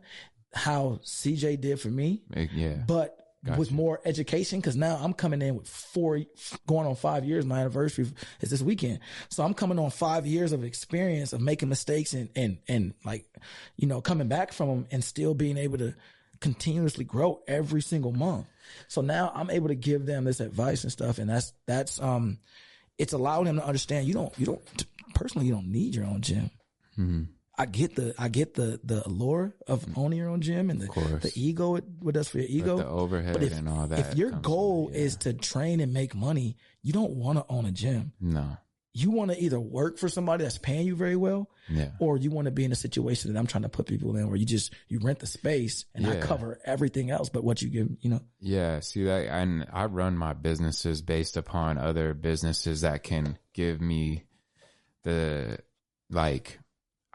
Speaker 3: how CJ did for me,
Speaker 2: Yeah.
Speaker 3: but with more education because now I'm coming in with four, going on five years. My anniversary is this weekend, so I'm coming on five years of experience of making mistakes and and and like, you know, coming back from them and still being able to continuously grow every single month. So now I'm able to give them this advice and stuff, and that's that's um, it's allowing them to understand you don't you don't personally you don't need your own gym.
Speaker 2: Mm-hmm.
Speaker 3: I get the I get the the allure of mm. owning your own gym and the the ego it what does for your ego.
Speaker 2: But the overhead
Speaker 3: but if,
Speaker 2: and all that.
Speaker 3: If your goal
Speaker 2: yeah.
Speaker 3: is to train and make money, you don't want to own a gym.
Speaker 2: no,
Speaker 3: You want to either work for somebody that's paying you very well,
Speaker 2: yeah,
Speaker 3: or you want to be in a situation that I'm trying to put people in where you just you rent the space and I cover everything else but what you give. You know,
Speaker 2: yeah. See that, and I run my businesses based upon other businesses that can give me the like.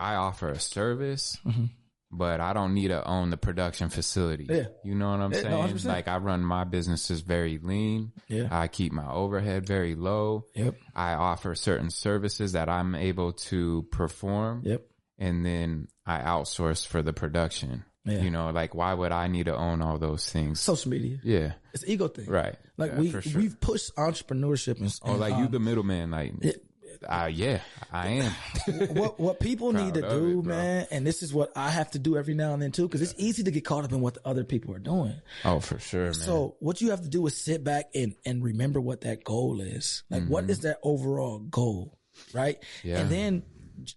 Speaker 2: I offer a service,
Speaker 3: Mhm.
Speaker 2: but I don't need to own the production facility.
Speaker 3: Yeah.
Speaker 2: You know what I'm
Speaker 3: Yeah,
Speaker 2: saying?
Speaker 3: 100%.
Speaker 2: like I run my businesses very lean.
Speaker 3: yeah,
Speaker 2: I keep my overhead very low.
Speaker 3: yep,
Speaker 2: I offer certain services that I'm able to perform.
Speaker 3: yep,
Speaker 2: and then I outsource for the production.
Speaker 3: Yeah.
Speaker 2: You know, like why would I need to own all those things?
Speaker 3: social media.
Speaker 2: yeah,
Speaker 3: It's ego thing,
Speaker 2: right.
Speaker 3: Like
Speaker 2: Yeah,
Speaker 3: we
Speaker 2: sure.
Speaker 3: we've pushed entrepreneurship and,
Speaker 2: Oh,
Speaker 3: and,
Speaker 2: like you
Speaker 3: um,
Speaker 2: the middleman, like
Speaker 3: it-
Speaker 2: uh, yeah, I am.
Speaker 3: what what people need to do,
Speaker 2: it,
Speaker 3: man, and this is what I have to do every now and then too, because it's easy to get caught up in what the other people are doing.
Speaker 2: oh, for sure, man.
Speaker 3: So what you have to do is sit back and and remember what that goal is. Like, what is that overall goal, right?
Speaker 2: Mm-hmm. Yeah.
Speaker 3: And then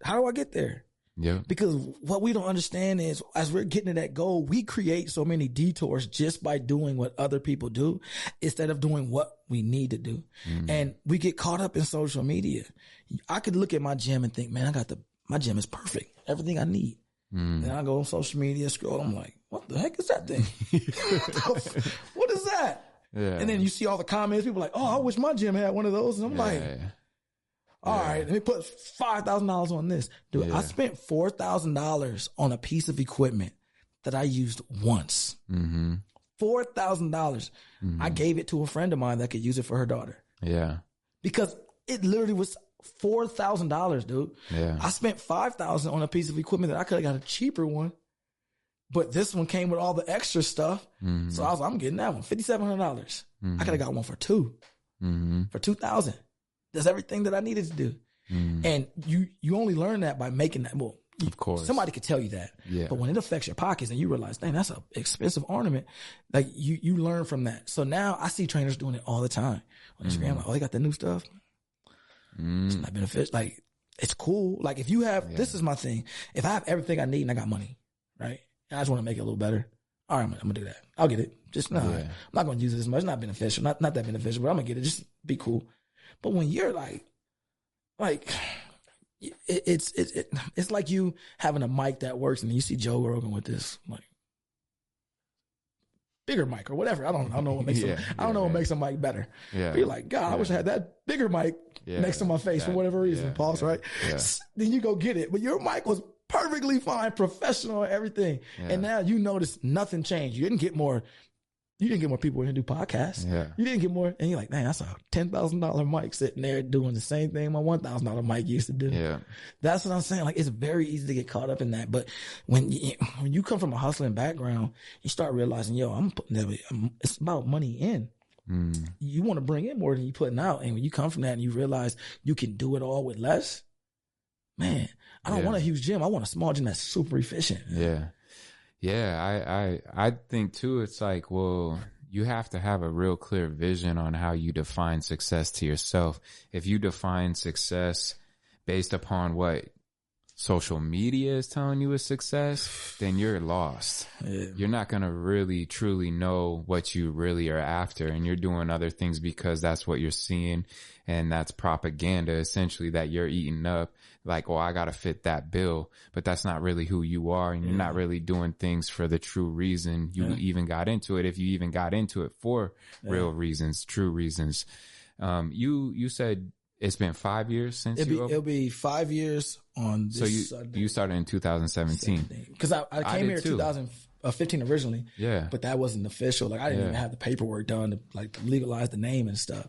Speaker 3: how do I get there?
Speaker 2: Yeah,
Speaker 3: Because what we don't understand is as we're getting to that goal, we create so many detours just by doing what other people do instead of doing what we need to do.
Speaker 2: Mm-hmm.
Speaker 3: And we get caught up in social media. I could look at my gym and think, man, I got the, my gym is perfect. Everything I need.
Speaker 2: Mm.
Speaker 3: Then I go on social media, scroll. I'm like, what the heck is that thing? what is that?
Speaker 2: yeah,
Speaker 3: And then you see all the comments. People like, oh, I wish my gym had one of those. And I'm like,
Speaker 2: yeah,
Speaker 3: all right, let me put five thousand dollars on this. Dude,
Speaker 2: Yeah.
Speaker 3: I spent four thousand dollars on a piece of equipment that I used once.
Speaker 2: mm-hmm.
Speaker 3: Four thousand dollars. I gave it to a friend of mine that could use it for her daughter
Speaker 2: yeah,
Speaker 3: because it literally was four thousand dollars, dude.
Speaker 2: yeah,
Speaker 3: I spent five thousand on a piece of equipment that I could have got a cheaper one, but this one came with all the extra stuff.
Speaker 2: mm-hmm.
Speaker 3: So I was, like, I'm getting that one. Fifty seven hundred dollars. I could have got one for two,
Speaker 2: mm-hmm.
Speaker 3: for two thousand. Does everything that I needed to do.
Speaker 2: Mm-hmm.
Speaker 3: And you you only learn that by making that. Well, you-
Speaker 2: Of course.
Speaker 3: somebody could tell you that.
Speaker 2: Yeah.
Speaker 3: But when it affects your pockets and you realize, dang, that's an expensive ornament. Like you you learn from that. So now I see trainers doing it all the time on Instagram. Like, oh, they got the new stuff.
Speaker 2: Mm-hmm.
Speaker 3: It's not beneficial. Like it's cool. Like if you have, this is my thing. If I have everything I need and I got money, right? And I just want to make it a little better. All right, I'm gonna, I'm gonna do that. I'll get it. Just no,
Speaker 2: Yeah.
Speaker 3: I'm not gonna use it as much. It's not beneficial. Not not that beneficial, but I'm gonna get it. Just be cool. But when you're like, like, it, it's it's it, it's like you having a mic that works, and you see Joe Rogan with this like bigger mic or whatever. I don't I don't know what makes
Speaker 2: Yeah,
Speaker 3: a, I don't know what
Speaker 2: yeah.
Speaker 3: makes a mic better.
Speaker 2: yeah,
Speaker 3: But you're like, God, I wish I had that bigger mic
Speaker 2: Yeah,
Speaker 3: next to my face for whatever reason.
Speaker 2: yeah,
Speaker 3: Pause,
Speaker 2: yeah,
Speaker 3: right?
Speaker 2: yeah.
Speaker 3: Then you go get it. But your mic was perfectly fine, professional, everything.
Speaker 2: Yeah.
Speaker 3: And now you notice nothing changed. You didn't get more. You didn't get more people to do podcasts.
Speaker 2: Yeah.
Speaker 3: You didn't get more. And you're like, man, that's a ten thousand dollar mic sitting there doing the same thing my one thousand dollar mic used to do.
Speaker 2: yeah,
Speaker 3: That's what I'm saying. Like it's very easy to get caught up in that. But when you, when you come from a hustling background, you start realizing, yo, I'm putting that. It's about money in
Speaker 2: mm,
Speaker 3: you want to bring in more than you putting out. And when you come from that and you realize you can do it all with less, man, I don't
Speaker 2: Yeah.
Speaker 3: want a huge gym. I want a small gym that's super efficient.
Speaker 2: Yeah. Yeah, I, I I think too it's like, well, you have to have a real clear vision on how you define success to yourself. If you define success based upon what social media is telling you is success, then you're lost.
Speaker 3: Yeah.
Speaker 2: You're not going to really truly know what you really are after and you're doing other things because that's what you're seeing and that's propaganda essentially that you're eating up like, oh, I got to fit that bill, but that's not really who you are. And you're not really doing things for the true reason you
Speaker 3: Yeah.
Speaker 2: even got into it. If you even got into it for real reasons, true reasons. Um, you, you said it's been five years since
Speaker 3: It'll be,
Speaker 2: you,
Speaker 3: it'll be five years on this
Speaker 2: so you,
Speaker 3: Sunday.
Speaker 2: you started in 2017.
Speaker 3: Because I, I
Speaker 2: I
Speaker 3: came
Speaker 2: did
Speaker 3: here
Speaker 2: too.
Speaker 3: 2000, uh, 15 originally.
Speaker 2: Yeah.
Speaker 3: But that wasn't official. Like I didn't
Speaker 2: Yeah.
Speaker 3: even have the paperwork done to like legalize the name and stuff.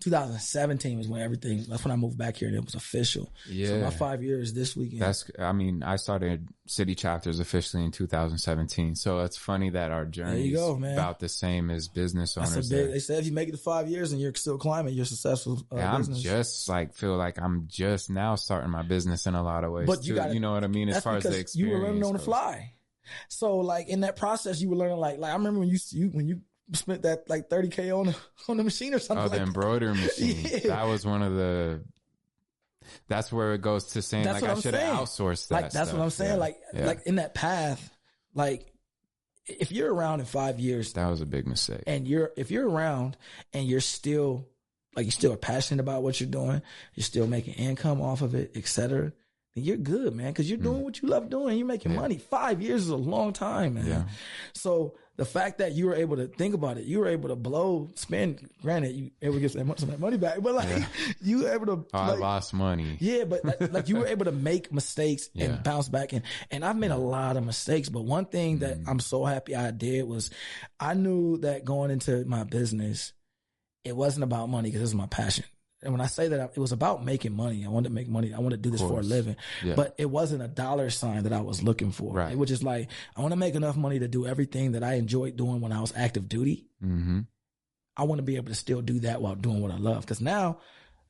Speaker 3: 2017 was when everything. That's when I moved back here and it was official.
Speaker 2: Yeah.
Speaker 3: So my five years this weekend.
Speaker 2: That's, I mean, I started city chapters officially in 2017. So it's funny that our journey is about the same as business owners.
Speaker 3: Big. They said if you make it to five years and you're still climbing, you're successful. Uh,
Speaker 2: Yeah, I'm
Speaker 3: business.
Speaker 2: just like feel like I'm just now starting my business in a lot of ways.
Speaker 3: But you gotta-
Speaker 2: you know what I mean? As far as the experience,
Speaker 3: you were learning on the fly. So like in that process, you were learning like like I remember when you you when you spent that like 30k on the, on the machine or something
Speaker 2: Oh,
Speaker 3: like
Speaker 2: the
Speaker 3: that.
Speaker 2: embroidery machine.
Speaker 3: Yeah.
Speaker 2: That was one of the. That's where it goes to saying
Speaker 3: That's
Speaker 2: like I should have outsourced that.
Speaker 3: like that's what. I'm saying.
Speaker 2: Yeah.
Speaker 3: Like
Speaker 2: Yeah.
Speaker 3: like in that path, like if you're around in five years
Speaker 2: that was a big mistake.
Speaker 3: and you're if you're around and you're still like you still are still passionate about what you're doing, you're still making income off of it, etc. You're good, man, because you're doing what you love doing. You're making
Speaker 2: Mm. Yeah.
Speaker 3: money. Five years is a long time, man.
Speaker 2: Yeah.
Speaker 3: So the fact that you were able to think about it, you were able to blow, spend. Granted, you able to get some of that money back, but like you were able to.
Speaker 2: Oh, I lost money.
Speaker 3: yeah, but like, like you were able to make mistakes
Speaker 2: Yeah.
Speaker 3: and bounce back, and and I've made a lot of mistakes. But one thing that
Speaker 2: Mm.
Speaker 3: I'm so happy I did was, I knew that going into my business, it wasn't about money because this is my passion. And when I say that, it was about making money. I wanted to make money. I wanted to do this for a living.
Speaker 2: Yeah.
Speaker 3: But it wasn't a dollar sign that I was looking for.
Speaker 2: Right.
Speaker 3: It was just like I want to make enough money to do everything that I enjoyed doing when I was active duty.
Speaker 2: Mm-hmm.
Speaker 3: I want to be able to still do that while doing what I love. Because now,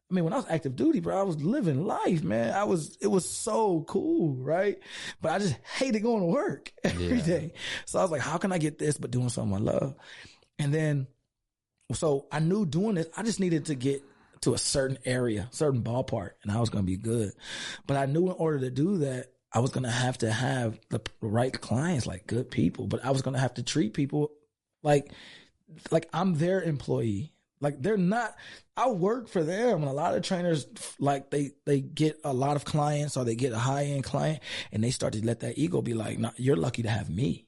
Speaker 3: I mean, when I was active duty, bro, I was living life, man. I was, it was so cool, right? But I just hated going to work every
Speaker 2: Yeah.
Speaker 3: day. So I was like, how can I get this but doing something I love? And then, so I knew doing this, I just needed to get to a certain area, certain ballpark, and I was going to be good. But I knew in order to do that, I was going to have to have the right clients, like good people, but I was going to have to treat people like, like I'm their employee. Like they're not, I work for them. And a lot of trainers, like they, they get a lot of clients or they get a high end client and they start to let that ego be like, nah, you're lucky to have me.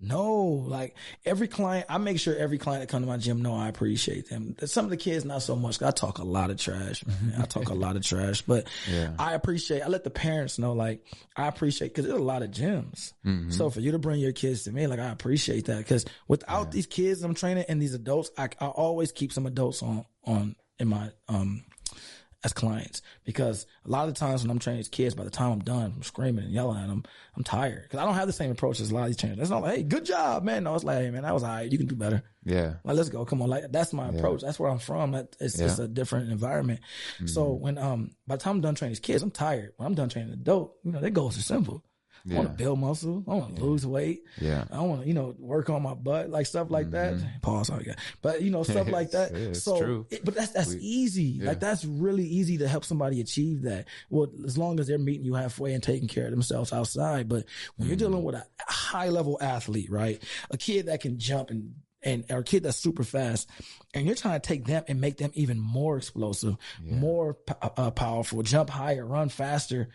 Speaker 3: No, like every client, I make sure every client that come to my gym know I appreciate them. Some of the kids, not so much. I talk a lot of trash, man. I talk a lot of trash, but
Speaker 2: Yeah.
Speaker 3: I appreciate, I let the parents know, like, I appreciate, cause there's a lot of gyms.
Speaker 2: Mm-hmm.
Speaker 3: So for you to bring your kids to me, like, I appreciate that. Cause without these kids I'm training and these adults, I, I always keep some adults on, on, in my, um, as clients because a lot of the times when I'm training these kids, by the time I'm done, I'm screaming and yelling at them. I'm tired because I don't have the same approach as a lot of these trainers. It's not like, hey, good job, man. No, it's like, hey, man, that was all right. You can do better.
Speaker 2: Yeah.
Speaker 3: Like, let's go. Come on. Like, that's my approach. That's where I'm from. That it's just
Speaker 2: Yeah.
Speaker 3: a different environment. So when, um, by the time I'm done training these kids, I'm tired. When I'm done training an adult, you know, their goals are simple. I want to build muscle. I want to lose weight.
Speaker 2: Yeah.
Speaker 3: I want to, you know, work on my butt, like stuff like that. Pause. Guys. But you know, stuff like that.
Speaker 2: Mm-hmm. It's
Speaker 3: so,
Speaker 2: true.
Speaker 3: it- but that's that's easy. Like that's really easy to help somebody achieve that. Well, as long as they're meeting you halfway and taking care of themselves outside. But when you're
Speaker 2: Mm-hmm.
Speaker 3: dealing with a high level athlete, right, a kid that can jump and and or a kid that's super fast, and you're trying to take them and make them even more explosive, more p- uh, powerful, jump higher, run faster,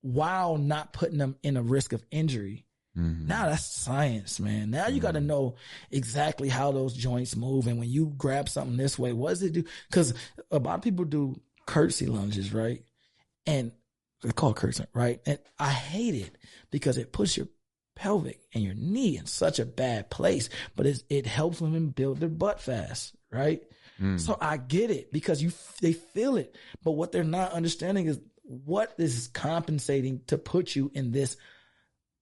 Speaker 3: while not putting them in a risk of injury.
Speaker 2: Mhm.
Speaker 3: Now that's science, man. Now you got to know exactly how those joints move, and when you grab something this way, what does it do? Because a lot of people do curtsy lunges, right? And they call it curtsy, right? And I hate it because it puts your pelvic and your knee in such a bad place, but it's, it helps women build their butt fast, right? So I get it because you they feel it, but what they're not understanding is what is compensating to put you in this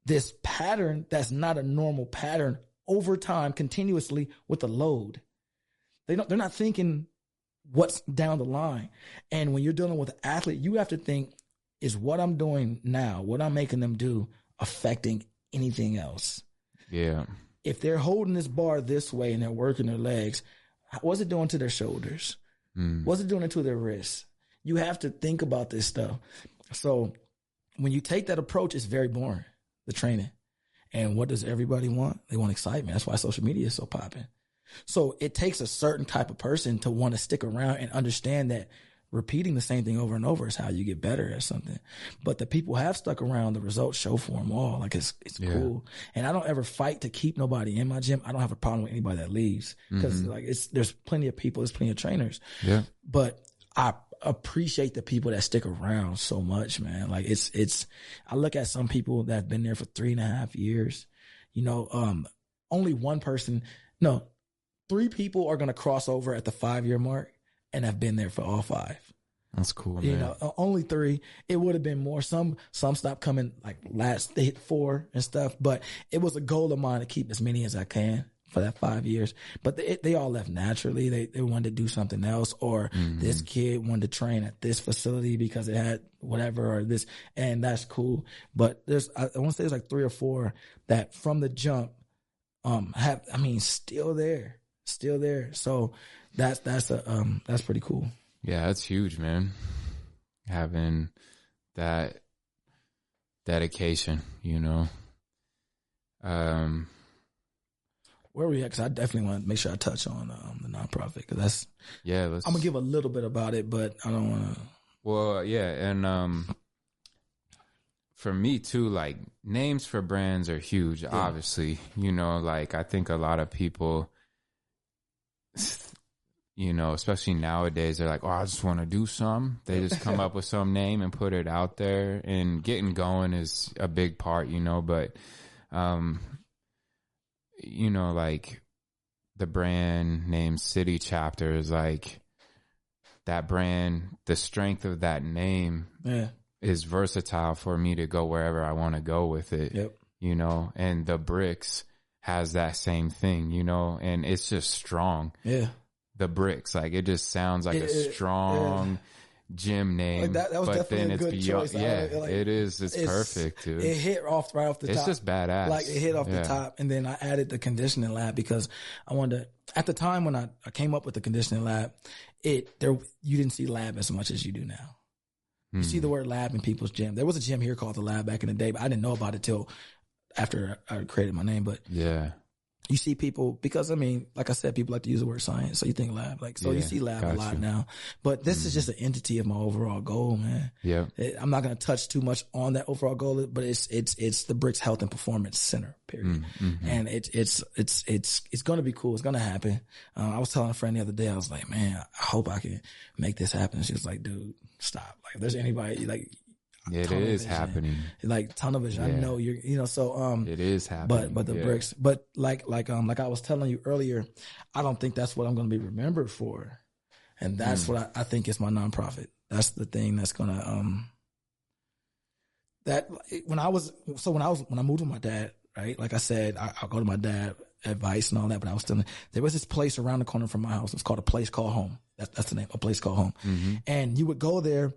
Speaker 3: this pattern that's not a normal pattern over time continuously with the load. They don't they're not thinking what's down the line. And when you're dealing with an athlete, you have to think is what I'm doing now, what I'm making them do affecting anything else.
Speaker 2: Yeah.
Speaker 3: If they're holding this bar this way and they're working their legs, what's it doing to their shoulders?
Speaker 2: Mm.
Speaker 3: What's it doing to their wrists? You have to think about this stuff. So when you take that approach, it's very boring, the training. And what does everybody want? They want excitement. That's why social media is so popping. So it takes a certain type of person to want to stick around and understand that repeating the same thing over and over is how you get better at something. But the people have stuck around, the results show for them all. Like it's, it's
Speaker 2: Yeah.
Speaker 3: cool. And I don't ever fight to keep nobody in my gym. I don't have a problem with anybody that leaves because mm-hmm. like it's, there's plenty of people, there's plenty of trainers
Speaker 2: Yeah.
Speaker 3: but I appreciate the people that stick around so much, man. Like it's it's I look at some people that have been there for three and a half years. You know, um, only one person, no, three people are going to cross over at the five year mark and have been there for all five.
Speaker 2: That's cool,
Speaker 3: You
Speaker 2: man.
Speaker 3: know, only three. It would have been more. Some some stopped coming like last. They hit four and stuff, but it was a goal of mine to keep as many as I can for that five years. But they, they all left naturally. They they wanted to do something else, or this kid wanted to train at this facility because it had whatever or this, and that's cool. But there's I, I want to say there's like three or four that from the jump, um, have I mean still there, still there. So that's that's a um that's pretty cool.
Speaker 2: Yeah, that's huge, man. Having that dedication, you know. Um,
Speaker 3: Where we at? Because I definitely want to make sure I touch on um, the nonprofit because that's
Speaker 2: yeah, let's.
Speaker 3: I'm gonna give a little bit about it, but I don't want to.
Speaker 2: Well, yeah, and um, for me too, like names for brands are huge. Obviously, you know, like I think a lot of people, you know, especially nowadays, they're like, "Oh, I just want to do some." They just come up with some name and put it out there, and getting going is a big part, you know. But, um, you know, like the brand name City Chapter is like that brand, the strength of that name
Speaker 3: Yeah.
Speaker 2: is versatile for me to go wherever I want to go with it.
Speaker 3: Yep.
Speaker 2: You know, and the bricks has that same thing, you know, and it's just strong.
Speaker 3: Yeah.
Speaker 2: The bricks, like it just sounds like
Speaker 3: It-
Speaker 2: a
Speaker 3: it-
Speaker 2: strong gym name.
Speaker 3: that- that was
Speaker 2: but
Speaker 3: definitely
Speaker 2: then
Speaker 3: a
Speaker 2: it's
Speaker 3: good
Speaker 2: beyond
Speaker 3: choice.
Speaker 2: Yeah,
Speaker 3: like it
Speaker 2: is. It's,
Speaker 3: It's-
Speaker 2: perfect, dude.
Speaker 3: It hit off right off the
Speaker 2: it's
Speaker 3: top.
Speaker 2: just badass.
Speaker 3: Like it hit off
Speaker 2: Yeah.
Speaker 3: the top, and then I added the conditioning lab because I wanted to. At the time when I, I came up with the conditioning lab, it there you didn't see lab as much as you do now. You see
Speaker 2: Hmm.
Speaker 3: the word lab in people's gym. There was a gym here called the lab back in the day, but I didn't know about it till after I created my name. But
Speaker 2: Yeah.
Speaker 3: You see people because I mean, like I said, people like to use the word science, so you think lab. Like so, you see lab a lot now. But this is just an entity of my overall goal, man.
Speaker 2: Yeah,
Speaker 3: It- I'm not going to touch too much on that overall goal, but it's it's it's the Bricks Health and Performance Center, period.
Speaker 2: Mm-hmm.
Speaker 3: And it's it's it's it's it's going to be cool. It's going to happen. Uh, I was telling a friend the other day, I was like, man, I hope I can make this happen. She was like, dude, stop. Like, if there's anybody like
Speaker 2: It
Speaker 3: vision.
Speaker 2: happening.
Speaker 3: like tunnel vision, I know you're, you know, so um,
Speaker 2: It is happening.
Speaker 3: but but the
Speaker 2: yeah.
Speaker 3: bricks but like like um like i was telling you earlier i don't think that's what i'm going to be remembered for and that's
Speaker 2: Hmm.
Speaker 3: what I, I think is my nonprofit that's the thing that's going to um that when i was so when i was when i moved with my dad right like i said I, i'll go to my dad advice and all that but i was still there was this place around the corner from my house it's called a place called home that's, that's the name a place called home
Speaker 2: Mm-hmm.
Speaker 3: and you would go there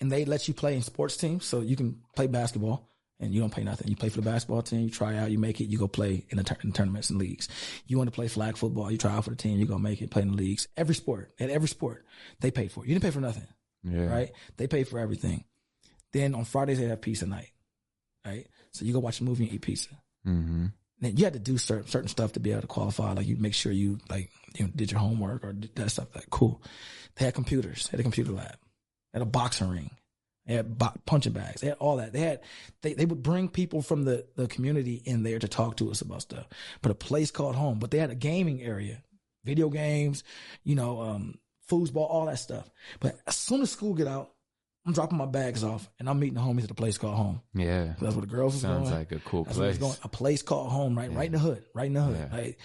Speaker 3: and they let you play in sports teams so you can play basketball and you don't pay nothing. You play for the basketball team, you try out, you make it, you go play in the, tur- in tournaments and leagues. You want to play flag football, you try out for the team, you go make it, play in the leagues. Every sport, at every sport, they paid for it. You didn't pay for nothing,
Speaker 2: Yeah.
Speaker 3: right? They paid for everything. Then on Fridays they have pizza night, right? So you go watch a movie and eat pizza.
Speaker 2: Mm-hmm.
Speaker 3: Then you had to do certain certain stuff to be able to qualify. Like you make sure you like you know, did your homework or did that stuff. Like cool. They had computers. They had a computer lab. They had a boxing ring. They had bo- punching bags. They had all that. They had they they would bring people from the the community in there to talk to us about stuff. But a place called home. But they had a gaming area, video games, you know, um, foosball, all that stuff. But as soon as school get out, I'm dropping my bags off and I'm meeting the homies at a place called home.
Speaker 2: Yeah.
Speaker 3: That's where the girls was
Speaker 2: Sounds
Speaker 3: going.
Speaker 2: like a cool
Speaker 3: That's
Speaker 2: place.
Speaker 3: going. A place called home, right? Right in the hood. Right in the hood.
Speaker 2: Yeah.
Speaker 3: Right.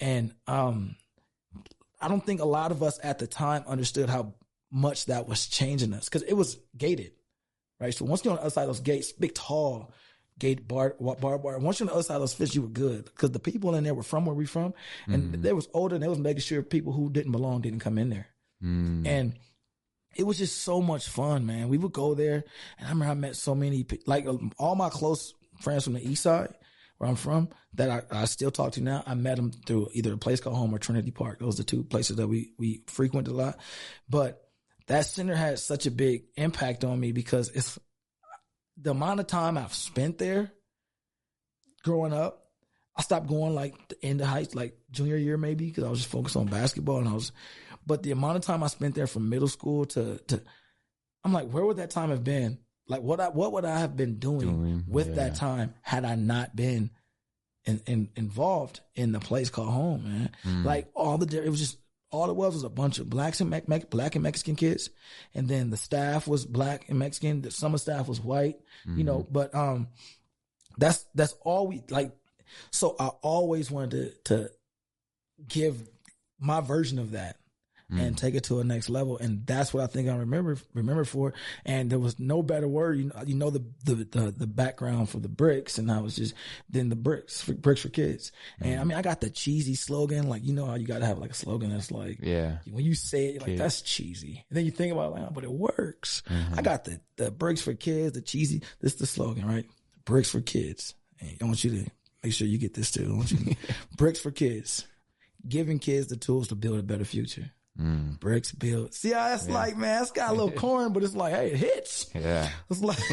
Speaker 3: And um I don't think a lot of us at the time understood how much that was changing us. Cause it was gated. Right. So once you're on the other side of those gates, big tall gate bar bar bar. Once you're on the other side of those fence, you were good. Cause the people in there were from where we from. And
Speaker 2: Mm-hmm.
Speaker 3: they was older and they was making sure people who didn't belong didn't come in there.
Speaker 2: Mm.
Speaker 3: And it was just so much fun, man. We would go there, and I remember I met so many, like um, all my close friends from the East Side, where I'm from, that I, I still talk to now. I met them through either a place called Home or Trinity Park. Those are the two places that we we frequent a lot. But that center had such a big impact on me because it's the amount of time I've spent there growing up. I stopped going like the end of high, like junior year maybe, because I was just focused on basketball and I was. But the amount of time I spent there from middle school to to, I'm like, where would that time have been? Like, what I what would I have been doing,
Speaker 2: Doing,
Speaker 3: with
Speaker 2: yeah.
Speaker 3: that time had I not been in, in, involved in the place called home, man?
Speaker 2: Mm.
Speaker 3: Like all the it was just all it was was a bunch of blacks and Me- Me- black and Mexican kids, and then the staff was black and Mexican. The summer staff was white, you know.
Speaker 2: Mm-hmm.
Speaker 3: But um, that's that's all we like. So I always wanted to, to give my version of that and mm. take it to a next level. And that's what I think I remember remember for. And there was no better word. You know, you know the the the, the background for the bricks, and I was just then the bricks for, bricks for kids. And I mm. mean, I got the cheesy slogan, like you know how you got to have like a slogan that's like
Speaker 2: Yeah.
Speaker 3: when you say it, like that's cheesy. And then you think about it, like, oh, but it works. Mm-hmm. I got the the bricks for kids, the cheesy. This is the slogan, right? Bricks for kids. And I want you to make sure you get this too. I want you to, bricks for kids, giving kids the tools to build a better future. Bricks built. See how that's like, man. It's got a little corn, but it's like, hey, it hits.
Speaker 2: Yeah.
Speaker 3: It's like,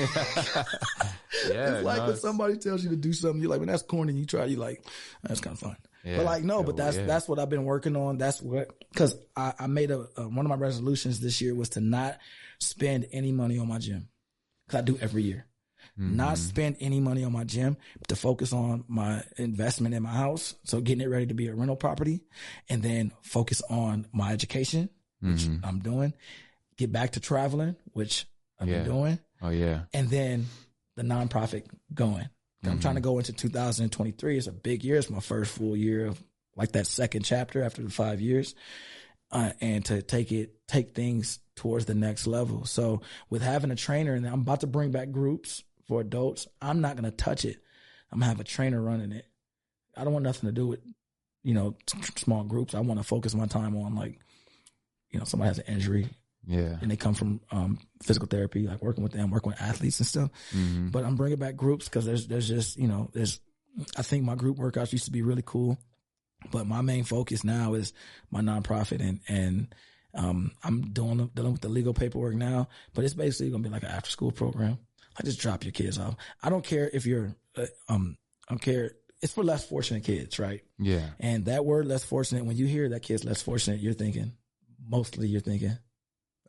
Speaker 2: Yeah.
Speaker 3: it's like
Speaker 2: no,
Speaker 3: when somebody tells you to do something, you're like, when that's corny, and you try, you like, that's kind of fun.
Speaker 2: Yeah.
Speaker 3: But like, no,
Speaker 2: Yeah,
Speaker 3: but that's
Speaker 2: yeah.
Speaker 3: that's what I've been working on. That's what because I, I made a, uh one of my resolutions this year was to not spend any money on my gym because I do every year.
Speaker 2: Mm-hmm.
Speaker 3: Not spend any money on my gym to focus on my investment in my house. So getting it ready to be a rental property and then focus on my education, which
Speaker 2: Mm-hmm.
Speaker 3: I'm doing. Get back to traveling, which I've
Speaker 2: Yeah.
Speaker 3: been doing
Speaker 2: Oh yeah.
Speaker 3: and then the nonprofit going. I'm trying to go into 2023. It's a big year. It's my first full year of like that second chapter after the five years, uh, and to take it, take things towards the next level. So with having a trainer, and I'm about to bring back groups for adults. I'm not gonna touch it. I'm gonna have a trainer running it. I don't want nothing to do with, you know, t- t- small groups. I want to focus my time on like, you know, somebody has an injury,
Speaker 2: Yeah.
Speaker 3: and they come from um, physical therapy, like working with them, working with athletes and stuff.
Speaker 2: Mm-hmm.
Speaker 3: But I'm bringing back groups because there's there's just you know there's I think my group workouts used to be really cool, but my main focus now is my nonprofit and and um, I'm doing dealing with the legal paperwork now. But it's basically gonna be like an after school program. I just drop your kids off. I don't care if you're uh, um I don't care. It's for less fortunate kids, right?
Speaker 2: Yeah.
Speaker 3: And that word less fortunate, when you hear that kid's less fortunate, you're thinking mostly you're thinking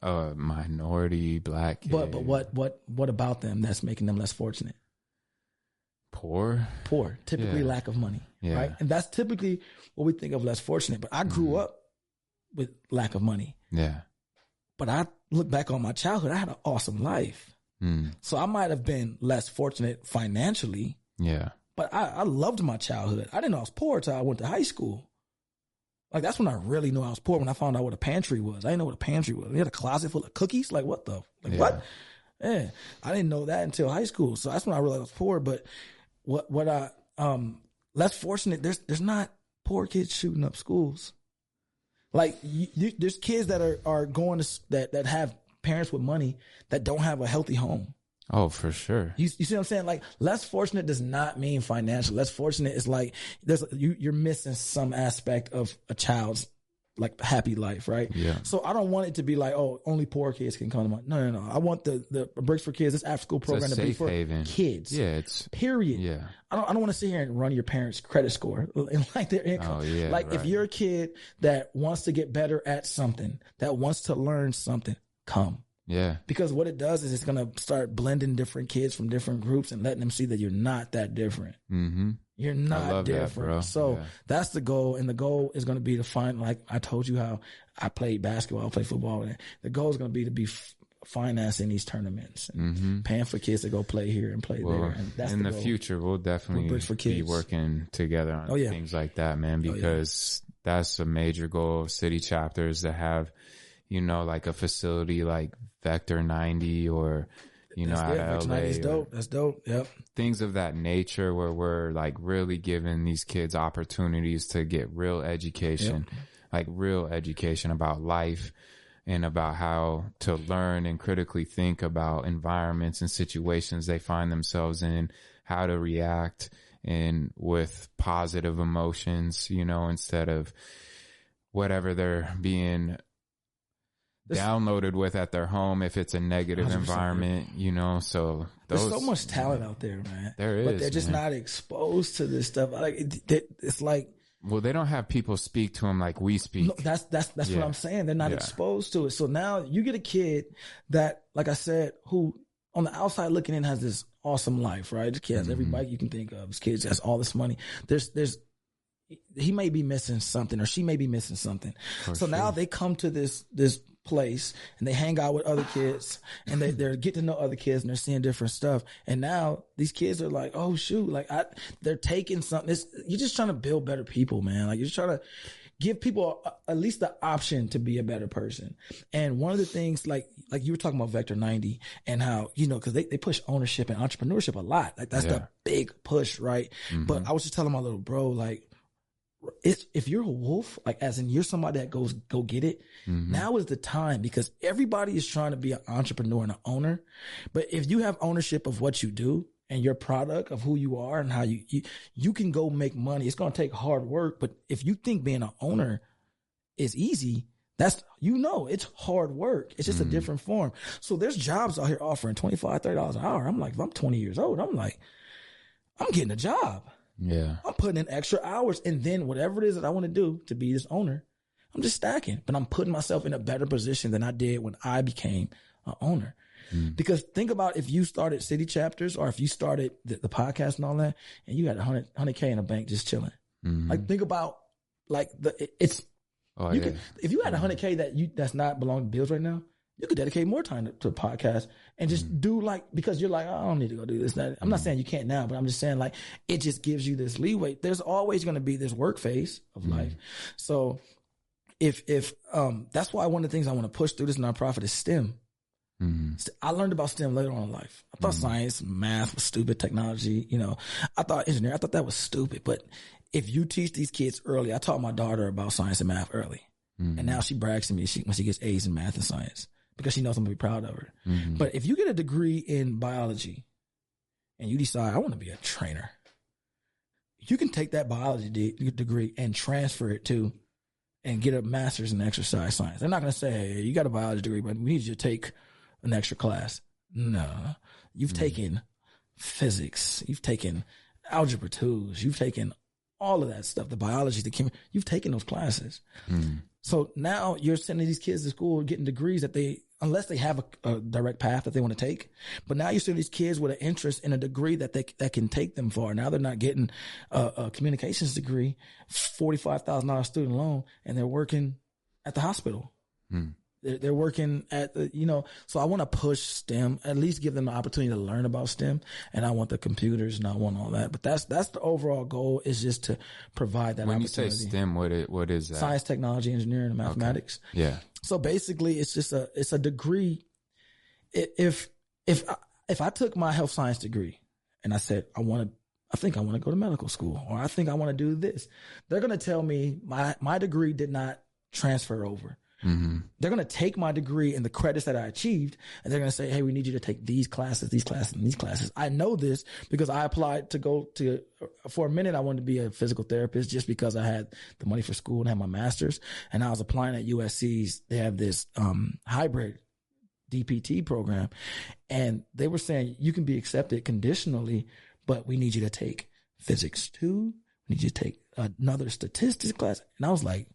Speaker 2: Uh, minority black.
Speaker 3: But but what what what about them that's making them less fortunate?
Speaker 2: Poor.
Speaker 3: Poor, typically
Speaker 2: Yeah.
Speaker 3: lack of money,
Speaker 2: Yeah.
Speaker 3: right? And that's typically what we think of less fortunate. But I grew
Speaker 2: Mm-hmm.
Speaker 3: up with lack of money.
Speaker 2: Yeah.
Speaker 3: But I look back on my childhood, I had an awesome life.
Speaker 2: Mm.
Speaker 3: So I might have been less fortunate financially,
Speaker 2: Yeah.
Speaker 3: but I, I loved my childhood. I didn't know I was poor until I went to high school. Like that's when I really knew I was poor when I found out what a pantry was. I didn't know what a pantry was. We had a closet full of cookies. Like what the like
Speaker 2: Yeah.
Speaker 3: what? Yeah, I didn't know that until high school. So that's when I realized I was poor. But what what I um less fortunate. There's there's not poor kids shooting up schools. Like you, you, there's kids that are are going to that that have parents with money that don't have a healthy home.
Speaker 2: Oh, for sure.
Speaker 3: You, you see what I'm saying? Like less fortunate does not mean financial. Less fortunate is like there's you you're missing some aspect of a child's like happy life, right?
Speaker 2: Yeah.
Speaker 3: So I don't want it to be like, oh, only poor kids can come to my. No, no, no. I want the the bricks for kids. This after school program to be for
Speaker 2: haven.
Speaker 3: kids.
Speaker 2: Yeah. It's
Speaker 3: Period.
Speaker 2: yeah.
Speaker 3: I don't. I don't want to sit here and run your parents' credit score and like their income.
Speaker 2: Oh, yeah,
Speaker 3: like if you're a kid that wants to get better at something, that wants to learn something, come
Speaker 2: Yeah.
Speaker 3: because what it does is it's gonna start blending different kids from different groups and letting them see that you're not that different.
Speaker 2: Mm-hmm.
Speaker 3: You're not
Speaker 2: love that,
Speaker 3: different. So
Speaker 2: Yeah.
Speaker 3: that's the goal, and the goal is gonna be to find. Like I told you, how I played basketball, I played football. and The goal is gonna be to be f- financing these tournaments and paying for kids to go play here and play there.
Speaker 2: Mm-hmm.
Speaker 3: And that's
Speaker 2: in
Speaker 3: the,
Speaker 2: the, future, we'll definitely
Speaker 3: Bricks for
Speaker 2: be working together on
Speaker 3: Oh, yeah.
Speaker 2: things like that, man,
Speaker 3: yeah.
Speaker 2: because that's a major goal of city chapters to have, you know, like a facility like Vector 90 or, you know,
Speaker 3: That's
Speaker 2: out of LA,
Speaker 3: dope. That's dope. Yep.
Speaker 2: things of that nature where we're like really giving these kids opportunities to get real education, like real education about life and about how to learn and critically think about environments and situations they find themselves in, how to react and with positive emotions, you know, instead of whatever they're being downloaded with at their home if it's a negative
Speaker 3: 100%.
Speaker 2: environment, you know. So
Speaker 3: There's so much talent out there, man.
Speaker 2: There
Speaker 3: but they're just
Speaker 2: man.
Speaker 3: not exposed to this stuff. Like it, it- it's like
Speaker 2: Well, they don't have people speak to them like we speak.
Speaker 3: No, that's that's that's what I'm saying. They're not
Speaker 2: Yeah.
Speaker 3: exposed to it. So now you get a kid that, like I said, who on the outside looking in has this awesome life, right? This kid has every
Speaker 2: Mm-hmm.
Speaker 3: bike you can think of. This kid has all this money. There's there's he may be missing something or she may be missing something. so now they come to this this place and they hang out with other kids and they, they're getting to know other kids and they're seeing different stuff. And now these kids are like, oh shoot, like I, they're taking something. It's, you're just trying to build better people, man. Like you're just trying to give people a, at least the option to be a better person. And one of the things, like, like you were talking about Vector 90 and how, you know, cause they, they push ownership and entrepreneurship a lot. Like that's
Speaker 2: Yeah.
Speaker 3: the big push, right? Mm-hmm. But I was just telling my little bro, like, it's if you're a wolf, like as in you're somebody that goes go get it. Mm-hmm. Now is the time because everybody is trying to be an entrepreneur and an owner. But if you have ownership of what you do and your product of who you are and how you you, you can go make money. It's going to take hard work, but if you think being an owner is easy, that's you know it's hard work. It's just a mm-hmm. different form. So there's jobs out here offering 25 30 dollars an hour. I'm like, if I'm 20 years old, I'm like, I'm getting a job.
Speaker 2: Yeah.
Speaker 3: I'm putting in extra hours and then whatever it is that I want to do to be this owner, I'm just stacking, but I'm putting myself in a better position than I did when I became an owner. Mm. Because think about if you started city chapters or if you started the, the podcast and all that and you had 100, 100K in a bank just chilling. Mm-hmm. Like think about like the, it- it's,
Speaker 2: Oh
Speaker 3: you
Speaker 2: yeah.
Speaker 3: could, if you had 100K that you, that's not belong to bills right now, you could dedicate more time to, to a podcast and just mm-hmm. do like, because you're like, I don't need to go do this. That. I'm not mm-hmm. saying you can't now, but I'm just saying like, it just gives you this leeway. There's always going to be this work phase of mm-hmm. life. So if, if, um, that's why one of the things I want to push through this nonprofit is STEM.
Speaker 2: Mhm.
Speaker 3: I learned about STEM later on in life. I thought science, math was stupid, technology, you know, I thought engineering, I thought that was stupid. But if you teach these kids early, I taught my daughter about science and math early. And now she brags to me she, when she gets A's in math and science because she knows I'm gonna be proud of her. Mm-hmm. But if you get a degree in biology and you decide I want to be a trainer, you can take that biology de- degree and transfer it to and get a master's in exercise science. They're not going to say, hey, you got a biology degree, but we need you to take an extra class. No, you've mm-hmm. taken physics, you've taken algebra twos, you've taken all of that stuff, the biology, the chemistry, you've taken those classes. Mm-hmm. So now you're sending these kids to school getting degrees that they, unless they have a, a direct path that they want to take, but now you see these kids with an interest in a degree that they that can take them far. Now they're not getting a, a communications degree, forty five thousand dollars student loan, and they're working at the hospital. Hmm. They're, they're working at the, you know, so I want to push STEM, at least give them the opportunity to learn about STEM. And I want the computers and I want all that. But that's, that's the overall goal is just to provide that
Speaker 2: When you say. STEM, what it, what is that?
Speaker 3: Science, technology, engineering, and mathematics.
Speaker 2: Yeah.
Speaker 3: So basically, it's just a it's a degree. If if if I took my health science degree and I said I want to, I think I want to go to medical school, or I think I want to do this, they're gonna tell me my my degree did not transfer over. They're gonna take my degree and the credits that I achieved, and they're gonna say, "Hey, we need you to take these classes, these classes, and these classes." I know this because I applied to go to. For a minute, I wanted to be a physical therapist just because I had the money for school and had my master's, and I was applying at USC's. They have this um, hybrid DPT program, and they were saying you can be accepted conditionally, but we need you to take physics two. We need you to take another statistics class, and I was like,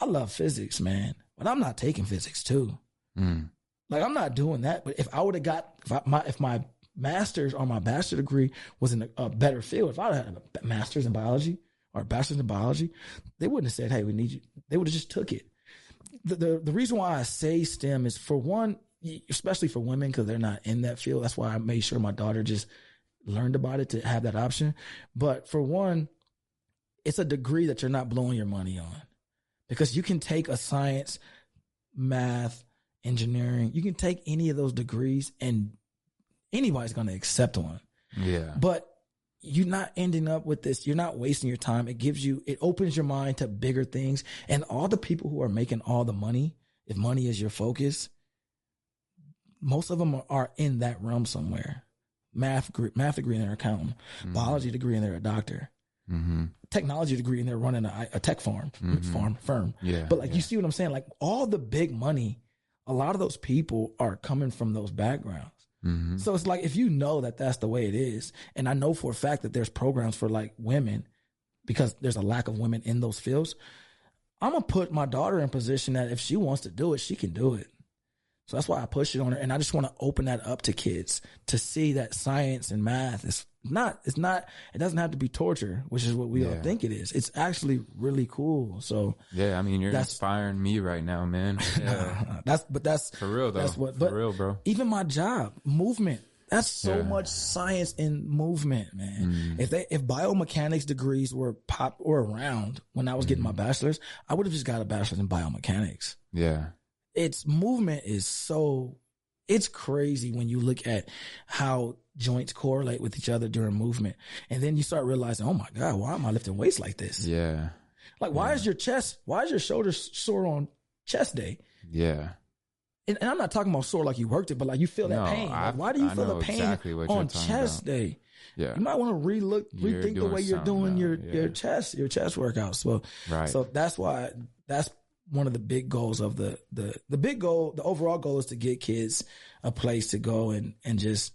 Speaker 3: I love physics, man, but I'm not taking physics two.
Speaker 2: Mm.
Speaker 3: Like I'm not doing that. But if I would have got if I, my if my master's or my bachelor degree was in a, a better field, if I had a master's in biology or a bachelor's in biology, they wouldn't have said, "Hey, we need you." They would have just took it. The, the the reason why I say STEM is for one, especially for women because they're not in that field. That's why I made sure my daughter just learned about it to have that option. But for one, it's a degree that you're not blowing your money on because you can take a science, math, engineering, you can take any of those degrees and anybody's going to accept one.
Speaker 2: Yeah.
Speaker 3: But you're not ending up with this. You're not wasting your time. It gives you, it opens your mind to bigger things. And all the people who are making all the money, if money is your focus, most of them are, in that realm somewhere. Math, math degree and they're accountant, mm-hmm. biology degree and they're a doctor,
Speaker 2: Mm-hmm.
Speaker 3: technology degree and they're running a, a tech farm, farm firm.
Speaker 2: Yeah.
Speaker 3: But like
Speaker 2: yeah.
Speaker 3: you see what I'm saying? Like all the big money, a lot of those people are coming from those backgrounds.
Speaker 2: Mm-hmm.
Speaker 3: So it's like if you know that that's the way it is, and I know for a fact that there's programs for like women because there's a lack of women in those fields. I'm gonna put my daughter in position that if she wants to do it, she can do it. So that's why I push it on her, and I just want to open that up to kids to see that science and math is not. It's not. It doesn't have to be torture, which is what we all think it is. It's actually really cool. So
Speaker 2: Yeah, I mean, you're inspiring me right now, man. Yeah.
Speaker 3: that's but that's
Speaker 2: For real though.
Speaker 3: That's what.
Speaker 2: For
Speaker 3: But
Speaker 2: real, bro.
Speaker 3: even my job, movement. That's so
Speaker 2: Yeah.
Speaker 3: much science in movement, man.
Speaker 2: Mm.
Speaker 3: If they if biomechanics degrees were pop or around when I was getting
Speaker 2: Mm.
Speaker 3: my bachelor's, I would have just got a bachelor's in biomechanics.
Speaker 2: Yeah.
Speaker 3: It's movement is so it's crazy when you look at how joints correlate with each other during movement. And then you start realizing, oh my God, why am I lifting weights like this?
Speaker 2: Yeah.
Speaker 3: Like why is your chest why is your shoulder sore on chest day?
Speaker 2: Yeah.
Speaker 3: and, and I'm not talking about sore like you worked it, but like you feel that
Speaker 2: No,
Speaker 3: pain. Like, why do you
Speaker 2: I
Speaker 3: feel the pain
Speaker 2: exactly
Speaker 3: on chest
Speaker 2: about.
Speaker 3: day?
Speaker 2: Yeah.
Speaker 3: You might want to relook, rethink the way you're doing
Speaker 2: now,
Speaker 3: your
Speaker 2: yeah.
Speaker 3: your chest, your chest workouts. So,
Speaker 2: Right.
Speaker 3: so that's why that's one of the big goals of the the the big goal. The overall goal is to get kids a place to go and and just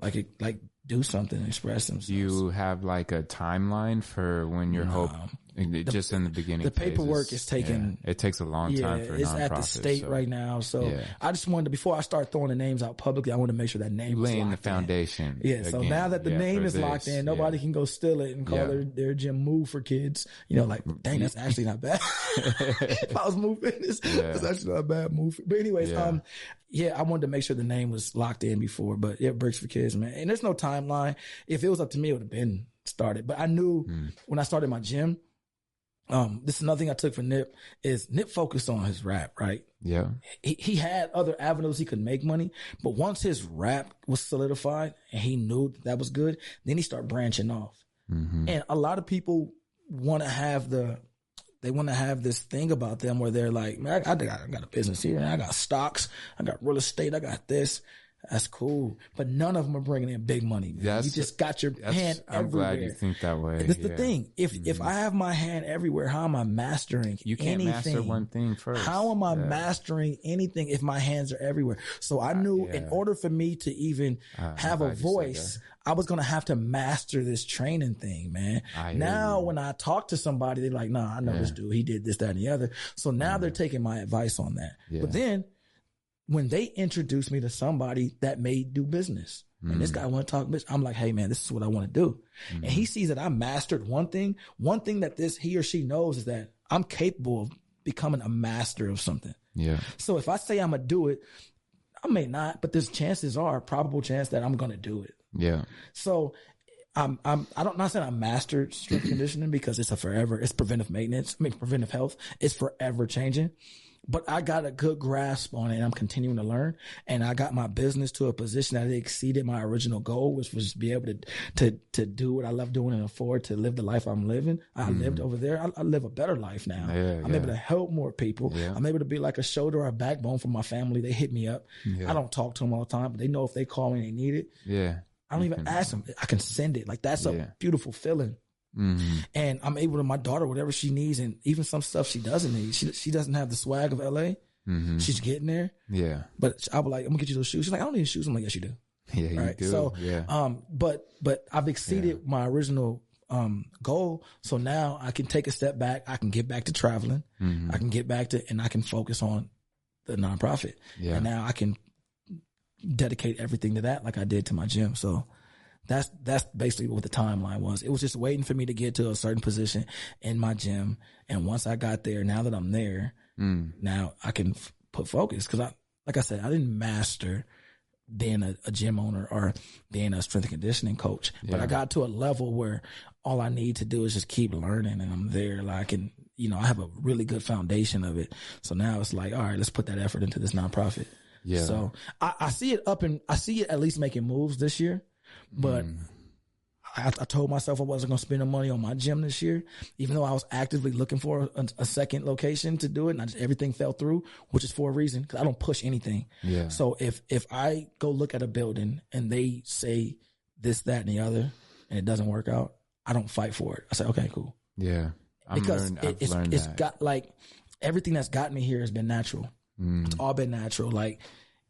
Speaker 3: like like do something, express themselves.
Speaker 2: Do you have like a timeline for when your hope just in the beginning
Speaker 3: the paperwork is taking-
Speaker 2: Yeah. it takes a long
Speaker 3: yeah,
Speaker 2: time for
Speaker 3: it's at the state
Speaker 2: so
Speaker 3: right now. So
Speaker 2: Yeah.
Speaker 3: I just wanted to before I start throwing the names out publicly, I want to make sure that name
Speaker 2: laying the
Speaker 3: locked in.
Speaker 2: foundation
Speaker 3: Yeah, so
Speaker 2: again,
Speaker 3: now that the name is locked in, nobody can go steal it and call their, their gym move for kids. You know, like, dang, that's actually not bad. if I was moving this, that's actually not a bad move. But anyways,
Speaker 2: Yeah.
Speaker 3: um, yeah, I wanted to make sure the name was locked in before, but yeah, Bricks for Kids, man. And there's no timeline. If it was up to me, it would have been started. But I knew
Speaker 2: Hmm.
Speaker 3: when I started my gym, um, this is another thing I took from Nip is Nip focused on his rap, right?
Speaker 2: yeah
Speaker 3: he, he had other avenues he could make money, but once his rap was solidified and he knew that, that was good, then he started branching off.
Speaker 2: hmm
Speaker 3: And a lot of people want to have the, they want to have this thing about them where they're like, man, I, I, got, I got a business here, I got stocks, I got real estate, I got this. That's cool, but none of them are bringing in big money. Man.
Speaker 2: That's-
Speaker 3: you just got your hand
Speaker 2: I'm
Speaker 3: everywhere.
Speaker 2: glad you think that way
Speaker 3: That's the thing. If if mm-hmm. I have my hand everywhere, how am I mastering
Speaker 2: you can't
Speaker 3: anything?
Speaker 2: master one thing first
Speaker 3: How am I
Speaker 2: Yeah.
Speaker 3: mastering anything if my hands are everywhere? So I uh, knew in
Speaker 2: yeah.
Speaker 3: order for me to even
Speaker 2: Uh,
Speaker 3: have a
Speaker 2: glad you said
Speaker 3: voice, I was going to have to master this training thing, man.
Speaker 2: I
Speaker 3: Now, when I talk to somebody, they're like, nah, I know this dude. He did this, that, and the other. So now they're mm. taking my advice on that.
Speaker 2: Yeah.
Speaker 3: But then when they introduce me to somebody that may do business, and
Speaker 2: Mm.
Speaker 3: this guy want to talk business, I'm like, hey man, this is what I want to do. And
Speaker 2: Mm-hmm.
Speaker 3: he sees that I mastered one thing. One thing that this he or she knows is that I'm capable of becoming a master of something.
Speaker 2: yeah
Speaker 3: So if I say I'm gonna do it, I may not, but there's chances are, probable chance that I'm gonna do it.
Speaker 2: yeah
Speaker 3: So I'm I'm I don't not saying I mastered strength conditioning because it's a forever, it's preventive maintenance, I mean preventive health. It's forever changing. But I got a good grasp on it and I'm continuing to learn. And I got my business to a position that exceeded my original goal, which was to be able to to to do what I love doing and afford to live the life I'm living. I mm. lived over there. I, I live a better life now.
Speaker 2: Yeah,
Speaker 3: I'm
Speaker 2: yeah.
Speaker 3: able to help more people.
Speaker 2: Yeah.
Speaker 3: I'm able to be like a shoulder or a backbone for my family. They hit me up. I don't talk to them all the time, but they know if they call me and they need it.
Speaker 2: yeah
Speaker 3: I don't even ask them. I can send it. Like that's a beautiful feeling.
Speaker 2: Hmm
Speaker 3: And I'm able to my daughter whatever she needs, and even some stuff she doesn't need. She she doesn't have the swag of LA.
Speaker 2: hmm
Speaker 3: She's getting there,
Speaker 2: yeah
Speaker 3: but I was like, I'm gonna get you those shoes. She's like, I don't need shoes. I'm like, yes, you do.
Speaker 2: yeah you
Speaker 3: Right.
Speaker 2: do
Speaker 3: So,
Speaker 2: yeah
Speaker 3: um, but but I've exceeded my original um goal. So now I can take a step back. I can get back to traveling.
Speaker 2: Mhm.
Speaker 3: I can get back to, and I can focus on the nonprofit.
Speaker 2: Yeah.
Speaker 3: And now I can dedicate everything to that, like I did to my gym. So that's that's basically what the timeline was. It was just waiting for me to get to a certain position in my gym, and once I got there, now that I'm there,
Speaker 2: Mm.
Speaker 3: now I can f- put focus because I, like I said, I didn't master being a, a gym owner or being a strength and conditioning coach, but I got to a level where all I need to do is just keep learning, and I'm there. Like and you know, I have a really good foundation of it. So now it's like, all right, let's put that effort into this nonprofit.
Speaker 2: Yeah.
Speaker 3: So I, I see it up and I see it at least making moves this year, but
Speaker 2: Mm.
Speaker 3: I, I told myself I wasn't going to spend the money on my gym this year, even though I was actively looking for a, a second location to do it, and I just, everything fell through, which is for a reason because I don't push anything.
Speaker 2: Yeah.
Speaker 3: So if if I go look at a building and they say this, that, and the other, and it doesn't work out, I don't fight for it. I say, okay, cool,
Speaker 2: Yeah. I'm
Speaker 3: because
Speaker 2: learned,
Speaker 3: it, it's
Speaker 2: learned
Speaker 3: it's
Speaker 2: that.
Speaker 3: got like everything that's gotten me here has been natural.
Speaker 2: Mm.
Speaker 3: It's all been natural. Like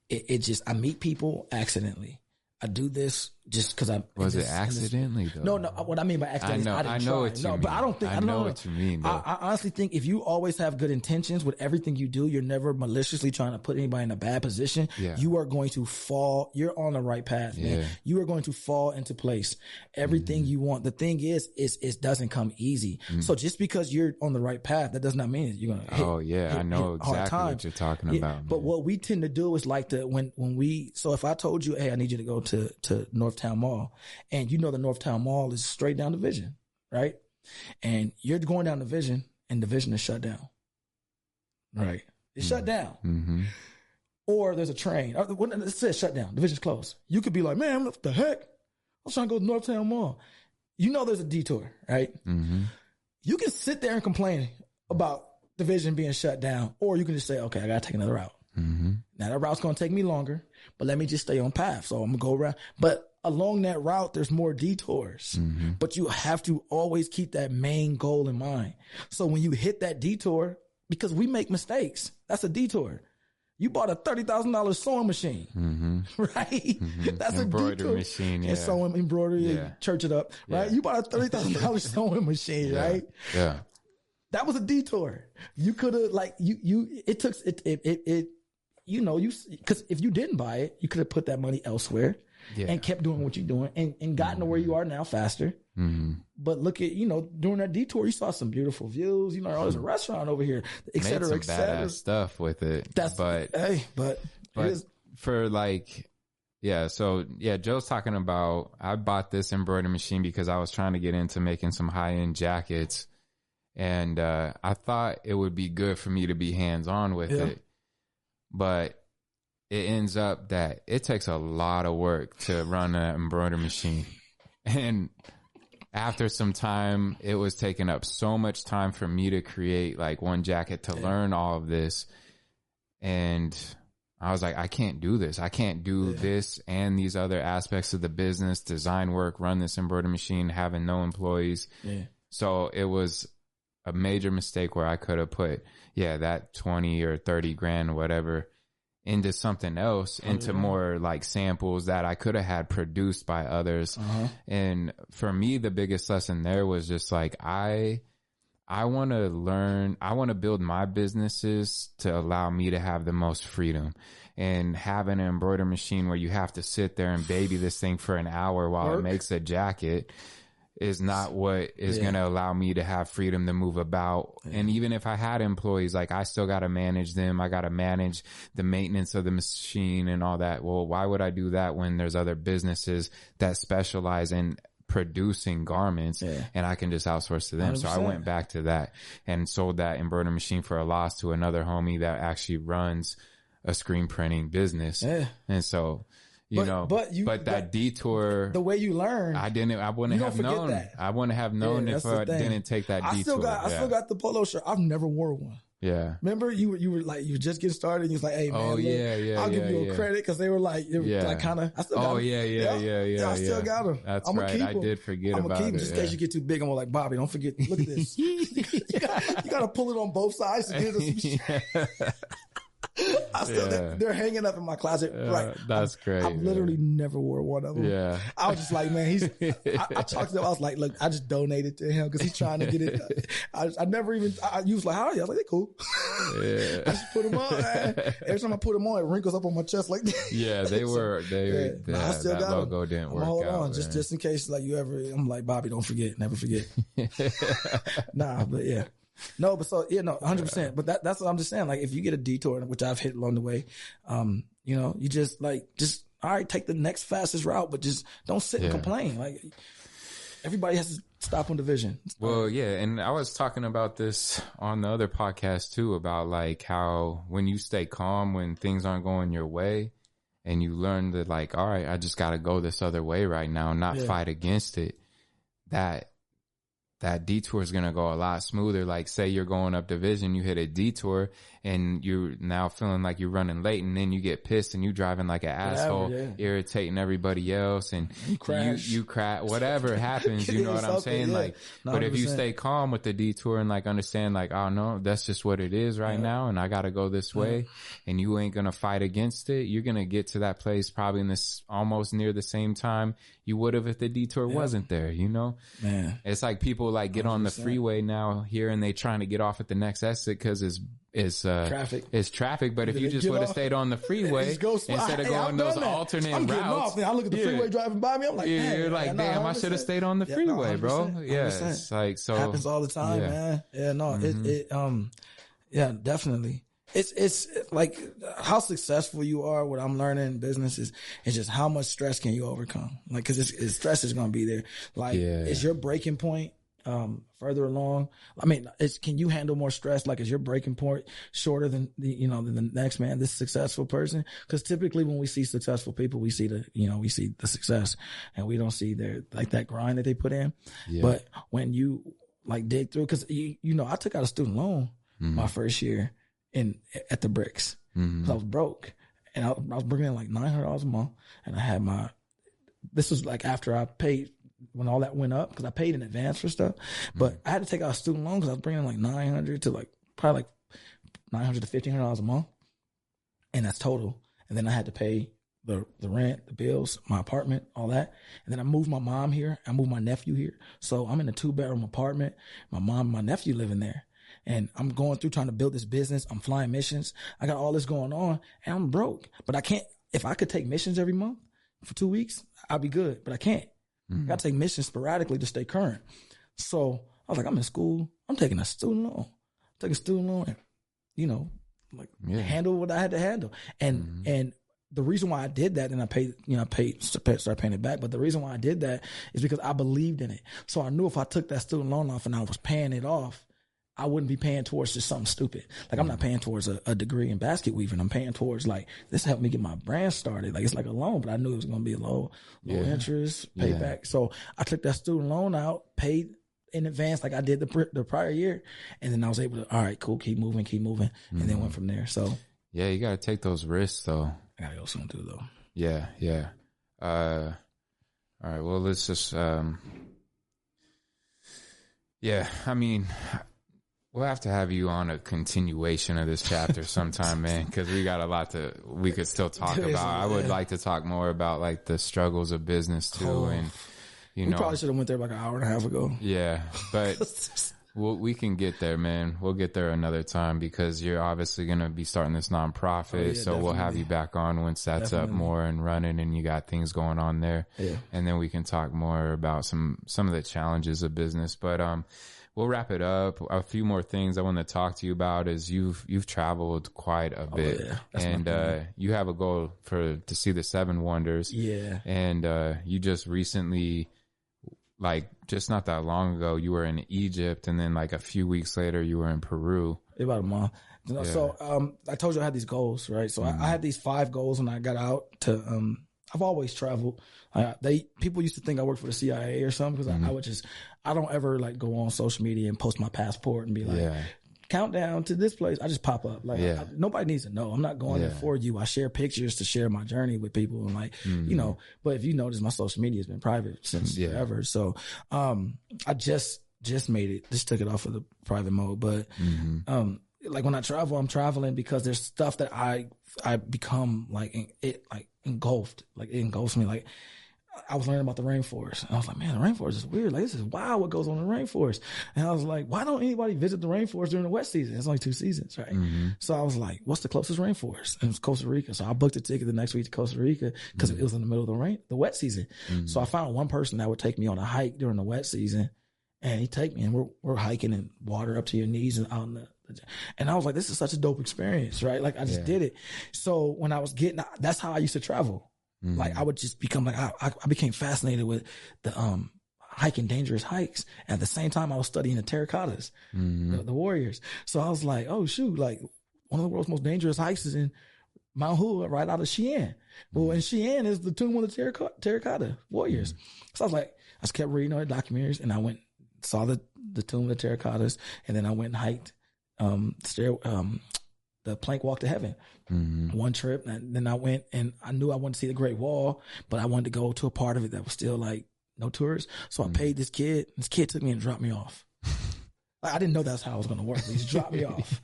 Speaker 3: it, it just I meet people accidentally. I do this just because I
Speaker 2: Was it
Speaker 3: this- in this-
Speaker 2: accidentally though?
Speaker 3: No, no. What I mean by accident,
Speaker 2: I
Speaker 3: is
Speaker 2: know-
Speaker 3: I didn't
Speaker 2: I know
Speaker 3: try. no, but I don't think
Speaker 2: I
Speaker 3: I,
Speaker 2: know
Speaker 3: know
Speaker 2: what you mean, though.
Speaker 3: I, I honestly think if you always have good intentions with everything you do, you're never maliciously trying to put anybody in a bad position.
Speaker 2: Yeah.
Speaker 3: You are going to fall. You're on the right path, man. You are going to fall into place. Everything
Speaker 2: Mm-hmm.
Speaker 3: you want. The thing is, is it doesn't come easy. So just because you're on the right path, that does not mean you're gonna. Hit,
Speaker 2: Oh yeah, I know
Speaker 3: hit
Speaker 2: exactly what you're talking
Speaker 3: Yeah,
Speaker 2: about.
Speaker 3: But what we tend to do is like the when when we so if I told you, hey, I need you to go to to Northtown Mall, and you know the Northtown Mall is straight down Division, right? And you're going down Division, and Division is shut down, right? It's shut down,
Speaker 2: hmm
Speaker 3: or there's a train. Uh, It says shut down. Division's closed. You could be like, man, what the heck? I'm trying to go to Northtown Mall. You know there's a detour, right?
Speaker 2: hmm
Speaker 3: You can sit there and complain about Division being shut down, or you can just say, okay, I gotta take another route.
Speaker 2: hmm
Speaker 3: Now that route's gonna take me longer, but let me just stay on path. So I'm gonna go around. But along that route, there's more detours.
Speaker 2: Mm-hmm.
Speaker 3: But you have to always keep that main goal in mind. So when you hit that detour, because we make mistakes, that's a detour. You bought a thirty thousand dollars sewing machine, right? That's a
Speaker 2: Mm-hmm. Embroidery
Speaker 3: detour.
Speaker 2: machine, yeah.
Speaker 3: And sewing embroidery
Speaker 2: Yeah.
Speaker 3: and church it up, right?
Speaker 2: Yeah.
Speaker 3: You bought a thirty thousand dollars sewing machine, right?
Speaker 2: Yeah.
Speaker 3: that was a detour. You could have like you you it took it it it, it you know you because if you didn't buy it, you could have put that money elsewhere
Speaker 2: Yeah.
Speaker 3: and kept doing what you're doing and and gotten to where you are now faster.
Speaker 2: hmm
Speaker 3: But look at you know during that detour, you saw some beautiful views. You know, oh, there's a restaurant over here, et cetera, et cetera.
Speaker 2: badass stuff with it.
Speaker 3: That's
Speaker 2: but
Speaker 3: hey, but,
Speaker 2: but for like yeah so yeah joe's talking about i bought this embroidery machine because i was trying to get into making some high-end jackets and uh i thought it would be good for me to be hands-on with
Speaker 3: Yeah.
Speaker 2: it but it ends up that it takes a lot of work to run an embroidery machine and after some time it was taking up so much time for me to create like one jacket to learn all of this and I was like, I can't do this. I can't do this and these other aspects of the business, design work, run this embroidery machine, having no employees.
Speaker 3: yeah.
Speaker 2: So it was a major mistake where I could have put, yeah, that 20 or 30 grand, whatever, into something else, into more like samples that I could have had produced by others.
Speaker 3: Uh-huh.
Speaker 2: And for me, the biggest lesson there was just like, I, I want to learn, I want to build my businesses to allow me to have the most freedom. And having an embroidery machine where you have to sit there and baby this thing for an hour while
Speaker 3: Work.
Speaker 2: it makes a jacket is not what is
Speaker 3: Yeah.
Speaker 2: going to allow me to have freedom to move about. And even if I had employees, like I still got to manage them. I got to manage the maintenance of the machine and all that. Well, why would I do that when there's other businesses that specialize in producing garments
Speaker 3: Yeah.
Speaker 2: and I can just outsource to them. So I went back to that and sold that embroidery machine for a loss to another homie that actually runs a screen printing business.
Speaker 3: Yeah.
Speaker 2: And so, you
Speaker 3: But-
Speaker 2: know,
Speaker 3: but you- but
Speaker 2: that
Speaker 3: but
Speaker 2: detour,
Speaker 3: The way you learn,
Speaker 2: I didn't, I wouldn't have known.
Speaker 3: that.
Speaker 2: I wouldn't have known
Speaker 3: Yeah,
Speaker 2: if I
Speaker 3: thing.
Speaker 2: didn't take that
Speaker 3: I
Speaker 2: detour.
Speaker 3: still got I still got the polo shirt. I've never wore one.
Speaker 2: yeah.
Speaker 3: Remember, you were you were like you were just getting started. and You was like, "Hey man,
Speaker 2: Oh,
Speaker 3: look,
Speaker 2: yeah, yeah,
Speaker 3: I'll give
Speaker 2: yeah,
Speaker 3: you a
Speaker 2: yeah.
Speaker 3: credit because they were like, they were
Speaker 2: Yeah.
Speaker 3: like kind of. I still got
Speaker 2: Oh yeah, yeah, yeah, yeah.
Speaker 3: I still
Speaker 2: yeah.
Speaker 3: got them.
Speaker 2: That's
Speaker 3: I'm
Speaker 2: right.
Speaker 3: Keep
Speaker 2: I did forget
Speaker 3: I'm
Speaker 2: about
Speaker 3: gonna keep
Speaker 2: it.
Speaker 3: just in
Speaker 2: yeah.
Speaker 3: case you get too big. I'm like Bobby, don't forget. Look at this. you, gotta, pull it on both sides to. I still,
Speaker 2: Yeah.
Speaker 3: they're, they're hanging up in my closet. right.
Speaker 2: that's great,
Speaker 3: I've
Speaker 2: man.
Speaker 3: literally never wore one of them.
Speaker 2: Yeah.
Speaker 3: I was just like, man, he's. I, I talked to him. I was like, look, I just donated to him because he's trying to get it. I, I never even. I, you was like, how are you? I was like, they cool. Yeah. I
Speaker 2: Yeah.
Speaker 3: just put them on. man. Every time I put them on, it wrinkles up on my chest like this.
Speaker 2: Yeah, they were. They.
Speaker 3: Yeah,
Speaker 2: Yeah,
Speaker 3: I still
Speaker 2: that
Speaker 3: got
Speaker 2: logo didn't
Speaker 3: I'm
Speaker 2: work
Speaker 3: hold
Speaker 2: out.
Speaker 3: on, just just in case, like you ever. I'm like Bobby, don't forget, never forget. nah, but yeah, no, but so yeah, no, 100. percent But that that's what I'm just saying. Like if you get a detour, which I've hit along the way, um, you know, you just like just all right, take the next fastest route, but just don't sit and complain. Like everybody has to stop on division.
Speaker 2: Well, yeah, and I was talking about this on the other podcast too about like how when you stay calm when things aren't going your way and you learn that like, all right, I just got to go this other way right now, not
Speaker 3: Yeah.
Speaker 2: fight against it. That that detour is going to go a lot smoother. Like say you're going up division, you hit a detour and you're now feeling like you're running late and then you get pissed and you driving like an asshole,
Speaker 3: yeah.
Speaker 2: irritating everybody else and you
Speaker 3: crash.
Speaker 2: you, crash, whatever happens, you know what I'm saying?
Speaker 3: yeah.
Speaker 2: Like, but if you stay calm with the detour and like understand like, oh no, that's just what it is right now and I got to go this way and you ain't going to fight against it. You're going to get to that place probably in this almost near the same time you would have if the detour wasn't there, you know?
Speaker 3: Man.
Speaker 2: It's like people like get on the freeway now here and they trying to get off at the next exit because it's it's uh
Speaker 3: Traffic.
Speaker 2: It's traffic. But if you just would have stayed on the freeway
Speaker 3: Just go slow.
Speaker 2: instead of
Speaker 3: Hey,
Speaker 2: going those
Speaker 3: that.
Speaker 2: alternate
Speaker 3: I'm getting
Speaker 2: routes,
Speaker 3: off, man. I look at the
Speaker 2: yeah.
Speaker 3: freeway driving by me. I'm like,
Speaker 2: Yeah,
Speaker 3: man,
Speaker 2: you're like,
Speaker 3: no,
Speaker 2: damn, I should have stayed on the
Speaker 3: Yeah,
Speaker 2: freeway,
Speaker 3: no,
Speaker 2: bro.
Speaker 3: 100%,
Speaker 2: Yeah,
Speaker 3: 100%.
Speaker 2: it's like so
Speaker 3: happens all the time,
Speaker 2: yeah. Mm-hmm.
Speaker 3: man. Yeah, no, it, it, um, yeah, definitely. It's, it's like how successful you are. What I'm learning in business is, is just how much stress can you overcome? Like, cause it's, it's stress is going to be there. Like, is your breaking point, um, further along? I mean, can you handle more stress? Like, is your breaking point shorter than the, you know, than the next man, this successful person? Cause typically when we see successful people, we see the, you know, we see the success and we don't see their, like that grind that they put in.
Speaker 2: Yeah.
Speaker 3: But when you like dig through, cause you, you know, I took out a student loan my first year in, at the bricks.
Speaker 2: Mhm.
Speaker 3: 'Cause I was broke and I, I was bringing in like $900 a month and I had my, this was like after I paid when all that went up because I paid in advance for stuff, mm-hmm. but I had to take out a student loan because I was bringing in like 900 to like probably like 900 to $1,500 a month. And that's total. And then I had to pay the, the rent, the bills, my apartment, all that. And then I moved my mom here. I moved my nephew here. So I'm in a two bedroom apartment. My mom, and my nephew living there. And I'm going through trying to build this business. I'm flying missions. I got all this going on and I'm broke, but I can't, if I could take missions every month for two weeks, I'd be good, but I can't. I got to mm-hmm. take missions sporadically to stay current. So I was like, I'm in school. I'm taking a student loan. Take a student loan and, you know, like
Speaker 2: Yeah.
Speaker 3: handle what I had to handle. And, mm-hmm. and the reason why I did that and I paid, you know, I paid, started paying it back. But the reason why I did that is because I believed in it. So I knew if I took that student loan off and I was paying it off, I wouldn't be paying towards just something stupid. Like I'm not paying towards a, a degree in basket weaving. I'm paying towards like this helped me get my brand started. Like it's like a loan, but I knew it was going to be a low, low
Speaker 2: Yeah.
Speaker 3: interest
Speaker 2: Yeah.
Speaker 3: payback. So I took that student loan out, paid in advance like I did the the prior year, and then I was able to. All right, cool, keep moving, keep moving, and then went from there. So
Speaker 2: Yeah, you got to take those risks though.
Speaker 3: I gotta go soon too, though.
Speaker 2: Yeah, yeah. Uh, all right. Well, let's just. Um, yeah, I mean, we'll have to have you on a continuation of this chapter sometime, man, because we got a lot to. We could still talk about. I would like to talk more about like the struggles of business too,
Speaker 3: Oh.
Speaker 2: and you
Speaker 3: We
Speaker 2: know,
Speaker 3: probably should have went there like an hour and a half ago.
Speaker 2: yeah, but. We'll, we can get there, man. We'll get there another time because you're obviously going to be starting this nonprofit.
Speaker 3: Oh, yeah,
Speaker 2: so we'll have you back on once that's up more and running and you got things going on there.
Speaker 3: Yeah.
Speaker 2: And then we can talk more about some, some of the challenges of business. But, um, we'll wrap it up. A few more things I want to talk to you about is you've, you've traveled quite a bit
Speaker 3: Oh, yeah.
Speaker 2: And, uh, you have a goal for, to see the seven wonders
Speaker 3: Yeah.
Speaker 2: and uh, you just recently like just not that long ago you were in egypt and then like a few weeks later you were in peru
Speaker 3: about a month. You know, So um, I told you I had these goals, right? So I, I had these five goals when I got out to. Um, I've always traveled. They people used to think I worked for the CIA or something because I, I would just. I don't ever like go on social media and post my passport and be like.
Speaker 2: yeah
Speaker 3: Countdown to this place. I just pop up. Like
Speaker 2: Yeah.
Speaker 3: I- nobody needs to know. I'm not going there for you. I share pictures to share my journey with people and like you know. But if you notice, my social media has been private since
Speaker 2: Yeah.
Speaker 3: forever. So um, I just just made it. Just took it off of the private mode. But
Speaker 2: mm-hmm.
Speaker 3: um like when I travel, I'm traveling because there's stuff that I I become like it like engulfed, like it engulfs me. Like I was learning about the rainforest. And I was like, man, the rainforest is weird. Like this is wild what goes on in the rainforest. And I was like, why don't anybody visit the rainforest during the wet season? It's only two seasons, right?
Speaker 2: Mm-hmm.
Speaker 3: So I was like, what's the closest rainforest? And it was Costa Rica. So I booked a ticket the next week to Costa Rica because it was in the middle of the rain, the wet season. So I found one person that would take me on a hike during the wet season. And he take me and we're, we're hiking in water up to your knees and out in the, and I was like, this is such a dope experience, right? Like I just
Speaker 2: Yeah.
Speaker 3: did it. So when I was getting, that's how I used to travel.
Speaker 2: Mm-hmm.
Speaker 3: Like I would just become like, I, I became fascinated with the, um, hiking dangerous hikes. At the same time, I was studying the terracottas,
Speaker 2: Mm-hmm.
Speaker 3: the, the warriors. So I was like, oh shoot, like one of the world's most dangerous hikes is in Mount Hua, right out of Xi'an. Well, and Xi'an is the tomb of the terracotta, terracotta warriors. So I was like, I just kept reading all the documentaries and I went saw the the tomb of the terracottas, and then I went and hiked um stair um the plank walk to heaven.
Speaker 2: Mm-hmm.
Speaker 3: One trip, and then I went and I knew I wanted to see the Great Wall, but I wanted to go to a part of it that was still like no tourists. So I paid this kid. This kid took me and dropped me off. Like, I didn't know that's how it was going to work. He just dropped me off,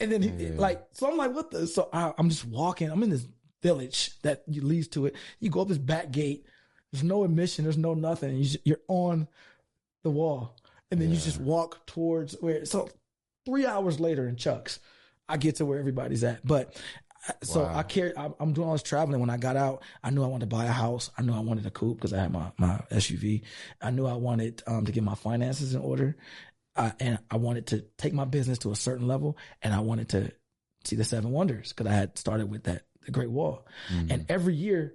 Speaker 3: and then he,
Speaker 2: Yeah.
Speaker 3: like so I'm like, what the? So I, I'm just walking. I'm in this village that leads to it. You go up this back gate. There's no admission. There's no nothing. You just, you're on the wall, and then you just walk towards where. So three hours later in Chucks, I get to where everybody's at. But so
Speaker 2: Wow.
Speaker 3: I carry. I'm I'm doing all this traveling. When I got out, I knew I wanted to buy a house. I knew I wanted a coupe because I had my my SUV. I knew I wanted um, to get my finances in order, uh, and I wanted to take my business to a certain level, and I wanted to see the seven wonders because I had started with that the Great Wall,
Speaker 2: Mm-hmm.
Speaker 3: and every year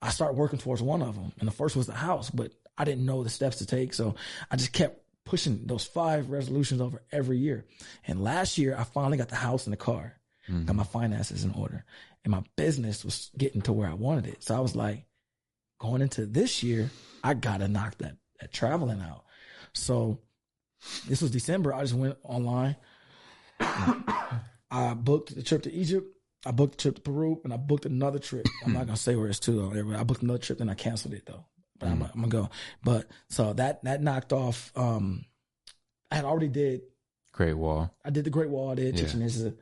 Speaker 3: I start working towards one of them, and the first was the house, but I didn't know the steps to take, so I just kept pushing those five resolutions over every year. And last year, I finally got the house and the car, hmm. got my finances in order, and my business was getting to where I wanted it. So I was like, going into this year, I gotta knock that that traveling out. So this was December. I just went online. I booked the trip to Egypt. I booked the trip to Peru, and I booked another trip. I'm not gonna say where it's to though. I booked another trip, then I canceled it though. But I'm, I'm gonna go. But so that that knocked off. Um, I had already did.
Speaker 2: Great Wall.
Speaker 3: I did the Great Wall. I did
Speaker 2: Yeah.
Speaker 3: Chichen Itza,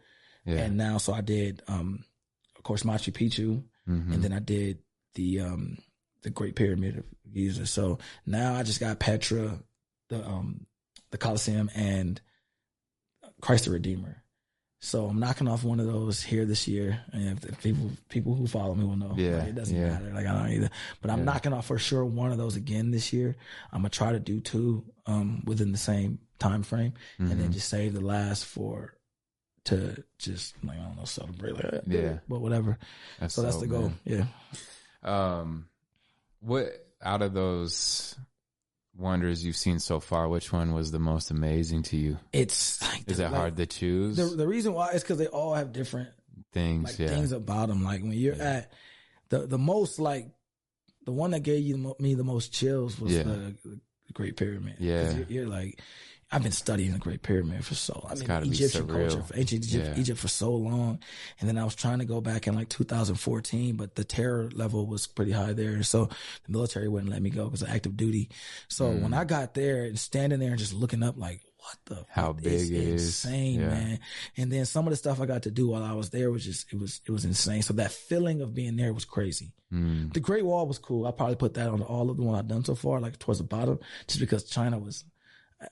Speaker 2: Yeah.
Speaker 3: and now so I did. Um, of course, Machu Picchu,
Speaker 2: Mhm.
Speaker 3: and then I did the um the Great Pyramid of Giza. So now I just got Petra, the um the Colosseum, and Christ the Redeemer. So I'm knocking off one of those here this year, and if, if people people who follow me will know.
Speaker 2: Yeah,
Speaker 3: Like, it doesn't
Speaker 2: yeah.
Speaker 3: matter. Like I don't either. But I'm
Speaker 2: Yeah.
Speaker 3: knocking off for sure one of those again this year. I'm gonna try to do two um within the same time frame, and then
Speaker 2: Mhm.
Speaker 3: just save the last for to just like I don't know celebrate like that.
Speaker 2: Yeah.
Speaker 3: but whatever.
Speaker 2: That's
Speaker 3: So that's
Speaker 2: so
Speaker 3: the goal.
Speaker 2: good.
Speaker 3: Yeah.
Speaker 2: Um, what out of those wonders you've seen so far, which one was the most amazing to you?
Speaker 3: It's like
Speaker 2: Is
Speaker 3: the-
Speaker 2: it
Speaker 3: like,
Speaker 2: hard to choose
Speaker 3: The the reason why is because they all have different
Speaker 2: things?
Speaker 3: like
Speaker 2: yeah,
Speaker 3: things about them. Like when you're
Speaker 2: Yeah.
Speaker 3: at the the most like the one that gave you the me the most chills was
Speaker 2: Yeah.
Speaker 3: the, the Great Pyramid.
Speaker 2: Yeah.
Speaker 3: you're, you're like. I've been studying the Great Pyramid for so. I mean, Egyptian culture, for ancient Egypt,
Speaker 2: Yeah.
Speaker 3: Egypt for so long, and then I was trying to go back in like 2014, but the terror level was pretty high there, so the military wouldn't let me go because of active duty. So
Speaker 2: Mm.
Speaker 3: when I got there and standing there and just looking up, like, what the
Speaker 2: How big
Speaker 3: it's
Speaker 2: it is.
Speaker 3: insane,
Speaker 2: Yeah.
Speaker 3: man. And then some of the stuff I got to do while I was there was just it was it was insane. So that feeling of being there was crazy.
Speaker 2: Mm,
Speaker 3: The Great Wall was cool. I probably put that on all of the one I've done so far, like towards the bottom, just because China was.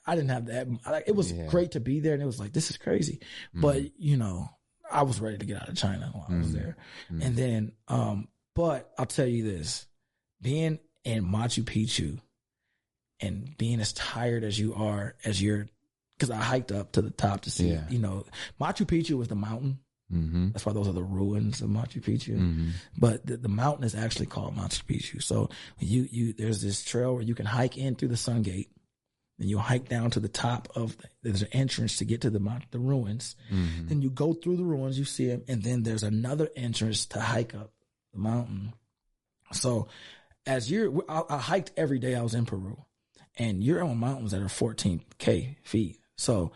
Speaker 3: I didn't have that. I, it was
Speaker 2: Yeah.
Speaker 3: great to be there, and it was like this is crazy. But you know, I was ready to get out of China while I was
Speaker 2: Mm.
Speaker 3: there.
Speaker 2: Mm.
Speaker 3: And then, um, but I'll tell you this: being in Machu Picchu and being as tired as you are as you're, because I hiked up to the top to see,
Speaker 2: Yeah.
Speaker 3: you know, Machu Picchu was the mountain.
Speaker 2: hmm
Speaker 3: That's why those are the ruins of Machu Picchu.
Speaker 2: hmm
Speaker 3: But the, the mountain is actually called Machu Picchu. So you you there's this trail where you can hike in through the Sun Gate, and you hike down to the top of the, there's an entrance to get to the mount, the ruins.
Speaker 2: hmm
Speaker 3: Then you go through the ruins, you see them, and then there's another entrance to hike up the mountain. So as you're, I, I hiked every day I was in Peru, and you're on mountains that are 14k feet. So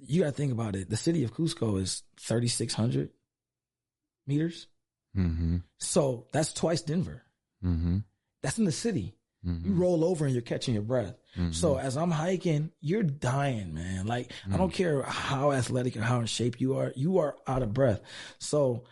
Speaker 3: you got to think about it. The city of Cusco is 3,600 meters.
Speaker 2: hmm
Speaker 3: So that's twice Denver.
Speaker 2: hmm
Speaker 3: That's in the city. You
Speaker 2: hmm
Speaker 3: roll over and you're catching your breath. So as I'm hiking, you're dying, man. Like I don't care how athletic or how in shape you are, you are out of breath. So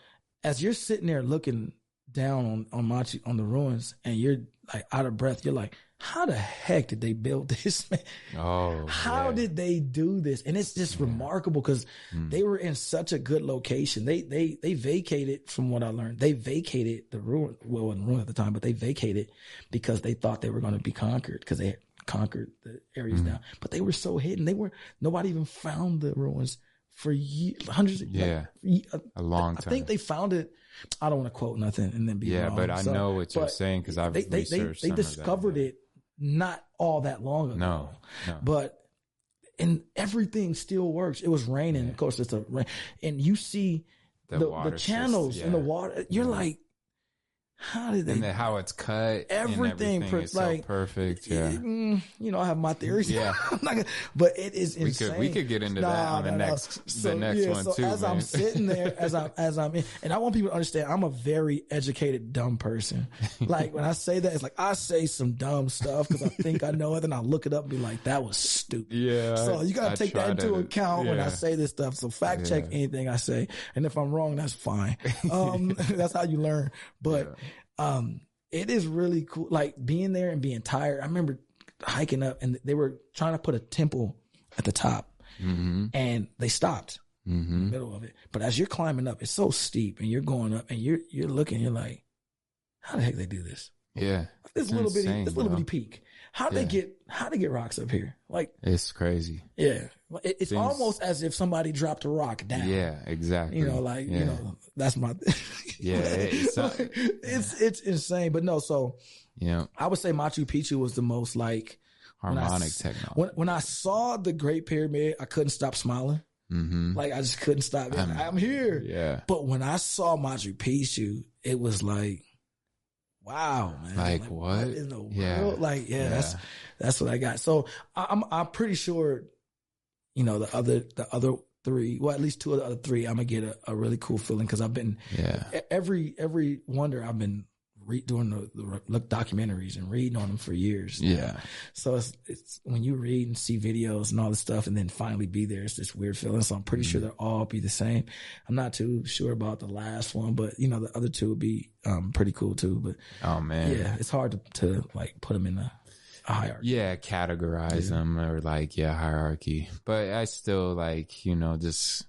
Speaker 3: as you're sitting there looking down on on Machu on the ruins and you're like out of breath, you're like, how the heck did they build this, man?
Speaker 2: oh,
Speaker 3: How
Speaker 2: yeah.
Speaker 3: did they do this? And it's just remarkable because
Speaker 2: Mm.
Speaker 3: they were in such a good location. They they they vacated, from what I learned, they vacated the ruin. Well, it wasn't ruin at the time, but they vacated because they thought they were going to be conquered because they had conquered the areas
Speaker 2: Mm.
Speaker 3: down. But they were so hidden. They were nobody even found the ruins for years, hundreds. Of,
Speaker 2: Yeah.
Speaker 3: like, ye-
Speaker 2: a long time.
Speaker 3: I think they found it. I don't want to quote nothing and then be
Speaker 2: yeah,
Speaker 3: wrong.
Speaker 2: but I
Speaker 3: So-
Speaker 2: know what you're saying because I've
Speaker 3: they they they,
Speaker 2: researched.
Speaker 3: they
Speaker 2: of that,
Speaker 3: discovered
Speaker 2: yeah.
Speaker 3: it not all that long ago.
Speaker 2: No, no.
Speaker 3: But and everything still works. It was raining.
Speaker 2: Yeah.
Speaker 3: Of course, it's a rain, and you see
Speaker 2: The
Speaker 3: the, the,
Speaker 2: just-
Speaker 3: channels in the water. You're
Speaker 2: Yeah.
Speaker 3: like, how did they?
Speaker 2: and how it's cut,
Speaker 3: Everything
Speaker 2: and
Speaker 3: per-
Speaker 2: is
Speaker 3: like,
Speaker 2: so perfect. Yeah,
Speaker 3: Mm, you know, I have my theories.
Speaker 2: Yeah.
Speaker 3: I'm not gonna, but it is
Speaker 2: we
Speaker 3: insane.
Speaker 2: could we could get into that on the next the next one
Speaker 3: so
Speaker 2: too.
Speaker 3: As I'm sitting there, as I'm as I'm in, and I want people to understand, I'm a very educated dumb person. Like when I say that, it's like I say some dumb stuff because I think I know it, and I look it up and be like, that was stupid.
Speaker 2: yeah,
Speaker 3: So you gotta take that into
Speaker 2: to-
Speaker 3: account when I say this stuff. So fact check anything I say, and if I'm wrong, that's fine. Um, that's how you learn. But um, it is really cool. Like being there and being tired. I remember hiking up, and they were trying to put a temple at the top,
Speaker 2: Mm-hmm.
Speaker 3: and they stopped in the
Speaker 2: Mm-hmm.
Speaker 3: middle of it. But as you're climbing up, it's so steep, and you're going up, and you're you're looking, you're like, how the heck they do this?
Speaker 2: Yeah,
Speaker 3: This little bitty,
Speaker 2: insane,
Speaker 3: this little
Speaker 2: bro.
Speaker 3: bitty peak. How they
Speaker 2: Yeah.
Speaker 3: get how they get rocks up here? Like
Speaker 2: it's crazy.
Speaker 3: yeah, it, it's
Speaker 2: Things-
Speaker 3: almost as if somebody dropped a rock down.
Speaker 2: Yeah, exactly.
Speaker 3: You know, like
Speaker 2: yeah.
Speaker 3: you know, that's my.
Speaker 2: Yeah, it's-
Speaker 3: Like, it's it's insane, but no. So
Speaker 2: yeah,
Speaker 3: I would say Machu Picchu was the most like
Speaker 2: harmonic technology.
Speaker 3: when when I saw the Great Pyramid, I couldn't stop smiling.
Speaker 2: mm-hmm.
Speaker 3: Like I just couldn't stop. I'm, I'm here.
Speaker 2: Yeah,
Speaker 3: But when I saw Machu Picchu, it was like, wow, man.
Speaker 2: Like, what?
Speaker 3: in the world?
Speaker 2: Yeah.
Speaker 3: Like, yeah, that's
Speaker 2: Yeah.
Speaker 3: that's what I got. So I- I'm I'm pretty sure, you know, the other the other three, well, at least two of the other three, I'm gonna get a, a really cool feeling because I've been
Speaker 2: yeah,
Speaker 3: every every wonder I've been re- doing the, the look documentaries and reading on them for years.
Speaker 2: yeah,
Speaker 3: So it's, it's when you read and see videos and all this stuff, and then finally be there, it's this weird feeling. So I'm pretty sure
Speaker 2: Mm-hmm.
Speaker 3: they'll all be the same. I'm not too sure about the last one, but you know the other two would be um, pretty cool too. But
Speaker 2: Oh man,
Speaker 3: yeah, it's hard to, to like put them in a, a hierarchy.
Speaker 2: yeah, categorize them or like yeah, hierarchy. But I still like you know just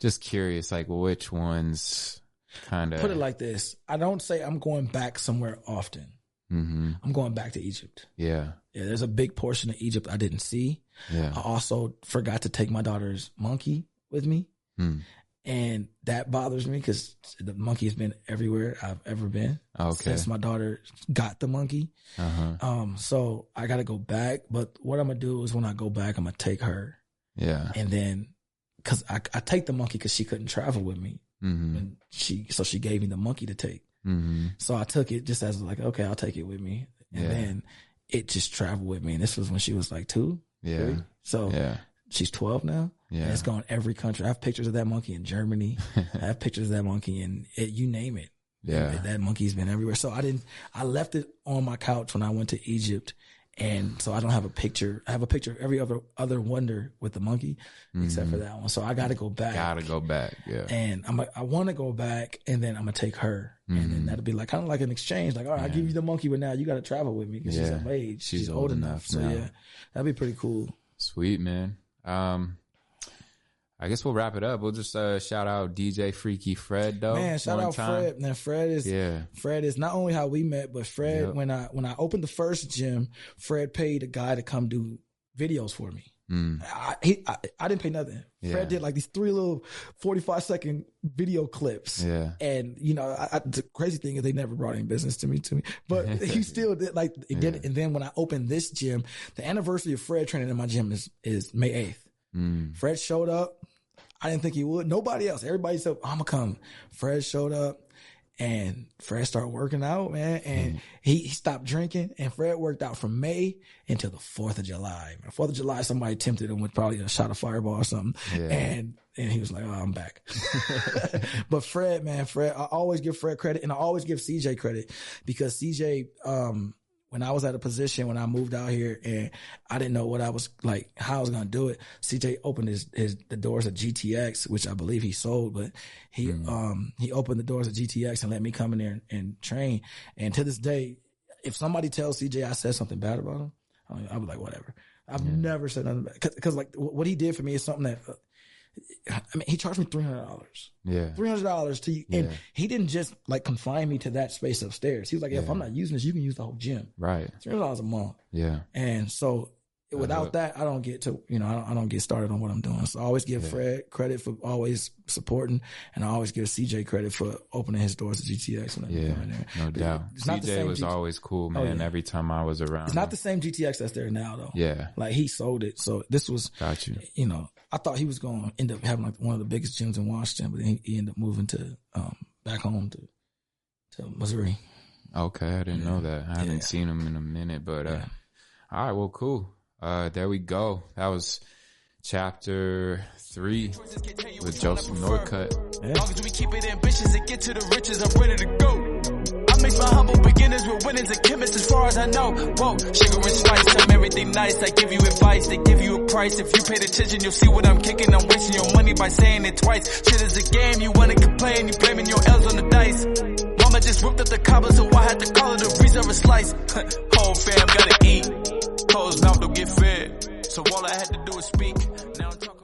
Speaker 2: just curious like which ones kind of
Speaker 3: Put it like this: I don't say I'm going back somewhere often.
Speaker 2: hmm
Speaker 3: I'm going back to Egypt.
Speaker 2: yeah,
Speaker 3: Yeah, there's a big portion of Egypt I didn't see.
Speaker 2: yeah,
Speaker 3: I also forgot to take my daughter's monkey with me.
Speaker 2: Hmm.
Speaker 3: And that bothers me because the monkey has been everywhere I've ever been
Speaker 2: okay,
Speaker 3: since my daughter got the monkey.
Speaker 2: uh huh,
Speaker 3: Um, so I got to go back. But what I'm gonna do is when I go back, I'm gonna take her,
Speaker 2: yeah,
Speaker 3: and then because I, I take the monkey because she couldn't travel with me,
Speaker 2: hmm
Speaker 3: and she so she gave me the monkey to take.
Speaker 2: hmm
Speaker 3: So I took it just as like, okay, I'll take it with me, and
Speaker 2: Yeah.
Speaker 3: then it just traveled with me. And this was when she was like two,
Speaker 2: yeah,
Speaker 3: three. So
Speaker 2: yeah,
Speaker 3: she's 12 now.
Speaker 2: Yeah,
Speaker 3: it's gone every country. I have pictures of that monkey in Germany. I have pictures of that monkey in it, you name it.
Speaker 2: yeah,
Speaker 3: That monkey's been everywhere. So I didn't, I left it on my couch when I went to Egypt. And so I don't have a picture. I have a picture of every other, other wonder with the monkey except for that one. So I got to go back.
Speaker 2: Mm-hmm. Gotta go back. Yeah,
Speaker 3: And I'm, like, I want to go back and then I'm to take her. And then
Speaker 2: Mhm.
Speaker 3: that'll be like, kind of like an exchange. Like, all right, I'll give you the monkey, but now you got to travel with me because she's
Speaker 2: Yeah.
Speaker 3: of age.
Speaker 2: She's old enough
Speaker 3: So yeah, that'd be pretty cool.
Speaker 2: Sweet man. Um, I guess we'll wrap it up. We'll just uh, shout out DJ Freaky Fred though.
Speaker 3: Man, shout out
Speaker 2: time.
Speaker 3: Fred. Man, Fred is
Speaker 2: Yeah,
Speaker 3: Fred is not only how we met, but Fred
Speaker 2: Yep.
Speaker 3: when I when I opened the first gym, Fred paid a guy to come do videos for me.
Speaker 2: mm,
Speaker 3: I he, I, I didn't pay nothing.
Speaker 2: Yeah.
Speaker 3: Fred did like these three little forty five second video clips.
Speaker 2: yeah,
Speaker 3: And you know, I, I, the crazy thing is they never brought any business to me to me, but he still did like and then, and then when I opened this gym, the anniversary of Fred training in my gym is is May eighth.
Speaker 2: Mm,
Speaker 3: Fred showed up. I didn't think he would. Nobody else. Everybody said, I'm gonna come. Fred showed up and Fred started working out, man. And he, he stopped drinking and Fred worked out from May until the 4th of July. Man, 4th of July, somebody tempted him with probably a shot of fireball or something.
Speaker 2: Yeah.
Speaker 3: And, and he was like, oh, I'm back. but Fred, man, Fred, I always give Fred credit and I always give CJ credit because CJ, um, when I was at a position when I moved out here and I didn't know what I was like, how I was gonna do it. CJ opened his, his the doors of GTX, which I believe he sold, but he um he opened the doors of GTX and let me come in there and, and train. And to this day, if somebody tells CJ I said something bad about him, I- I'll be like, whatever. I've never said nothing bad because like what he did for me is something that. I mean, he charged me three hundred dollars.
Speaker 2: yeah,
Speaker 3: Three hundred dollars to, you and
Speaker 2: Yeah.
Speaker 3: he didn't just like confine me to that space upstairs. He was like, if I'm not using this, you can use the whole gym.
Speaker 2: right.
Speaker 3: Three hundred dollars a month,
Speaker 2: Yeah,
Speaker 3: and so without that, I don't get to you know I don't, I don't get started on what I'm doing. So I always give Fred credit for always supporting, and I always give CJ credit for opening his doors to GTX. And
Speaker 2: yeah,
Speaker 3: there.
Speaker 2: no doubt.
Speaker 3: It's
Speaker 2: CJ was
Speaker 3: GT
Speaker 2: always cool, man.
Speaker 3: yeah.
Speaker 2: Every time I was around,
Speaker 3: It's not the same GTX that's there now though.
Speaker 2: yeah,
Speaker 3: Like he sold it, so this was
Speaker 2: got you.
Speaker 3: you know, I thought he was going to end up having like one of the biggest gyms in Washington, but then he, he ended up moving to um, back home to to Missouri.
Speaker 2: Okay, I didn't know that. I haven't seen him in a minute, but uh, all right, well, cool. Uh, there we go. That was chapter three with Joseph Northcutt.
Speaker 1: Long as we keep it ambitious and get to the riches, I'm ready to go. I mix my humble beginnings with winnings and chemists as far as I know. Whoa, sugar and spice, I'm everything nice. I give you advice, they give you a price. If you paid attention, you'll see what I'm kicking. I'm wasting your money by saying it twice. Shit is a game, you wanna complain, you blaming your L's on the dice. Mama just whipped up the cobbler, so I had to call it a reserve a slice. Whole fam gotta eat closed mouth, don't get fed. So all I had to do was speak. Now I'm talking.